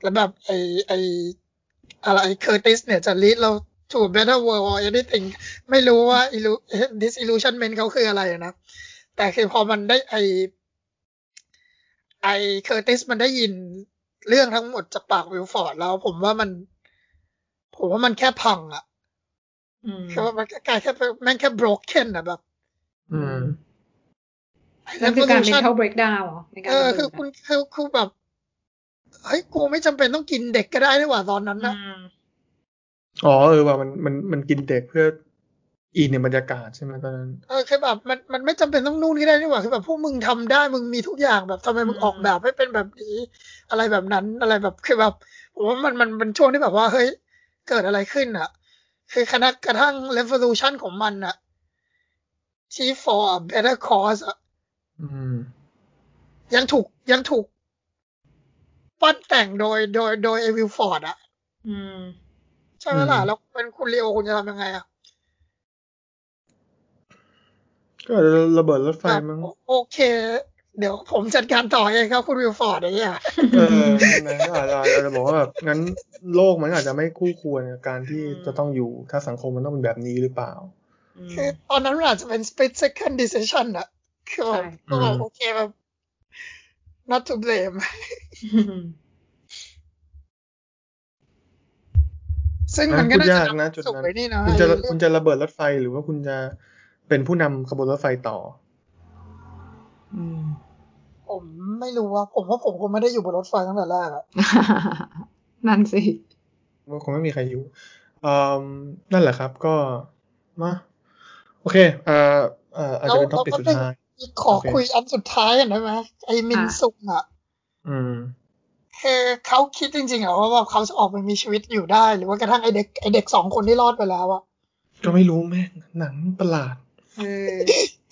แล้วแบบไอไอ อะไรเคอร์ติสเนี่ยจะ lead เรา to a better world or anything ไม่รู้ว่า illu- disillusionment เขาคืออะไรอะนะ แต่คือพอมันได้ไอไอเคอร์ติสมันได้ยินเรื่องทั้งหมดจากปากวิลฟอร์ดแล้ว ผมว่ามัน ผมว่ามันแค่พังอะอืมคือว่ามันก็กลายแค่เป็นแม่งแค่ broken อะแบบอืมนั่นคือการ revolution mental breakdown เหรอในการเออระบิดคือคุณคือคือแบบ เฮ้ยกูไม่จำเป็นต้องกินเด็กก็ได้นี่หว่าตอนนั้นอืนะมอ๋อเออว่ามันมันมันกินเด็กเพื่ออินในบรรยากาศใช่ไหมตอนนั้นเออคือแบบมันมันไม่จำเป็นต้องนู่นก็ได้นี่หว่าคือแบบพวกมึงทำได้มึงมีทุกอย่างแบบทำไมมึงออกแบบให้เป็นแบบนี้ อะไรแบบนั้นอะไรแบบคือแบบผมว่ามันมันมันช่วงที่แบบว่าเฮ้ยเกิดอะไรขึ้นอะ คือขนาดกระทั่ง revolution ของมันอะ ที่ for a better cause อะอืมยังถูกยังถูก ปั้นแต่งโดยโดยโดยเอวิลฟอร์ดอะอืมใช่ไหมล่ะอืมแล้วเป็นคุณลีโอคุณจะทำยังไงอะ ก็อาจจะระเบิดรถไฟแบบมั้งโอเค เดี๋ยวผมจัดการต่อเองครับ คุณวิลฟอร์ดอย่างเงี้ยเออใช่ไหมก็อาจจะอาจจะบอกว่าแบบงั้นโลกมันอาจจะไม่คู่ควรกับการที่อืมจะต้องอยู่ถ้าสังคมมันต้องเป็นแบบนี้หรือเปล่าอืมคือตอนนั้นมันอาจจะเป็น split second decision อะคือแบบใช่ก็แบบอืมโอเคแบบ not to blame ซึ่งมันก็พูดน่าจะยากนะจุดสุกนั้นไว้นี่นะคุณจะไอ้เรื่คุองณจะระเบิดรถไฟหรือว่าคุณจะเป็นผู้นำขบวนรถไฟต่ออืมผมไม่รู้ว่า ผมว่าผมคงไม่ได้อยู่บนรถไฟตั้งแต่แรกอะนั่นสิมันคงไม่มีใครอยู่อืมนั่นแหละครับก็มาโอเค เอ่อเอ่ออาจจะเป็นท็อปิกสุดท้าย ขอโอเคคุยอันสุดท้ายกันได้ไหมไอ้มินอะซุงอะอืมคือเขาคิดจริงๆเหรอว่าแบบเขาจะออกไปมีชีวิตอยู่ได้ หรือว่ากระทั่งไอเด็กไอเด็กสองคนที่รอดไปแล้วอะก็ไม่รู้แม่งหนังประหลาดเออ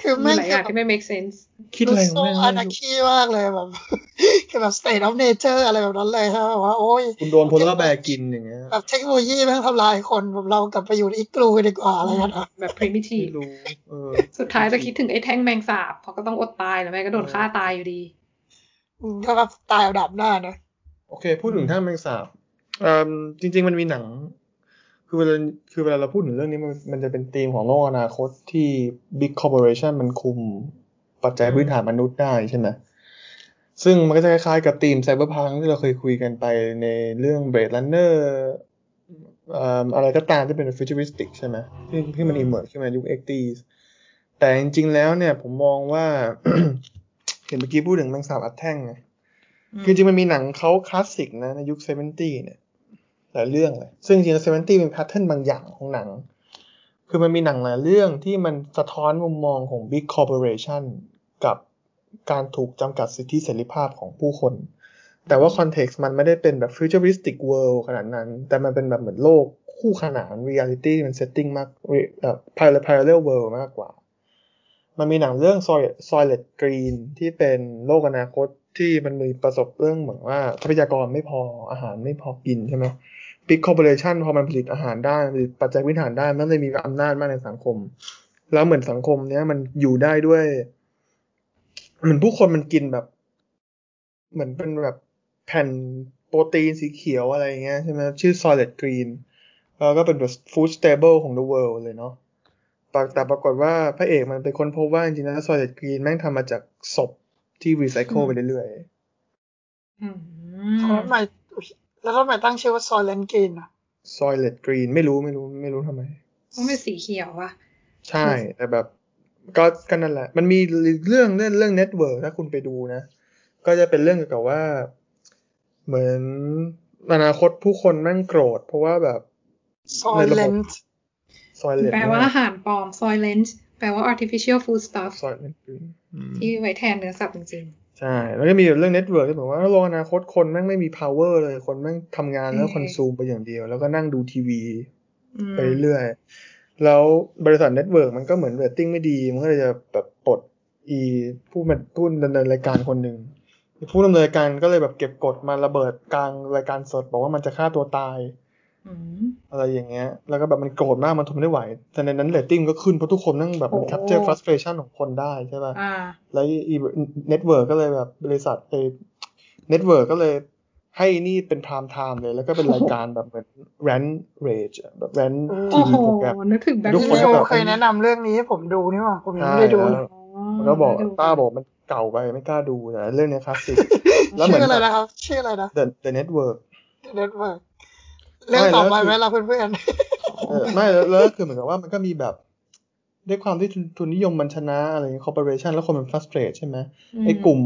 คือมีแม่งหลายอย่างที่ไม่ make sense คิดอะไรของโซแม่งอาไม่นารู้คีมากเลยแบบคือแบบ state of nature อะไรแบบนั้นเลยครับแบบว่าโอ้ยคุณโดนโพลาร์แบร์กินอย่างเงี้ยแบบเทคโนโลยีแม่งทำลายคนแบบเรากลับไปอยู่ในอีกลูกันดีกว่าอะไรกันอะแบบไม่ primitive รู้เออสุดท้ายจะคิดถึงไอ้แท่งแมงสาบเขาก็ต้องอดตายแล้วแม่ก็โดนฆ่าตายอยู่ดีอืมก็แบบตายเอาดับหน้านะ โอเค พูดถึงท่าแมงสาบเอ่อจริง ๆ มันมีหนัง คือเวลาคือเวลาเราพูดถึงเรื่องนี้มันมันจะเป็นธีมของโลกอนาคตที่ Big Corporation มันคุมปัจจัยพื้นฐานมนุษย์ได้ใช่ไหมซึ่งมันก็จะคล้ายๆกับธีมไซเบอร์พังที่เราเคยคุยกันไปในเรื่อง Blade Runner เอ่ออะไรก็ตามที่เป็น futuristic ใช่ไหมที่ที่มัน emerge ขึ้นมายุค 80s แต่จริงๆแล้วเนี่ยผมมองว่า เห็นเมื่อกี้พูดถึงแมงสาบอัดแท่งไงคือจริงมันมีหนังเขาคลาสสิกนะในยุคเซเวนตี้เนี่ย หลายเรื่องเลย ซึ่งจริงๆ seventy เป็น pattern บางอย่างของหนัง คือมันมีหนังหลายเรื่องที่มันสะท้อนมุมมองของ big corporation กับการถูกจำกัดสิทธิเสรีภาพของผู้คน แต่ว่า context มันไม่ได้เป็นแบบ futuristic world ขนาดนั้น แต่มันเป็นแบบเหมือนโลกคู่ขนานเรียลิตี้มัน setting มากแบบ para parallel world มากกว่า มันมีหนังเรื่อง Soylent Green ที่เป็นโลกอนาคตที่มันมีประสบเรื่องเหมือนว่าทรัพยากรไม่พออาหารไม่พอกินใช่ไหม บิ๊กคอร์ปอเรชันพอมันผลิตอาหารได้ผลิตปัจจัยพื้นฐานได้ มันเลยมีอำนาจมากในสังคม แล้วเหมือนสังคมเนี้ยมันอยู่ได้ด้วยเหมือนผู้คนมันกินแบบ เหมือนเป็นแบบแผ่นโปรตีนสีเขียวอะไรเงี้ยใช่ไหมชื่อ Solid Green แล้วก็เป็นแบบ food stable ของ the world เลยเนาะแต่ปรากฏว่าพระเอกมันเป็นคนพบว่าจริงๆแล้ว Solid Green แม่งทำมาจากศพที่รีไซเคิลไปเรื่อยๆแล้วทำไม แล้วทำไมตั้งชื่อว่า Soylent Green อะ Soylent Green ไม่รู้ไม่รู้ไม่รู้ทำไมมันเป็นสีเขียวอะใช่แต่แบบก็ก็นั่นแหละ มันมีเรื่องเรื่องเรื่อง Network ถ้าคุณไปดูนะ ก็จะเป็นเรื่องเกี่ยวกับว่า เหมือนอนาคตผู้คนแม่งโกรธ เพราะว่าแบบ Soylent แปลว่าอาหารปลอม Soylent แปลว่า artificial food stuff ที่ไว้แทนเนื้อสัตว์จริงๆ ใช่ แล้วก็มีเรื่อง Network ที่บอกว่าโลกอนาคตคนแม่งไม่มี power เลย คนแม่งทำงานแล้ว consume ไปอย่างเดียว แล้วก็นั่งดูทีวีไปเรื่อยแล้วบริษัท network มันก็เหมือนเรตติ้งไม่ดี มันก็เลยจะแบบปลดอีผู้มันผู้ดำเนินรายการคนหนึ่งผู้ดำเนินรายการก็เลยแบบเก็บกดมาระเบิดกลางรายการสด บอกว่ามันจะฆ่าตัวตาย อะไรอย่างเงี้ย แล้วก็แบบมันโกรธมากมันทนไม่ไหว แต่ในนั้นเรตติ้งก็ขึ้นเพราะทุกคนนั่งแบบมัน capture frustration ของคนได้ใช่ป่ะแล้วอี network ก็เลยแบบบริษัทเอ network ก็เลยให้นี่เป็น prime time เลย แล้วก็เป็นรายการแบบเหมือน rant rage แบบ rant TV program นึกถึงแบบทุกคนแบบเคยแนะนำเรื่องนี้ผมดูนี่หว่าผมยังไม่ได้ดูมันก็บอกป้าบอกมันเก่าไปไม่กล้าดูแต่เรื่องนี้คลาสสิกแล้วเหมือนอะไรนะครับชื่ออะไรนะ The The Network The Network เรื่องต่อไปไหมเราเพื่อนๆไม่แล้วคือเหมือนกับว่ามันก็มีแบบด้วยความที่ทุนนิยมมันชนะอะไร corporation แล้วคนมัน frustrate ใช่ไหมไอ้กลุ่ม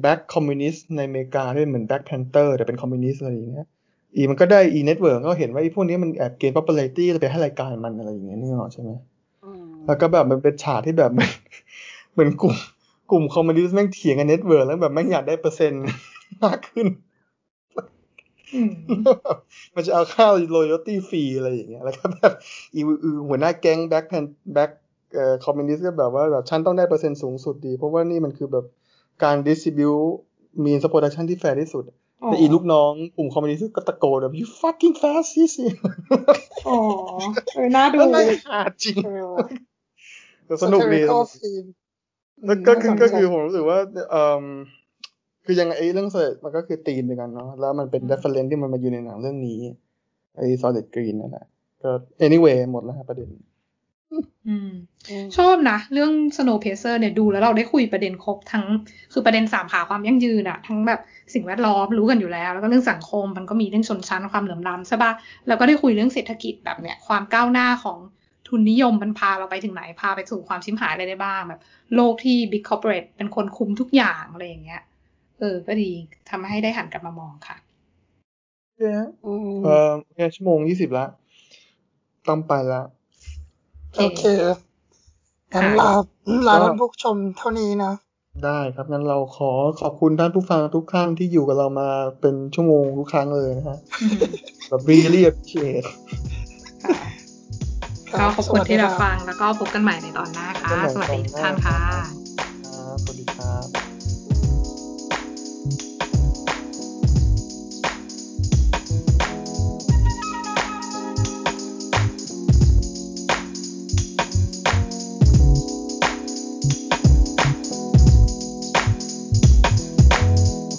black คอมมิวนิสต์ในอเมริกาที่เหมือน Black Panther แต่เป็นคอมมิวนิสต์อะไรอย่างเงี้ยอีมันก็ได้อี network ก็เห็นว่าไอ้พวกนี้มันแอบเกณฑ์ popularity ไปให้รายการมันอะไรอย่างเงี้ยนี่หรอใช่ไหมแล้วก็แบบมันเป็นฉากที่แบบเหมือนกลุ่มกลุ่มคอมมิวนิสต์แม่งเถียงกัน network แล้วแบบแม่งอยากได้เปอร์เซ็นต์มากขึ้น มันจะเอาค่า loyalty fee อะไรอย่างเงี้ย แล้วก็แบบอีหัวหน้าแก๊ง Black Pan black เอ่อคอมมิวนิสต์ก็แบบว่าแบบฉันต้องได้เปอร์เซ็นต์สูงสุดดี เพราะว่านี่มันคือแบบการ distribute means of production ที่แฟร์ที่สุด แต่อีลูกน้องกลุ่มคอมมิวนิสต์ก็ตะโกนแบบ you fucking fascist อ๋อเออน่าดูเลยขาดจริงแต่สนุกดีแล้วก็คือก็คือผมรู้สึกว่าเอ่อ คือยังไงเรื่องเสด็จมันก็คือตีมเดียวกันเนาะแล้วมันเป็น reference ที่มันมาอยู่ในหนังเรื่องนี้ไอ้ solid green นั่นแหละก็ anyway หมดแล้วครับประเด็นชอบนะ เรื่อง Snow Pacer เนี่ยดูแล้วเราได้คุยประเด็นครบทั้ง คือประเด็นสามขาความยั่งยืนอะทั้งแบบสิ่งแวดล้อมรู้กันอยู่แล้ว แล้วก็เรื่องสังคมมันก็มีเรื่องชนชั้นความเหลื่อมล้ำใช่ปะแล้วก็ได้คุยเรื่องเศรษฐกิจแบบเนี้ยความก้าวหน้าของทุนนิยมมันพาเราไปถึงไหนพาไปสู่ความชิมหายอะไรได้บ้างแบบ โลกที่ Big Corporate เป็นคนคุมทุกอย่างอะไรอย่างเงี้ย เออ ก็ดีทำให้ได้หันกลับมามองค่ะเออแค่ชั่วโมงยี่สิบละต้องไปละ โอเคงั้นลาลาท่านผู้ชมเท่านี้นะ ได้ครับงั้นเราขอขอบคุณท่านผู้ฟังทุกท่านที่อยู่กับเรามาเป็นชั่วโมงทุกครั้งเลยนะฮะแบบ really appreciate ก็ขอบคุณที่รับฟังแล้วก็พบกันใหม่ในตอนหน้าค่ะ สวัสดีทุกท่านค่ะ